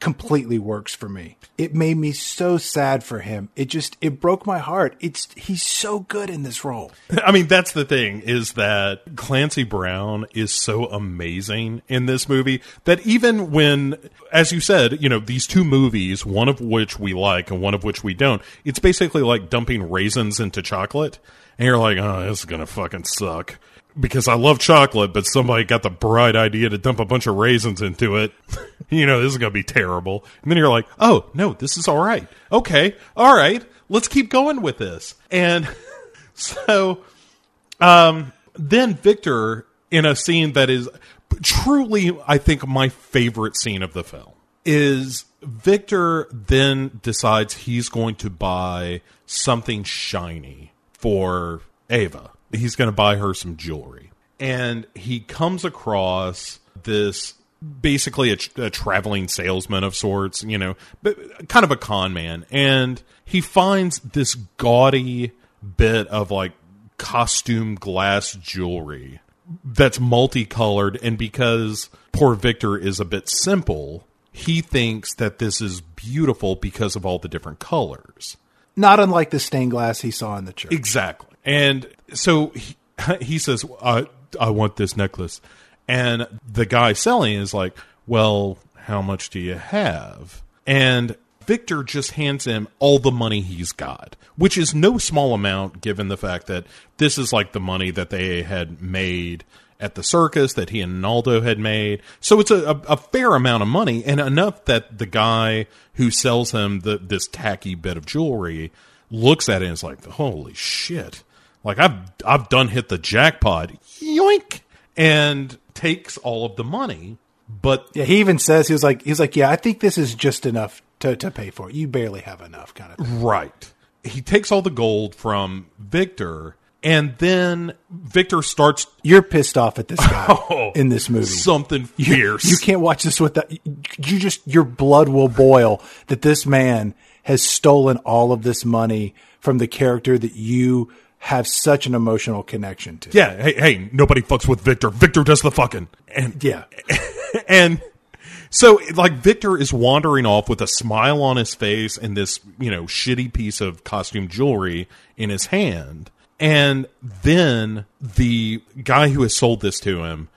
completely works for me. It made me so sad for him. It just it broke my heart. It's he's so good in this role. [LAUGHS] I mean, that's the thing is that Clancy Brown is so amazing in this movie that even when, as you said, you know, these two movies, one of which we like and one of which we don't, it's basically like dumping raisins into chocolate. And you're like, oh, this is going to fucking suck because I love chocolate, but somebody got the bright idea to dump a bunch of raisins into it. [LAUGHS] you know, this is going to be terrible. And then you're like, oh, no, this is all right. Okay, all right, let's keep going with this. And [LAUGHS] so um, then Victor, in a scene that is truly, I think, my favorite scene of the film, is Victor then decides he's going to buy something shiny for Ava he's going to buy her some jewelry. And he comes across this basically a, a, traveling salesman of sorts, you know, but kind of a con man. And he finds this gaudy bit of like costume glass jewelry that's multicolored. And because poor Victor is a bit simple, he thinks that this is beautiful because of all the different colors. Not unlike the stained glass he saw in the church. Exactly. And so he, [LAUGHS] he says, I, I want this necklace. And the guy selling is like, Well, how much do you have? And Victor just hands him all the money he's got, which is no small amount given the fact that this is like the money that they had made at the circus that he and Naldo had made. So it's a, a, a, fair amount of money and enough that the guy who sells him the, this tacky bit of jewelry looks at it and is like, holy shit. Like I've I've done hit the jackpot. Yoink. And takes all of the money. But yeah, he even says he was like he was like, Yeah, I think this is just enough to, to pay for it. You barely have enough kind of thing. Right. He takes all the gold from Victor and then Victor starts. You're pissed off at this guy [LAUGHS] oh, in this movie. Something fierce. You, you can't watch this without. You just your blood will boil that this man has stolen all of this money from the character that you have such an emotional connection to. Yeah. Hey, hey, nobody fucks with Victor. Victor does the fucking. And yeah. [LAUGHS] And so like Victor is wandering off with a smile on his face and this, you know, shitty piece of costume jewelry in his hand. And then the guy who has sold this to him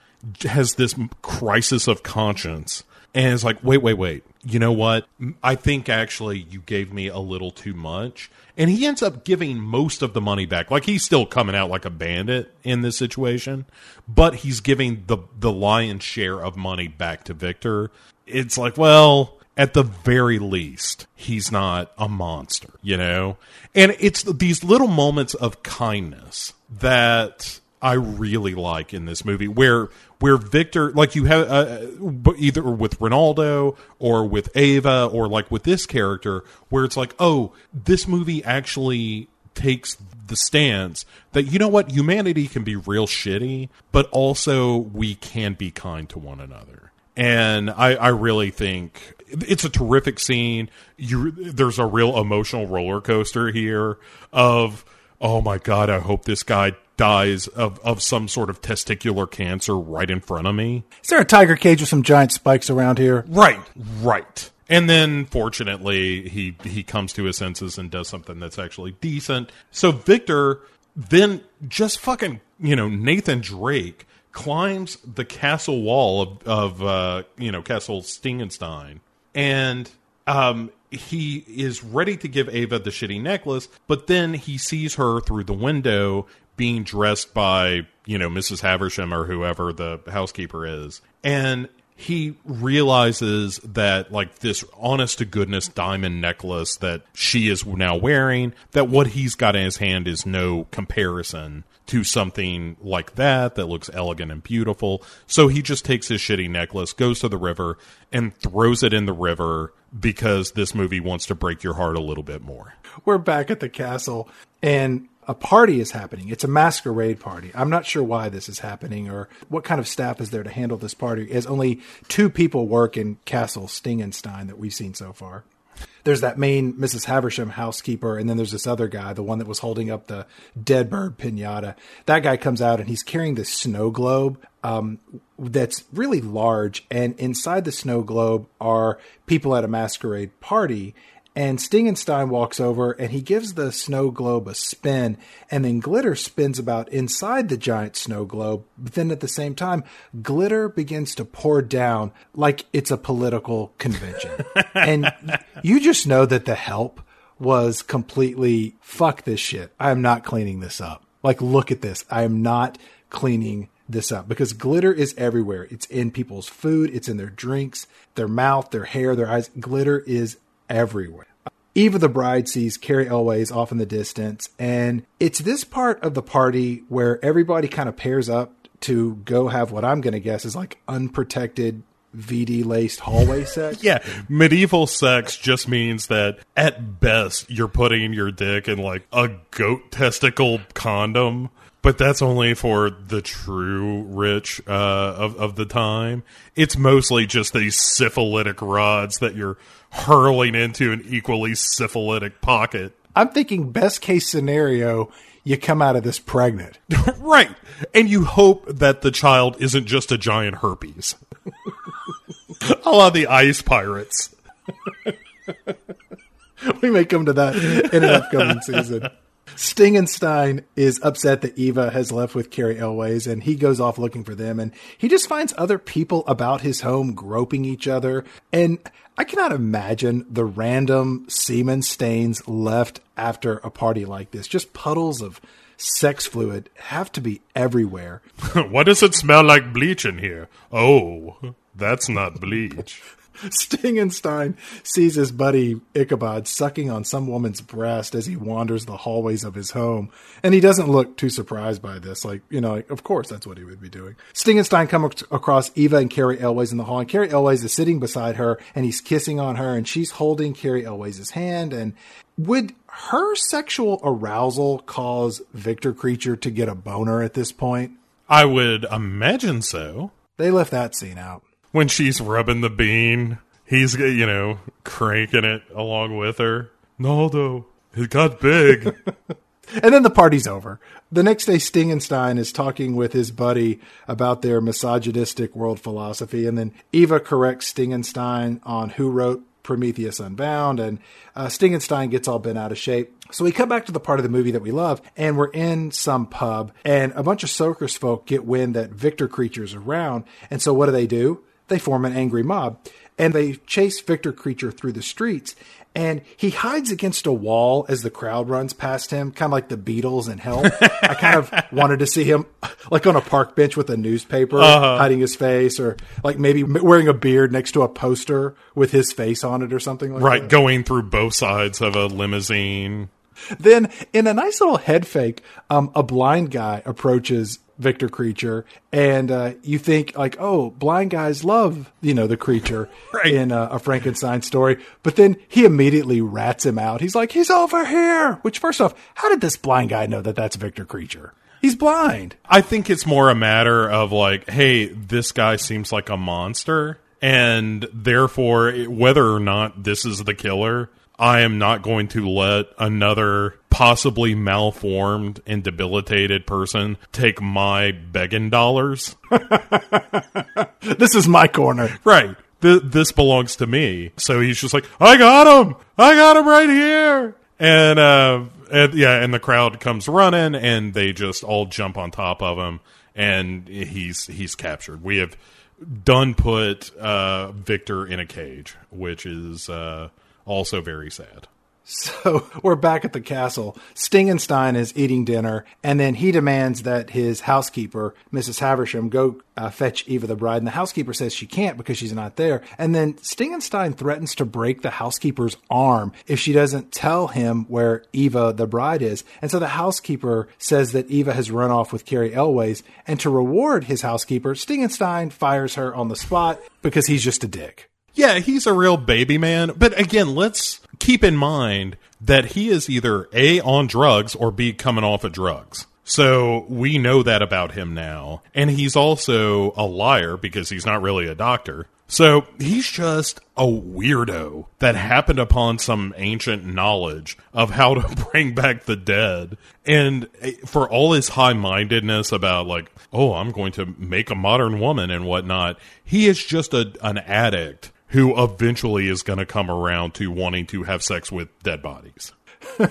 has this crisis of conscience and is like, wait, wait, wait. You know what? I think actually you gave me a little too much and he ends up giving most of the money back. Like he's still coming out like a bandit in this situation, but he's giving the the lion's share of money back to Victor. It's like, well, at the very least, he's not a monster, you know? And it's these little moments of kindness that I really like in this movie where where Victor like you have uh, either with Rinaldo or with Ava or like with this character where it's like oh this movie actually takes the stance that you know what humanity can be real shitty but also we can be kind to one another. And I, I really think it's a terrific scene. You there's a real emotional roller coaster here of oh my god i hope this guy dies of, of some sort of testicular cancer right in front of me. Is there a tiger cage with some giant spikes around here? Right, right. And then fortunately he he comes to his senses and does something that's actually decent. So Victor then just fucking, you know, Nathan Drake climbs the castle wall of of uh, you know, Castle Stingenstein and um he is ready to give Ava the shitty necklace, but then he sees her through the window being dressed by, you know, Mrs. Havisham or whoever the housekeeper is. And he realizes that like this honest to goodness diamond necklace that she is now wearing that what he's got in his hand is no comparison to something like that that looks elegant and beautiful so he just takes his shitty necklace goes to the river and throws it in the river because this movie wants to break your heart a little bit more we're back at the castle and a party is happening. It's a masquerade party. I'm not sure why this is happening or what kind of staff is there to handle this party, as only two people work in Castle Stingenstein that we've seen so far. There's that main Mrs. Havisham housekeeper, and then there's this other guy, the one that was holding up the dead bird pinata. That guy comes out and he's carrying this snow globe. um, that's really large, and inside the snow globe are people at a masquerade party. And Stingenstein walks over and he gives the snow globe a spin, and then glitter spins about inside the giant snow globe. But then at the same time, glitter begins to pour down like it's a political convention. [LAUGHS] and you just know that the help was completely fuck this shit. I am not cleaning this up. Like, look at this. I am not cleaning this up because glitter is everywhere. It's in people's food, it's in their drinks, their mouth, their hair, their eyes. Glitter is everywhere. Eva the bride sees Cary Elwes off in the distance, and it's this part of the party where everybody kind of pairs up to go have what I'm going to guess is like unprotected VD laced hallway [LAUGHS] sex. yeah, medieval sex just means that at best you're putting your dick in like a goat testicle condom but that's only for the true rich uh, of of the time. It's mostly just these syphilitic rods that you're hurling into an equally syphilitic pocket. I'm thinking best case scenario, you come out of this pregnant. [LAUGHS] right. And you hope that the child isn't just a giant herpes. [LAUGHS] a la the ice pirates. [LAUGHS] we may come to that in an upcoming season. Stingenstein is upset that Eva has left with Cary Elwes and he goes off looking for them and he just finds other people about his home groping each other. And I cannot imagine the random semen stains left after a party like this. Just puddles of sex fluid have to be everywhere. [LAUGHS] Why does it smell like bleach in here? Oh, that's not bleach. [LAUGHS] Stingenstein sees his buddy Ichabod sucking on some woman's breast as he wanders the hallways of his home, and he doesn't look too surprised by this. Like, you know, like, of course that's what he would be doing. Stingenstein comes across Eva and Cary Elwes in the hall, and Cary Elwes is sitting beside her, and he's kissing on her, and she's holding Cary Elwes' hand, and would her sexual arousal cause Victor Creature to get a boner at this point? I would imagine so. They left that scene out when she's rubbing the bean, he's you know cranking it along with her. Naldo, it got big. [LAUGHS] and then the party's over. The next day, Stingenstein is talking with his buddy about their misogynistic world philosophy, and then Eva corrects Stingenstein on who wrote Prometheus Unbound, and uh, Stingenstein gets all bent out of shape. So we come back to the part of the movie that we love, and we're in some pub, and a bunch of Soakers folk get wind that Victor Creature's around, and so what do they do? They form an angry mob and they chase Victor Creature through the streets. And he hides against a wall as the crowd runs past him, kind of like the Beatles in Help. I kind of [LAUGHS] wanted to see him like on a park bench with a newspaper, uh-huh. hiding his face, or like maybe wearing a beard next to a poster with his face on it or something like right, that. Right, going through both sides of a limousine. Then, in a nice little head fake, um, a blind guy approaches Victor Creature, and uh, you think like, oh, blind guys love you know the creature [LAUGHS] right. in a, a, Frankenstein story, but then he immediately rats him out. He's like, he's over here. Which, first off, how did this blind guy know that that's Victor Creature? He's blind. I think it's more a matter of like, hey, this guy seems like a monster, and therefore, whether or not this is the killer, I am not going to let another possibly malformed and debilitated person take my begging dollars. [LAUGHS] this is my corner. Right. Th- this belongs to me. So he's just like, I got him. I got him right here. And, uh, and yeah, and the crowd comes running and they just all jump on top of him and he's, he's captured. We have done put, uh, Victor in a cage, which is, uh, also very sad. So [LAUGHS] we're back at the castle. Stingenstein is eating dinner, and then he demands that his housekeeper, Mrs. Havisham, go uh, fetch Eva the bride. And the housekeeper says she can't because she's not there. And then Stingenstein threatens to break the housekeeper's arm if she doesn't tell him where Eva the bride is. And so the housekeeper says that Eva has run off with Cary Elwes. And to reward his housekeeper, Stingenstein fires her on the spot because he's just a dick. Yeah, he's a real baby man. But again, let's keep in mind that he is either A, on drugs or B, coming off of drugs. So we know that about him now. And he's also a liar because he's not really a doctor. So he's just a weirdo that happened upon some ancient knowledge of how to [LAUGHS] bring back the dead. And eh, for all his high mindedness about, like, oh, I'm going to make a modern woman and whatnot, he is just a, an addict who eventually is going to come around to wanting to have sex with dead bodies. [LAUGHS]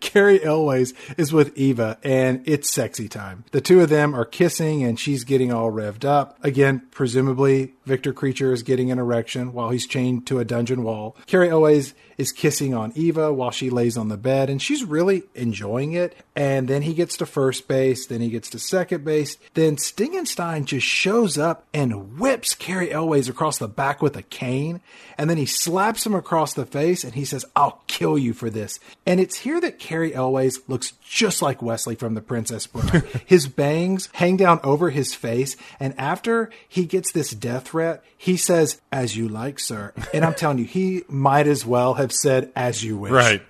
Cary Elwes is with Eva, and it's sexy time. The two of them are kissing, and she's getting all revved up. Again, presumably, Victor Creature is getting an erection while he's chained to a dungeon wall. Cary Elwes is kissing on Eva while she lays on the bed, and she's really enjoying it. And then he gets to first base, then he gets to second base. Then Stingenstein just shows up and whips Cary Elwes across the back with a cane, and then he slaps him across the face, and he says, "I'll kill you for this." And it's here that Cary Elwes looks just like Wesley from The Princess Bride. [LAUGHS] his bangs hang down over his face, and after he gets this death threat, he says, "As you like, sir." And I'm telling you, he might as well have said, "As you wish." Right.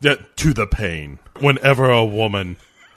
That, to the pain. Whenever a woman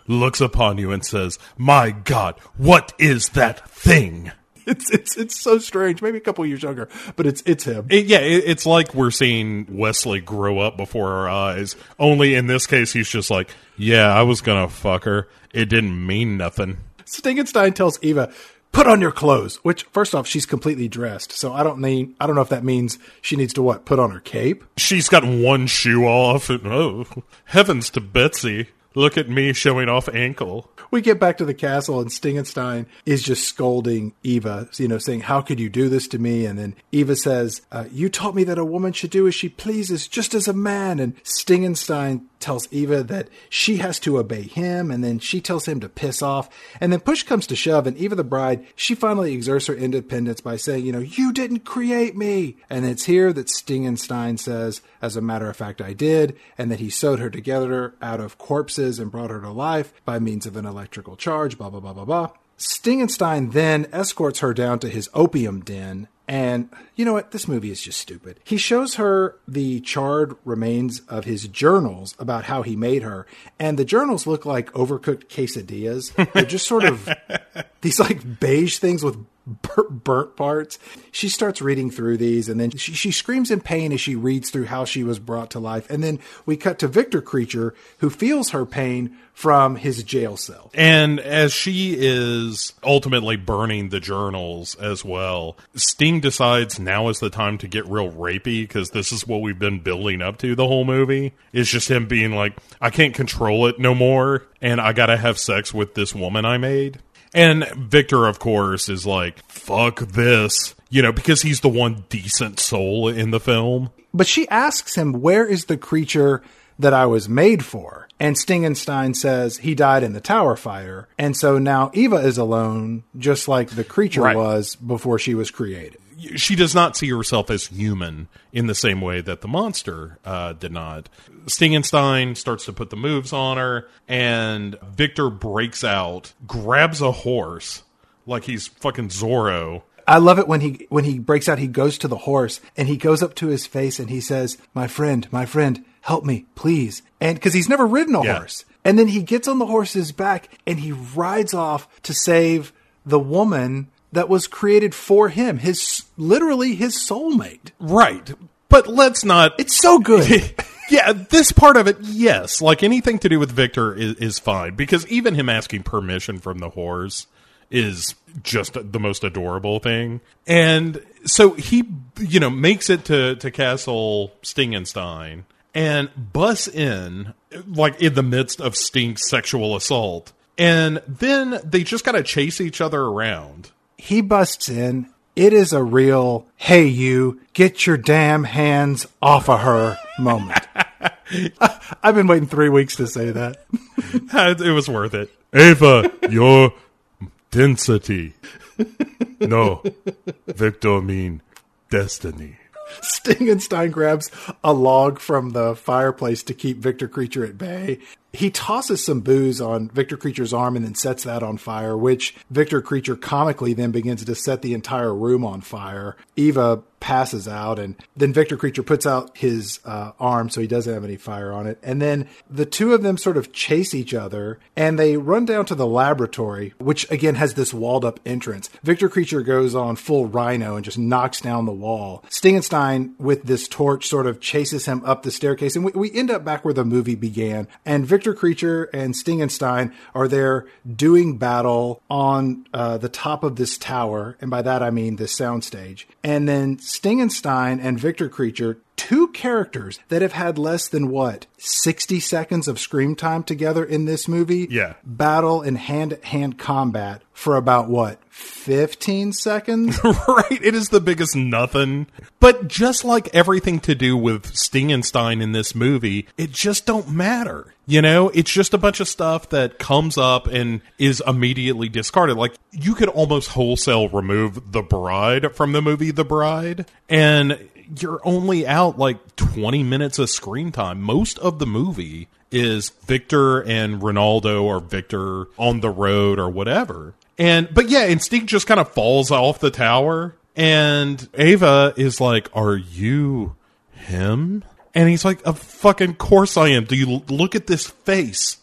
looks upon you and says, My God, what is that thing? It's it's it's so strange. Maybe a couple years younger, but it's it's him. It, yeah, it, it's like we're seeing Wesley grow up before our eyes. Only in this case, he's just like, "Yeah, I was gonna fuck her. It didn't mean nothing." Stingenstein tells Eva, "Put on your clothes." Which, first off, she's completely dressed, so I don't mean I don't know if that means she needs to what? Put on her cape. She's got one shoe off, and oh, heavens to Betsy! Look at me showing off ankle. we get back to the castle and Stingenstein is just scolding Eva, you know, saying, How could you do this to me? And then Eva says, uh, You taught me that a woman should do as she pleases, just as a man. And Stingenstein tells Eva that she has to obey him, and then she tells him to piss off. And then push comes to shove, and Eva the bride, she finally exerts her independence by saying, You know, you didn't create me. And it's here that Stingenstein says, As a matter of fact, I did, and that he sewed her together out of corpses and brought her to life by means of an electrical charge, blah, blah, blah, blah, blah. Stingenstein then escorts her down to his opium den. And you know what? This movie is just stupid. He shows her the charred remains of his journals about how he made her. And the journals look like overcooked quesadillas. They're just sort of [LAUGHS] these like beige things with burnt parts. She starts reading through these and then she, she screams in pain as she reads through how she was brought to life. And then we cut to Victor Creature who feels her pain from his jail cell. And as she is ultimately burning the journals as well, Sting decides now is the time to get real rapey because this is what we've been building up to the whole movie. It's just him being like, I can't control it no more, and I gotta have sex with this woman I made. And Victor, of course, is like, fuck this, you know, because he's the one decent soul in the film. But she asks him, Where is the creature that I was made for? And Stingenstein says he died in the tower fire. And so now Eva is alone, just like the creature Right. was before she was created. She does not see herself as human in the same way that the monster uh, did not. Stingenstein starts to put the moves on her, and Victor breaks out, grabs a horse like he's fucking Zorro. I love it when he when he breaks out. He goes to the horse and he goes up to his face and he says, "My friend, my friend, help me, please." And because he's never ridden a Yeah. horse, and then he gets on the horse's back and he rides off to save the woman that was created for him, his literally his soulmate. Right. But let's not. It's so good. [LAUGHS] yeah, this part of it, yes. Like anything to do with Victor is, is fine because even him asking permission from the whores is just the most adorable thing. And so he, you know, makes it to, to Castle Stingenstein and bus in, like in the midst of Stink's sexual assault. And then they just got to chase each other around. He busts in. It is a real, hey, you, get your damn hands off of her moment. [LAUGHS] I've been waiting three weeks to say that. [LAUGHS] it was worth it. Ava, your density. No, Victor mean destiny. Stingenstein grabs a log from the fireplace to keep Victor Creature at bay. He tosses some booze on Victor Creature's arm and then sets that on fire, which Victor Creature comically then begins to set the entire room on fire. Eva passes out and then Victor Creature puts out his uh, arm so he doesn't have any fire on it. And then the two of them sort of chase each other and they run down to the laboratory, which again has this walled up entrance. Victor Creature goes on full rhino and just knocks down the wall. Stingenstein with this torch sort of chases him up the staircase and we, we end up back where the movie began. And Victor Creature and Stingenstein are there doing battle on uh, the top of this tower. And by that I mean this soundstage. And then Stingenstein and Victor Creature, two characters that have had less than what, 60 seconds of screen time together in this movie, Yeah. battle in hand to hand combat for about what, 15 seconds? [LAUGHS] right? It is the biggest nothing. But just like everything to do with Stingenstein in this movie, it just don't matter. You know, it's just a bunch of stuff that comes up and is immediately discarded. Like you could almost wholesale remove the bride from the movie The Bride and you're only out like 20 minutes of screen time. Most of the movie is Victor and Rinaldo or Victor on the road or whatever. And but yeah, Instinct just kind of falls off the tower and Ava is like, "Are you him?" And he's like, "Of fucking course I am. Do you look at this face?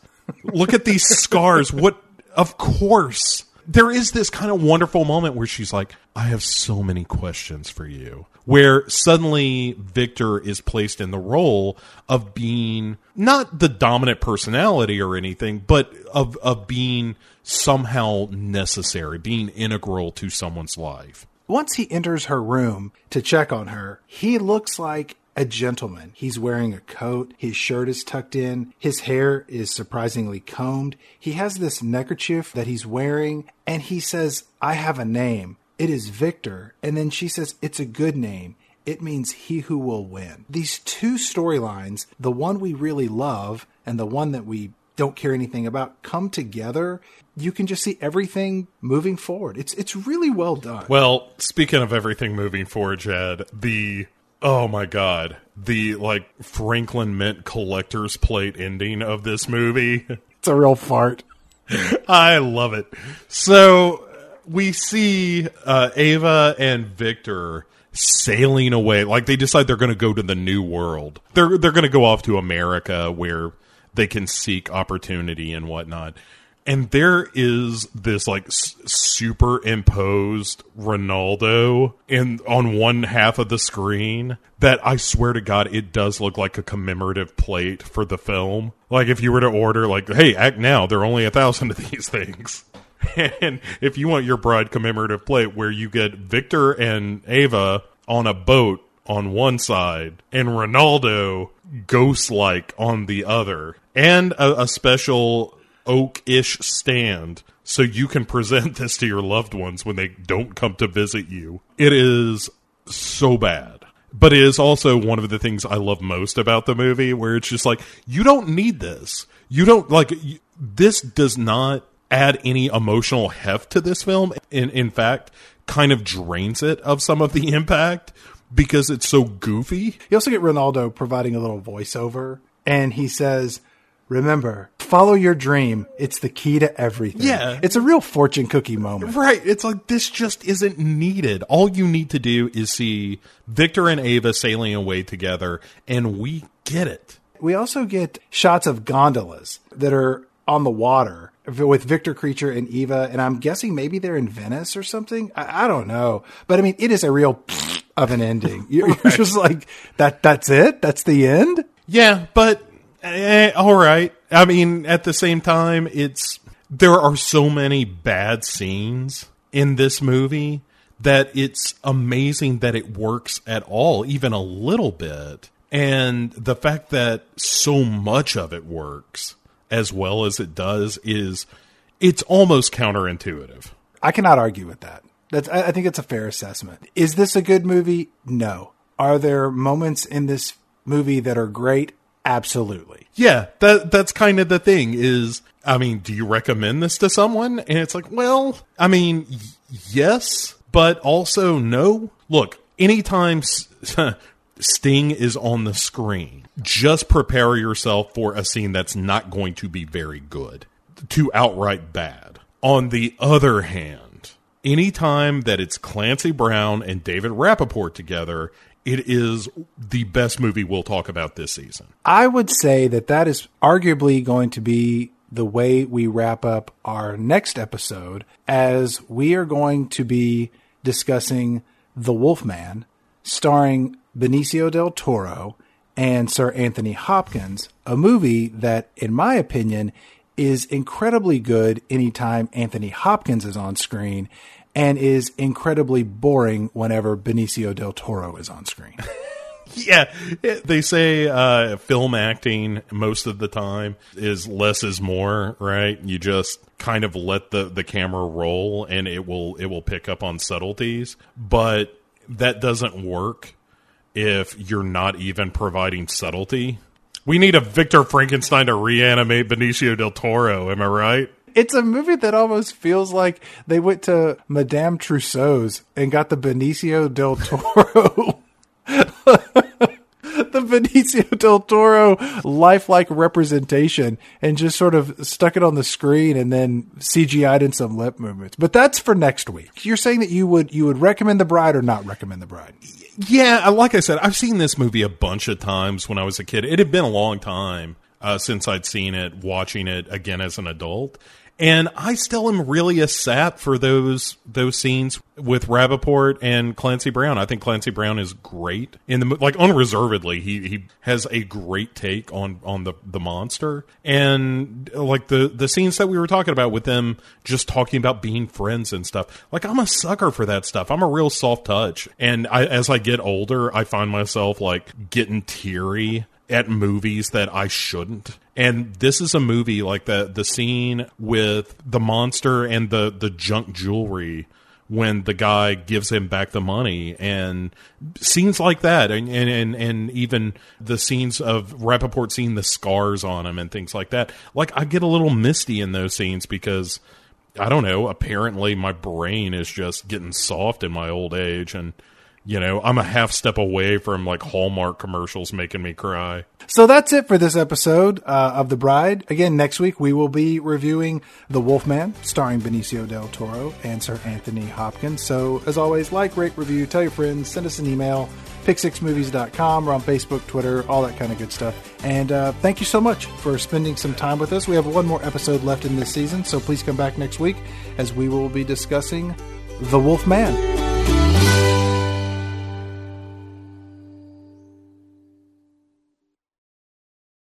Look at these [LAUGHS] scars. What of course." There is this kind of wonderful moment where she's like, I have so many questions for you. Where suddenly Victor is placed in the role of being not the dominant personality or anything, but of, of being somehow necessary, being integral to someone's life. Once he enters her room to check on her, he looks like a gentleman. He's wearing a coat, his shirt is tucked in, his hair is surprisingly combed. He has this neckerchief that he's wearing, and he says, I have a name. It is Victor. And then she says, It's a good name. It means he who will win. These two storylines, the one we really love and the one that we don't care anything about, come together. You can just see everything moving forward. It's it's really well done. Well, speaking of everything moving forward, jed the oh my god, the like Franklin Mint collector's plate ending of this movie. It's a real fart. [LAUGHS] I love it. So we see uh, Ava and Victor sailing away. Like they decide they're going to go to the new world. They're they're going to go off to America where they can seek opportunity and whatnot. And there is this like s- superimposed Rinaldo in on one half of the screen that I swear to God it does look like a commemorative plate for the film. Like if you were to order like, hey, act now, there are only a thousand of these things. [LAUGHS] And if you want your bride commemorative plate where you get Victor and Ava on a boat on one side and Rinaldo ghost like on the other, and a, a special oak ish stand so you can present [LAUGHS] this to your loved ones when they don't come to visit you. It is so bad. But it is also one of the things I love most about the movie, where it's just like, you don't need this. You don't, like, y- this does not add any emotional heft to this film. In, in fact, kind of drains it of some of the [LAUGHS] impact because it's so goofy. You also get Rinaldo providing a little voiceover, and he says, Remember, follow your dream. It's the key to everything. Yeah. It's a real fortune cookie moment. Right. It's like this just isn't needed. All you need to do is see Victor and Ava sailing away together, and we get it. We also get shots of gondolas that are on the water with Victor Creature and Eva, and I'm guessing maybe they're in Venice or something. I, I don't know, but I mean, it is a real [LAUGHS] of an ending. [LAUGHS] You're, you're just like that. That's it. That's the end. Yeah, but eh, all right. I mean, at the same time, it's there are so many bad scenes in this movie that it's amazing that it works at all, even a little bit. And the fact that so much of it works as well as it does is it's almost counterintuitive. I cannot argue with that. That's. I, I think it's a fair assessment. Is this a good movie? No. Are there moments in this movie that are great? Absolutely. Yeah, that that's kind of the thing is I mean, do you recommend this to someone? And it's like, well, I mean, y- yes, but also no. Look, anytime S- [LAUGHS] Sting is on the screen, just prepare yourself for a scene that's not going to be very good to outright bad. On the other hand, anytime that it's Clancy Brown and David Rappaport together, it is the best movie we'll talk about this season. I would say that that is arguably going to be the way we wrap up our next episode, as we are going to be discussing The Wolfman, starring Benicio del Toro and Sir Anthony Hopkins, a movie that, in my opinion, is incredibly good anytime Anthony Hopkins is on screen and is incredibly boring whenever Benicio del Toro is on screen. [LAUGHS] yeah, they say uh, film acting most of the time is less is more, right? You just kind of let the the camera roll and it will it will pick up on subtleties, but that doesn't work if you're not even providing subtlety. We need a Victor Frankenstein to reanimate Benicio del Toro, am I right? It's a movie that almost feels like they went to Madame Tussauds and got the Benicio del Toro [LAUGHS] the Benicio del Toro lifelike representation and just sort of stuck it on the screen and then CGI'd in some lip movements. But that's for next week. You're saying that you would you would recommend The Bride or not recommend The Bride? Yeah, like I said, I've seen this movie a bunch of times when I was a kid. It had been a long time uh, since I'd seen it, watching it again as an adult. And I still am really a sap for those those scenes with Rappaport and Clancy Brown. I think Clancy Brown is great in the like unreservedly. He he has a great take on on the the monster and like the the scenes that we were talking about with them just talking about being friends and stuff. Like I'm a sucker for that stuff. I'm a real soft touch, and I, as I get older, I find myself like getting teary at movies that I shouldn't. And this is a movie like the the scene with the monster and the the junk jewelry when the guy gives him back the money and scenes like that and and and, and even the scenes of Rappaport seeing the scars on him and things like that. Like I get a little misty in those scenes because I don't know, apparently my brain is just getting soft in my old age and you know, I'm a half step away from like Hallmark commercials making me cry. So that's it for this episode uh, of The Bride. Again, next week we will be reviewing The Wolfman, starring Benicio del Toro and Sir Anthony Hopkins. So, as always, like, rate, review, tell your friends, send us an email, pick6movies.com. We're on Facebook, Twitter, all that kind of good stuff. And uh, thank you so much for spending some time with us. We have one more episode left in this season, so please come back next week as we will be discussing The Wolfman.